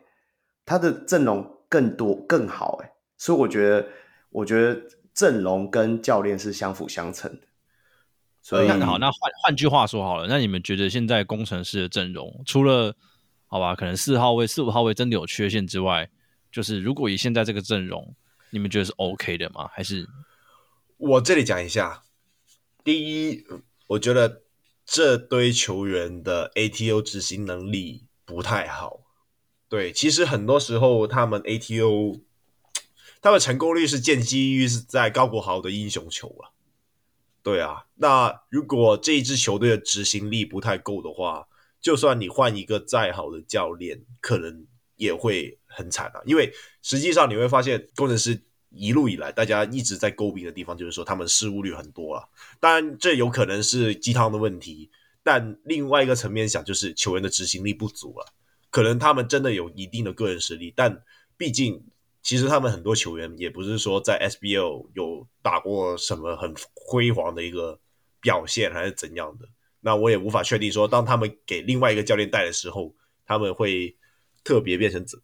他的阵容更多更好，哎，所以我觉得，我觉得阵容跟教练是相辅相成的。所以，那好，那换换句话说好了，那你们觉得现在工程师的阵容，除了好吧，可能四号位、四五号位真的有缺陷之外，就是如果以现在这个阵容，你们觉得是 OK 的吗？还是我这里讲一下，第一，我觉得这堆球员的 ATO 执行能力不太好。对，其实很多时候他们 ATO，他们成功率是建基于是在高国豪的英雄球啊。对啊，那如果这一支球队的执行力不太够的话，就算你换一个再好的教练，可能也会很惨啊。因为实际上你会发现，工程师一路以来大家一直在诟病的地方，就是说他们失误率很多啊。当然，这有可能是鸡汤的问题，但另外一个层面想，就是球员的执行力不足了。可能他们真的有一定的个人实力，但毕竟。其实他们很多球员也不是说在 SBL 有打过什么很辉煌的一个表现，还是怎样的。那我也无法确定说，当他们给另外一个教练带的时候，他们会特别变成怎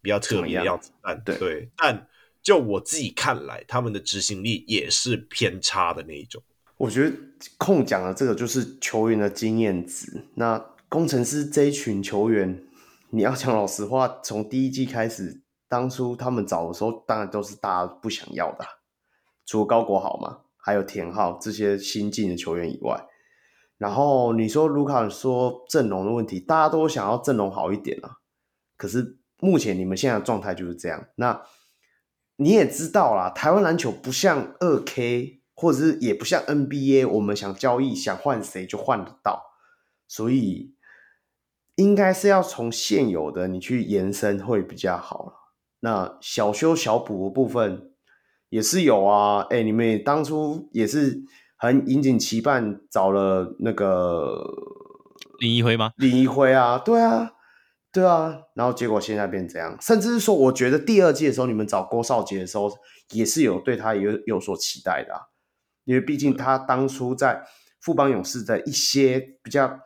比较特别的样子。但对，对，但就我自己看来，他们的执行力也是偏差的那一种。我觉得空讲的这个就是球员的经验值。那工程师这一群球员，你要讲老实话，从第一季开始。当初他们找的时候，当然都是大家不想要的，除了高国豪嘛，还有田浩这些新进的球员以外。然后你说卢卡说阵容的问题，大家都想要阵容好一点啊。可是目前你们现在的状态就是这样。那你也知道啦，台湾篮球不像二 K，或者是也不像 NBA，我们想交易想换谁就换得到，所以应该是要从现有的你去延伸会比较好了。那小修小补的部分也是有啊，哎、欸，你们当初也是很引颈期盼找了那个林一辉吗？林一辉啊，对啊，对啊，然后结果现在变这样，甚至是说，我觉得第二季的时候你们找郭少杰的时候，也是有对他有有所期待的啊，因为毕竟他当初在富邦勇士的一些比较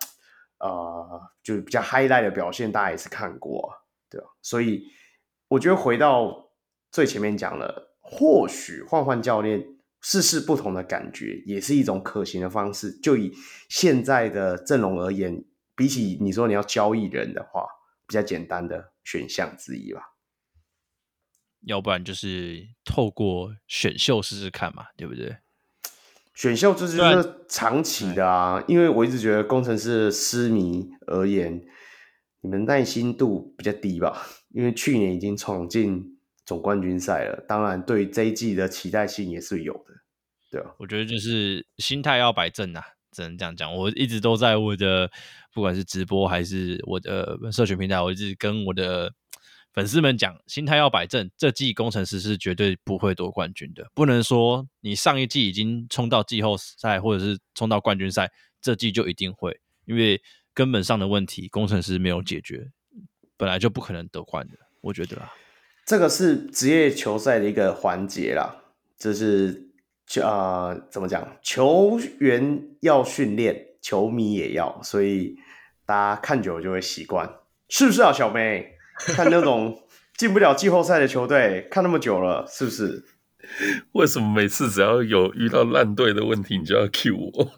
呃，就是比较 highlight 的表现，大家也是看过啊，对啊，所以。我觉得回到最前面讲了，或许换换教练，试试不同的感觉，也是一种可行的方式。就以现在的阵容而言，比起你说你要交易人的话，比较简单的选项之一吧。要不然就是透过选秀试试看嘛，对不对？选秀这就是长期的啊，因为我一直觉得工程师的痴迷而言，你们耐心度比较低吧。因为去年已经闯进总冠军赛了，当然对这一季的期待性也是有的，对啊，我觉得就是心态要摆正啊，只能这样讲。我一直都在我的不管是直播还是我的社群平台，我一直跟我的粉丝们讲，心态要摆正。这季工程师是绝对不会夺冠军的，不能说你上一季已经冲到季后赛或者是冲到冠军赛，这季就一定会，因为根本上的问题工程师没有解决。本来就不可能得冠的，我觉得啦。这个是职业球赛的一个环节啦，就是啊、呃，怎么讲？球员要训练，球迷也要，所以大家看久了就会习惯，是不是啊？小妹，看那种 进不了季后赛的球队，看那么久了，是不是？为什么每次只要有遇到烂队的问题，你就要 cue 我？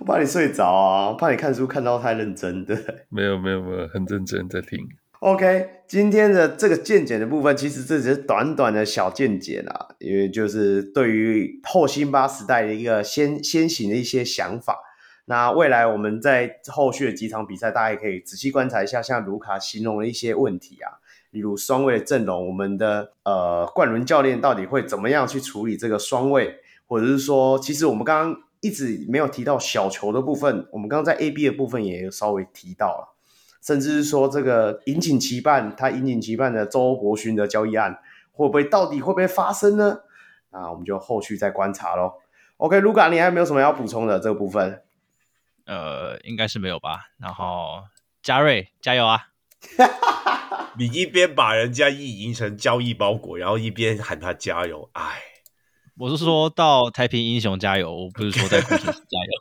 我怕你睡着啊，怕你看书看到太认真，对。没有没有没有，很认真在听。OK，今天的这个见解的部分，其实这只是短短的小见解啦，因为就是对于后辛巴时代的一个先先行的一些想法。那未来我们在后续的几场比赛，大家也可以仔细观察一下，像卢卡形容的一些问题啊，例如双位的阵容，我们的呃冠伦教练到底会怎么样去处理这个双位，或者是说，其实我们刚刚。一直没有提到小球的部分，我们刚刚在 A B 的部分也稍微提到了。甚至是说这个引颈期盼，他引颈期盼的周伯勋的交易案会不会到底会不会发生呢？那我们就后续再观察喽。OK，卢卡，你还有没有什么要补充的这个部分？呃，应该是没有吧。然后嘉瑞加油啊！你一边把人家意淫成交易包裹，然后一边喊他加油，哎，我是说到太平英雄加油，我不是说在工程师加油。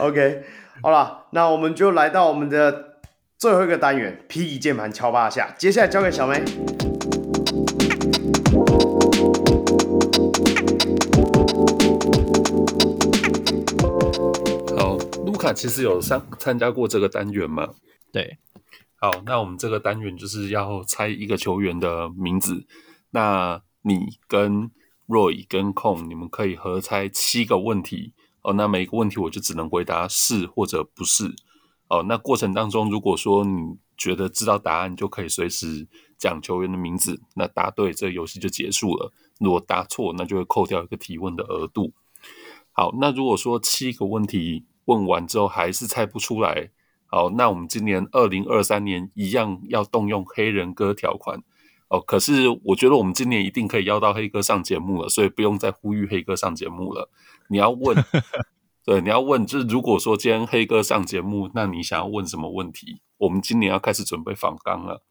OK，好了，那我们就来到我们的最后一个单元，P. E. 键盘敲八下。接下来交给小梅。好，卢卡其实有参参加过这个单元吗？对。好，那我们这个单元就是要猜一个球员的名字。那你跟 Roy 跟 Kong，你们可以合猜七个问题哦。那每一个问题我就只能回答是或者不是哦。那过程当中，如果说你觉得知道答案，就可以随时讲球员的名字。那答对，这游戏就结束了。如果答错，那就会扣掉一个提问的额度。好，那如果说七个问题问完之后还是猜不出来。好，那我们今年二零二三年一样要动用黑人哥条款哦。可是我觉得我们今年一定可以邀到黑哥上节目了，所以不用再呼吁黑哥上节目了。你要问，对，你要问，就是如果说今天黑哥上节目，那你想要问什么问题？我们今年要开始准备访纲了。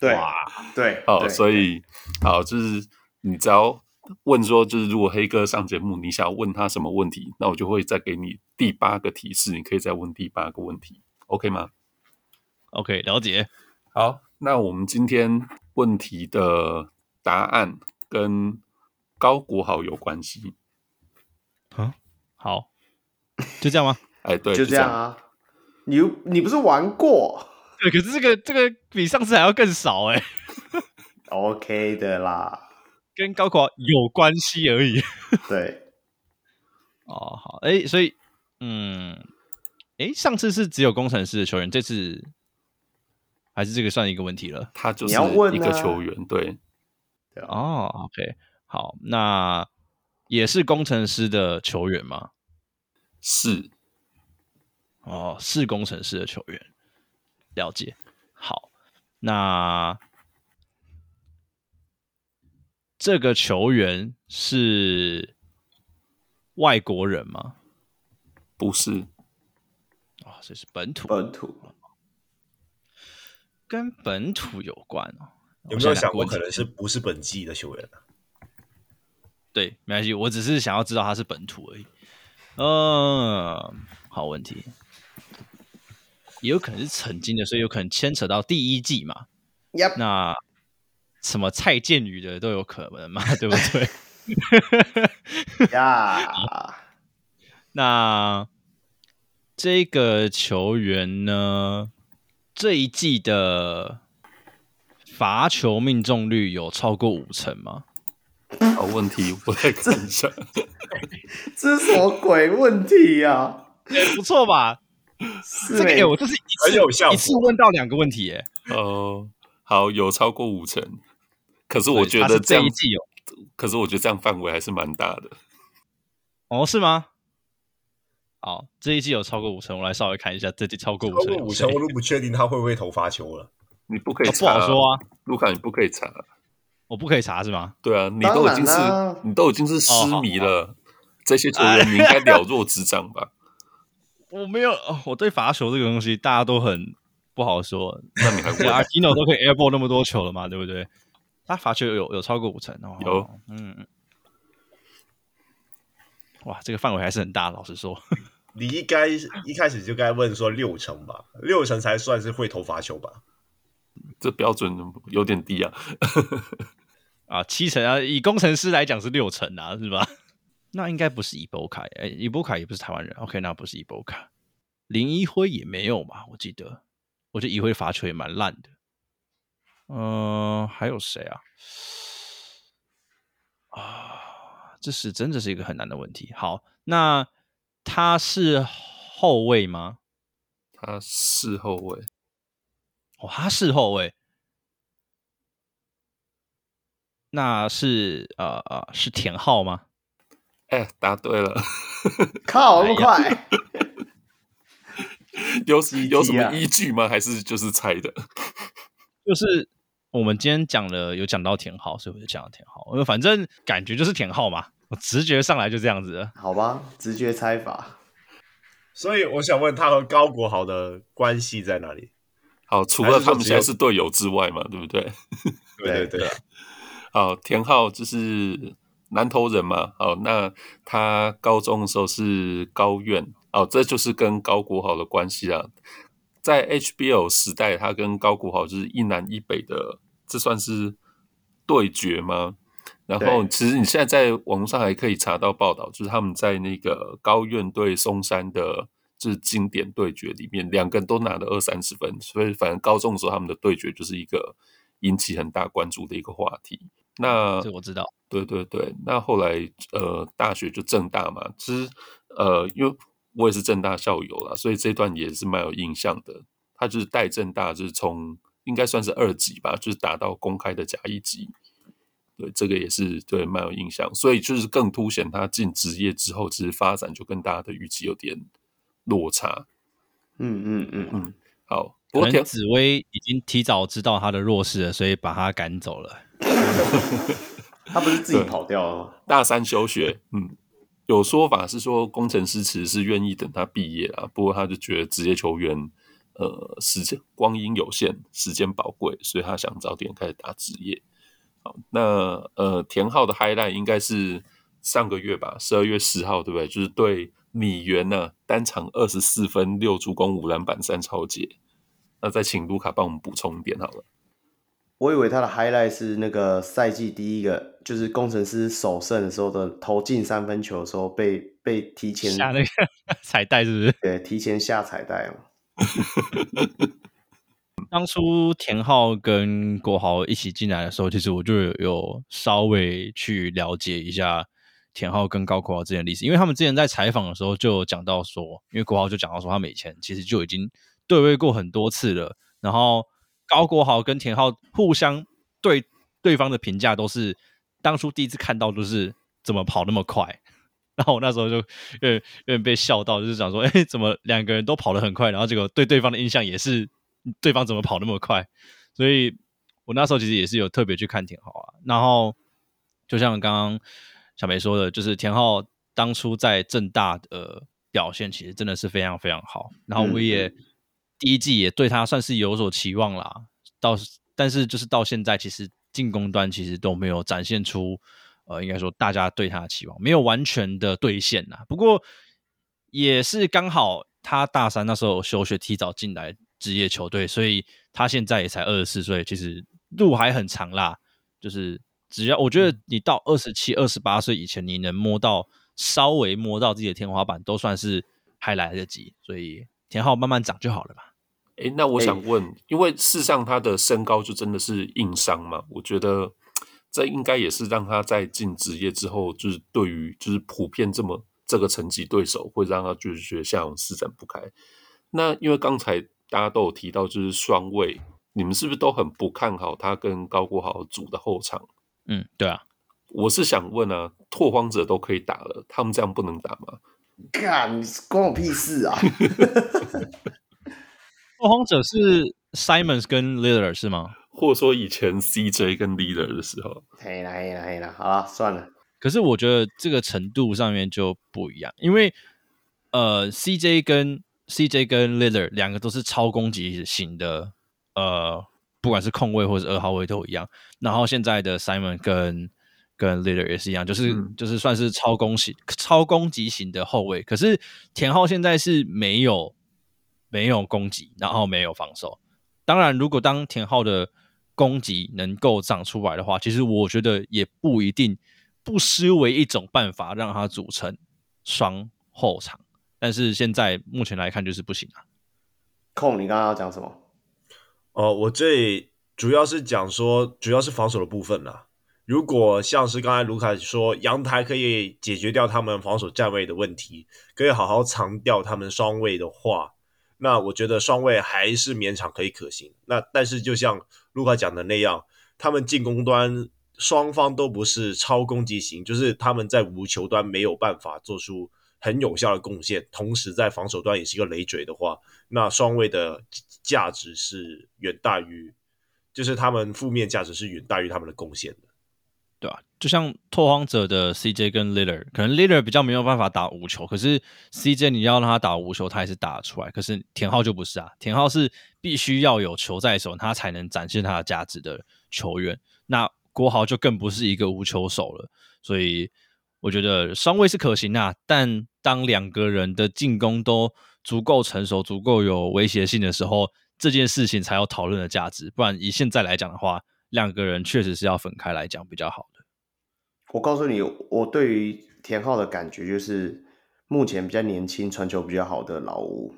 对，哇，对，好，对所以好，就是你只要问说，就是如果黑哥上节目，你想要问他什么问题，那我就会再给你第八个提示，你可以再问第八个问题。OK 吗？OK，了解。好，那我们今天问题的答案跟高国豪有关系。嗯，好，就这样吗？哎，对，就这样啊。你你不是玩过？对，可是这个这个比上次还要更少哎。OK 的啦，跟高国豪有关系而已。对。哦，好，哎，所以，嗯。哎，上次是只有工程师的球员，这次还是这个算一个问题了。他就是一个球员，对。对哦，OK，好，那也是工程师的球员吗？是。哦，是工程师的球员，了解。好，那这个球员是外国人吗？不是。哦这是本土，本土跟本土有关哦。有没有想过可能是不是本季的球员呢？对，没关系，我只是想要知道他是本土而已。嗯，好问题，也有可能是曾经的，所以有可能牵扯到第一季嘛。Yep. 那什么蔡健宇的都有可能嘛，对不对？呀 Yeah. 那。这个球员呢，这一季的罚球命中率有超过五成吗？好问题，我来看一下。这是什么鬼问题呀、啊？不错吧？是这个哎，我这是一次很有效，一次问到两个问题，哎。哦，好，有超过五成。可是我觉得这，这一季有，可是我觉得这样范围还是蛮大的。哦，是吗？好，这一季有超过五成，我来稍微看一下，这季超过五成，超过五成，我都不确定他会不会投罚球了。你不可以查、啊，不好说啊，卢卡，你不可以查，我不可以查是吗？对啊，你都已经是，你都已经是失迷了，哦、这些球员你应该了若指掌吧？我没有，我对罚球这个东西大家都很不好说。那你还问阿基诺都可以 airball 那么多球了嘛，对不对？他罚球有有超过五成哦，有，嗯。哇，这个范围还是很大，老实说。你应该一开始就该问说六成吧，六成才算是会投罚球吧？这标准有点低啊。啊，七成啊，以工程师来讲是六成啊，是吧？那应该不是伊波卡，哎，伊波卡也不是台湾人。OK，那不是伊波卡，林一辉也没有嘛？我记得，我觉得一辉罚球也蛮烂的。嗯、呃，还有谁啊？啊。这是真的是一个很难的问题。好，那他是后卫吗？他是后卫。哦，他是后卫。那是呃呃，是田浩吗？哎，答对了。靠，那么快！有 有什么 依据吗？还是就是猜的？就是我们今天讲了，有讲到田浩，所以我就讲到田浩。因为反正感觉就是田浩嘛，我直觉上来就这样子。好吧，直觉猜法。所以我想问他和高国豪的关系在哪里？好，除了他们现在是队友之外嘛，对不对？对对对。好，田浩就是南投人嘛。好，那他高中的时候是高院。哦，这就是跟高国豪的关系啊。在 HBO 时代，他跟高国豪就是一南一北的，这算是对决吗？然后，其实你现在在网络上还可以查到报道，就是他们在那个高院对松山的。就是经典对决里面，两个人都拿了二三十分，所以反正高中的时候他们的对决就是一个引起很大关注的一个话题。那这我知道，对对对。那后来呃，大学就正大嘛，其实呃，因为我也是正大校友啦，所以这段也是蛮有印象的。他就是带正大，就是从应该算是二级吧，就是打到公开的甲一级。对，这个也是对蛮有印象，所以就是更凸显他进职业之后，其实发展就跟大家的预期有点。落差，嗯嗯嗯嗯，好，可能紫薇已经提早知道他的弱势了，所以把他赶走了。他不是自己跑掉了吗？大三休学，嗯，有说法是说工程师其实是愿意等他毕业啊，不过他就觉得职业球员，呃，时间光阴有限，时间宝贵，所以他想早点开始打职业。好，那呃，田浩的 highlight 应该是上个月吧，十二月十号，对不对？就是对。米原呢、啊，单场二十四分、六助攻、五篮板、三抄截。那再请卢卡帮我们补充一点好了。我以为他的 highlight 是那个赛季第一个，就是工程师首胜的时候的投进三分球的时候被被提前下那个 彩带，是不是？对，提前下彩带哦。当初田浩跟国豪一起进来的时候，其实我就有稍微去了解一下。田浩跟高国豪之间的历史，因为他们之前在采访的时候就有讲到说，因为国豪就讲到说，他们以前其实就已经对位过很多次了。然后高国豪跟田浩互相对对方的评价都是，当初第一次看到就是怎么跑那么快。然后我那时候就有点有点被笑到，就是想说，哎，怎么两个人都跑得很快，然后结果对对方的印象也是对方怎么跑那么快。所以我那时候其实也是有特别去看田浩啊。然后就像刚刚。小梅说的，就是田浩当初在正大的表现，其实真的是非常非常好。然后我也第一季也对他算是有所期望啦。到但是就是到现在，其实进攻端其实都没有展现出，呃，应该说大家对他的期望没有完全的兑现呐。不过也是刚好他大三那时候休学，提早进来职业球队，所以他现在也才二十四岁，其实路还很长啦。就是。只要我觉得你到二十七、二十八岁以前，你能摸到稍微摸到自己的天花板，都算是还来得及。所以田浩慢慢长就好了吧。诶、欸，那我想问，欸、因为事实上他的身高就真的是硬伤嘛？我觉得这应该也是让他在进职业之后，就是对于就是普遍这么这个层级对手，会让他就是觉得像施展不开。那因为刚才大家都有提到，就是双卫，你们是不是都很不看好他跟高国豪组的后场？嗯，对啊，我是想问啊，拓荒者都可以打了，他们这样不能打吗？干，关我屁事啊！拓荒者是 Simons 跟 Leader 是吗？或者说以前 CJ 跟 Leader 的时候？嘿啦嘿啦嘿啦，好了，算了。可是我觉得这个程度上面就不一样，因为呃，CJ 跟 CJ 跟 Lillard 两个都是超攻击型的，呃。不管是控卫或者二号位都一样，然后现在的 Simon 跟跟 Lillard 也是一样，就是、嗯、就是算是超攻型、超攻击型的后卫。可是田浩现在是没有没有攻击，然后没有防守。当然，如果当田浩的攻击能够长出来的话，其实我觉得也不一定不失为一种办法，让他组成双后场。但是现在目前来看就是不行啊。控，你刚刚要讲什么？哦，我这里主要是讲说，主要是防守的部分啦。如果像是刚才卢卡说，阳台可以解决掉他们防守站位的问题，可以好好藏掉他们双位的话，那我觉得双位还是勉强可以可行。那但是就像卢卡讲的那样，他们进攻端双方都不是超攻击型，就是他们在无球端没有办法做出很有效的贡献，同时在防守端也是一个累赘的话，那双卫的价值是远大于，就是他们负面价值是远大于他们的贡献的。对啊，就像拓荒者的 CJ 跟 Lillard，可能 Lillard 比较没有办法打无球，可是 CJ 你要让他打无球，他也是打得出来。可是田浩就不是啊，田浩是必须要有球在手，他才能展现他的价值的球员。那国豪就更不是一个无球手了，所以我觉得双位是可行啊。但当两个人的进攻都足够成熟、足够有威胁性的时候，这件事情才有讨论的价值。不然以现在来讲的话，两个人确实是要分开来讲比较好的。我告诉你，我对于田浩的感觉就是目前比较年轻、传球比较好的老吴，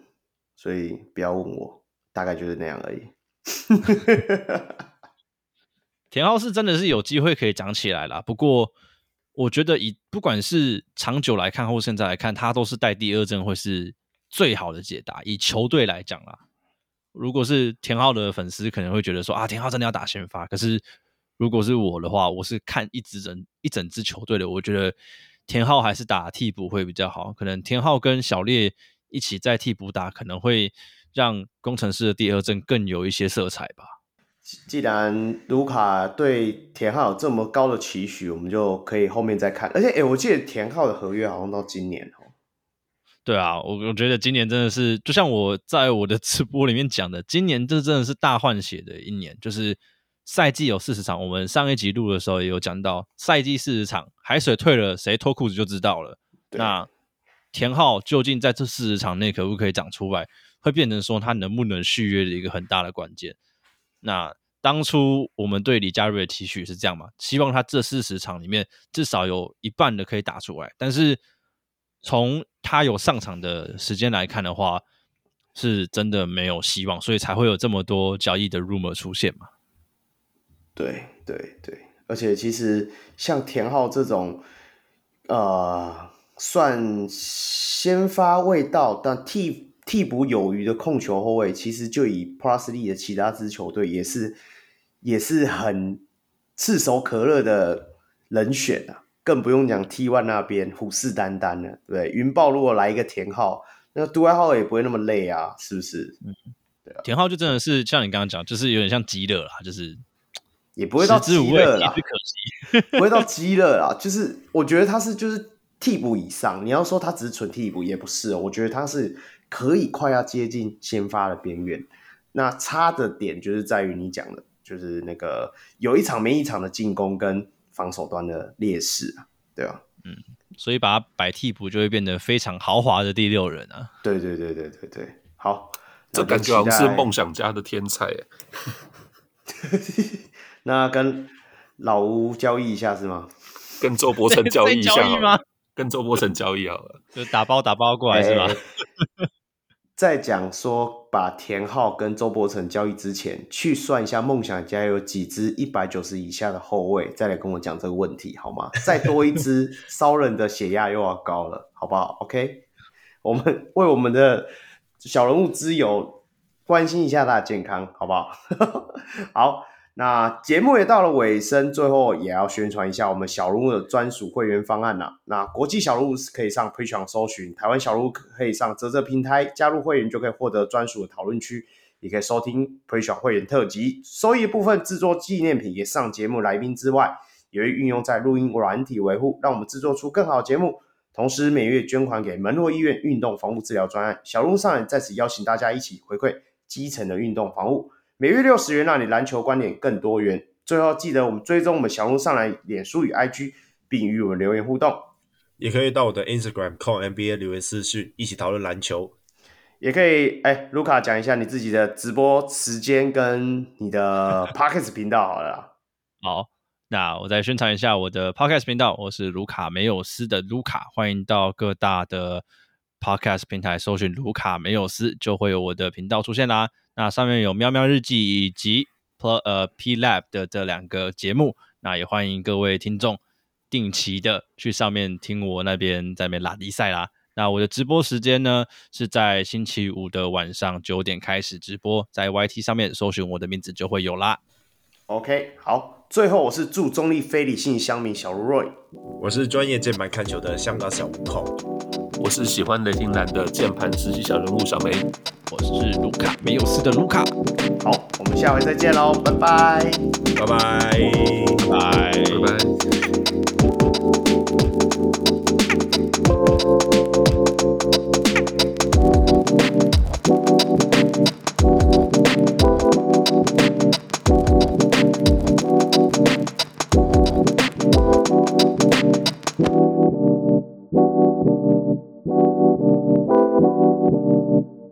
所以不要问我，大概就是那样而已。田浩是真的是有机会可以讲起来啦，不过我觉得以不管是长久来看或现在来看，他都是带第二阵会是最好的解答。以球队来讲啦。如果是田浩的粉丝，可能会觉得说啊，田浩真的要打先发。可是如果是我的话，我是看一支整一整支球队的，我觉得田浩还是打替补会比较好。可能田浩跟小烈一起在替补打，可能会让工程师的第二阵更有一些色彩吧。既然卢卡对田浩有这么高的期许，我们就可以后面再看。而且，哎，我记得田浩的合约好像到今年哦。对啊，我我觉得今年真的是，就像我在我的直播里面讲的，今年这真的是大换血的一年。就是赛季有四十场，我们上一集录的时候也有讲到，赛季四十场，海水退了，谁脱裤子就知道了。那田浩究竟在这四十场内可不可以长出来，会变成说他能不能续约的一个很大的关键。那当初我们对李佳瑞的期许是这样嘛？希望他这四十场里面至少有一半的可以打出来，但是。从他有上场的时间来看的话，是真的没有希望，所以才会有这么多交易的 rumor 出现嘛。对对对，而且其实像田浩这种，呃，算先发未到但替替补有余的控球后卫，其实就以 Plus League 的其他支球队也是也是很炙手可热的人选啊。更不用讲 T1 那边虎视眈眈了，对，云豹如果来一个田浩，那杜爱浩也不会那么累啊，是不是？嗯，对啊，田浩就真的是像你刚刚讲，就是有点像极乐啦，就是也不会到极乐啦，可惜不会到极乐啦，就是我觉得他是就是替补以上，你要说他只是纯替补也不是哦，我觉得他是可以快要接近先发的边缘，那差的点就是在于你讲的，就是那个有一场没一场的进攻跟。防守端的劣势啊，对吧？嗯，所以把他摆替补就会变得非常豪华的第六人啊。对对对对对对，好，这感觉好像是梦想家的天才。那跟老吴交易一下是吗？跟周伯成交易一下 吗？跟周伯成交易好了，就打包打包过来是吗？欸在讲说把田浩跟周伯成交易之前，去算一下梦想家有几支一百九十以下的后卫，再来跟我讲这个问题好吗？再多一支，骚人的血压又要高了，好不好？OK，我们为我们的小人物之友关心一下他的健康，好不好？好。那节目也到了尾声，最后也要宣传一下我们小鹿的专属会员方案呐。那国际小鹿是可以上 Patreon 搜寻，台湾小鹿可以上啧啧平台加入会员，就可以获得专属的讨论区，也可以收听 Patreon 会员特辑。收益部分制作纪念品，也上节目来宾之外，也会运用在录音软体维护，让我们制作出更好的节目。同时每月捐款给门诺医院运动防护治疗专案。小鹿上也在此邀请大家一起回馈基层的运动防护。每月六十元，让你篮球观点更多元。最后记得我们追踪我们小人物上来脸书与 IG，并与我们留言互动。也可以到我的 Instagram call NBA 留言私讯，一起讨论篮球。也可以，哎，卢卡讲一下你自己的直播时间跟你的 Podcast 频道好了。好，那我再宣传一下我的 Podcast 频道，我是卢卡梅有斯的卢卡，欢迎到各大的 Podcast 平台搜寻卢卡梅有斯，就会有我的频道出现啦。那上面有喵喵日记以及 P 呃 P Lab 的这两个节目，那也欢迎各位听众定期的去上面听我那边在那边拉迪赛啦。那我的直播时间呢是在星期五的晚上九点开始直播，在 YT 上面搜寻我的名字就会有啦。OK，好，最后我是祝中立非理性乡民小卢 Roy，我是专业键盘看球的香港小悟空。我是喜欢雷霆蓝的键盘实习小人物小梅，我是卢卡没有事的卢卡。好，我们下回再见喽，拜拜，拜拜，拜拜，拜拜。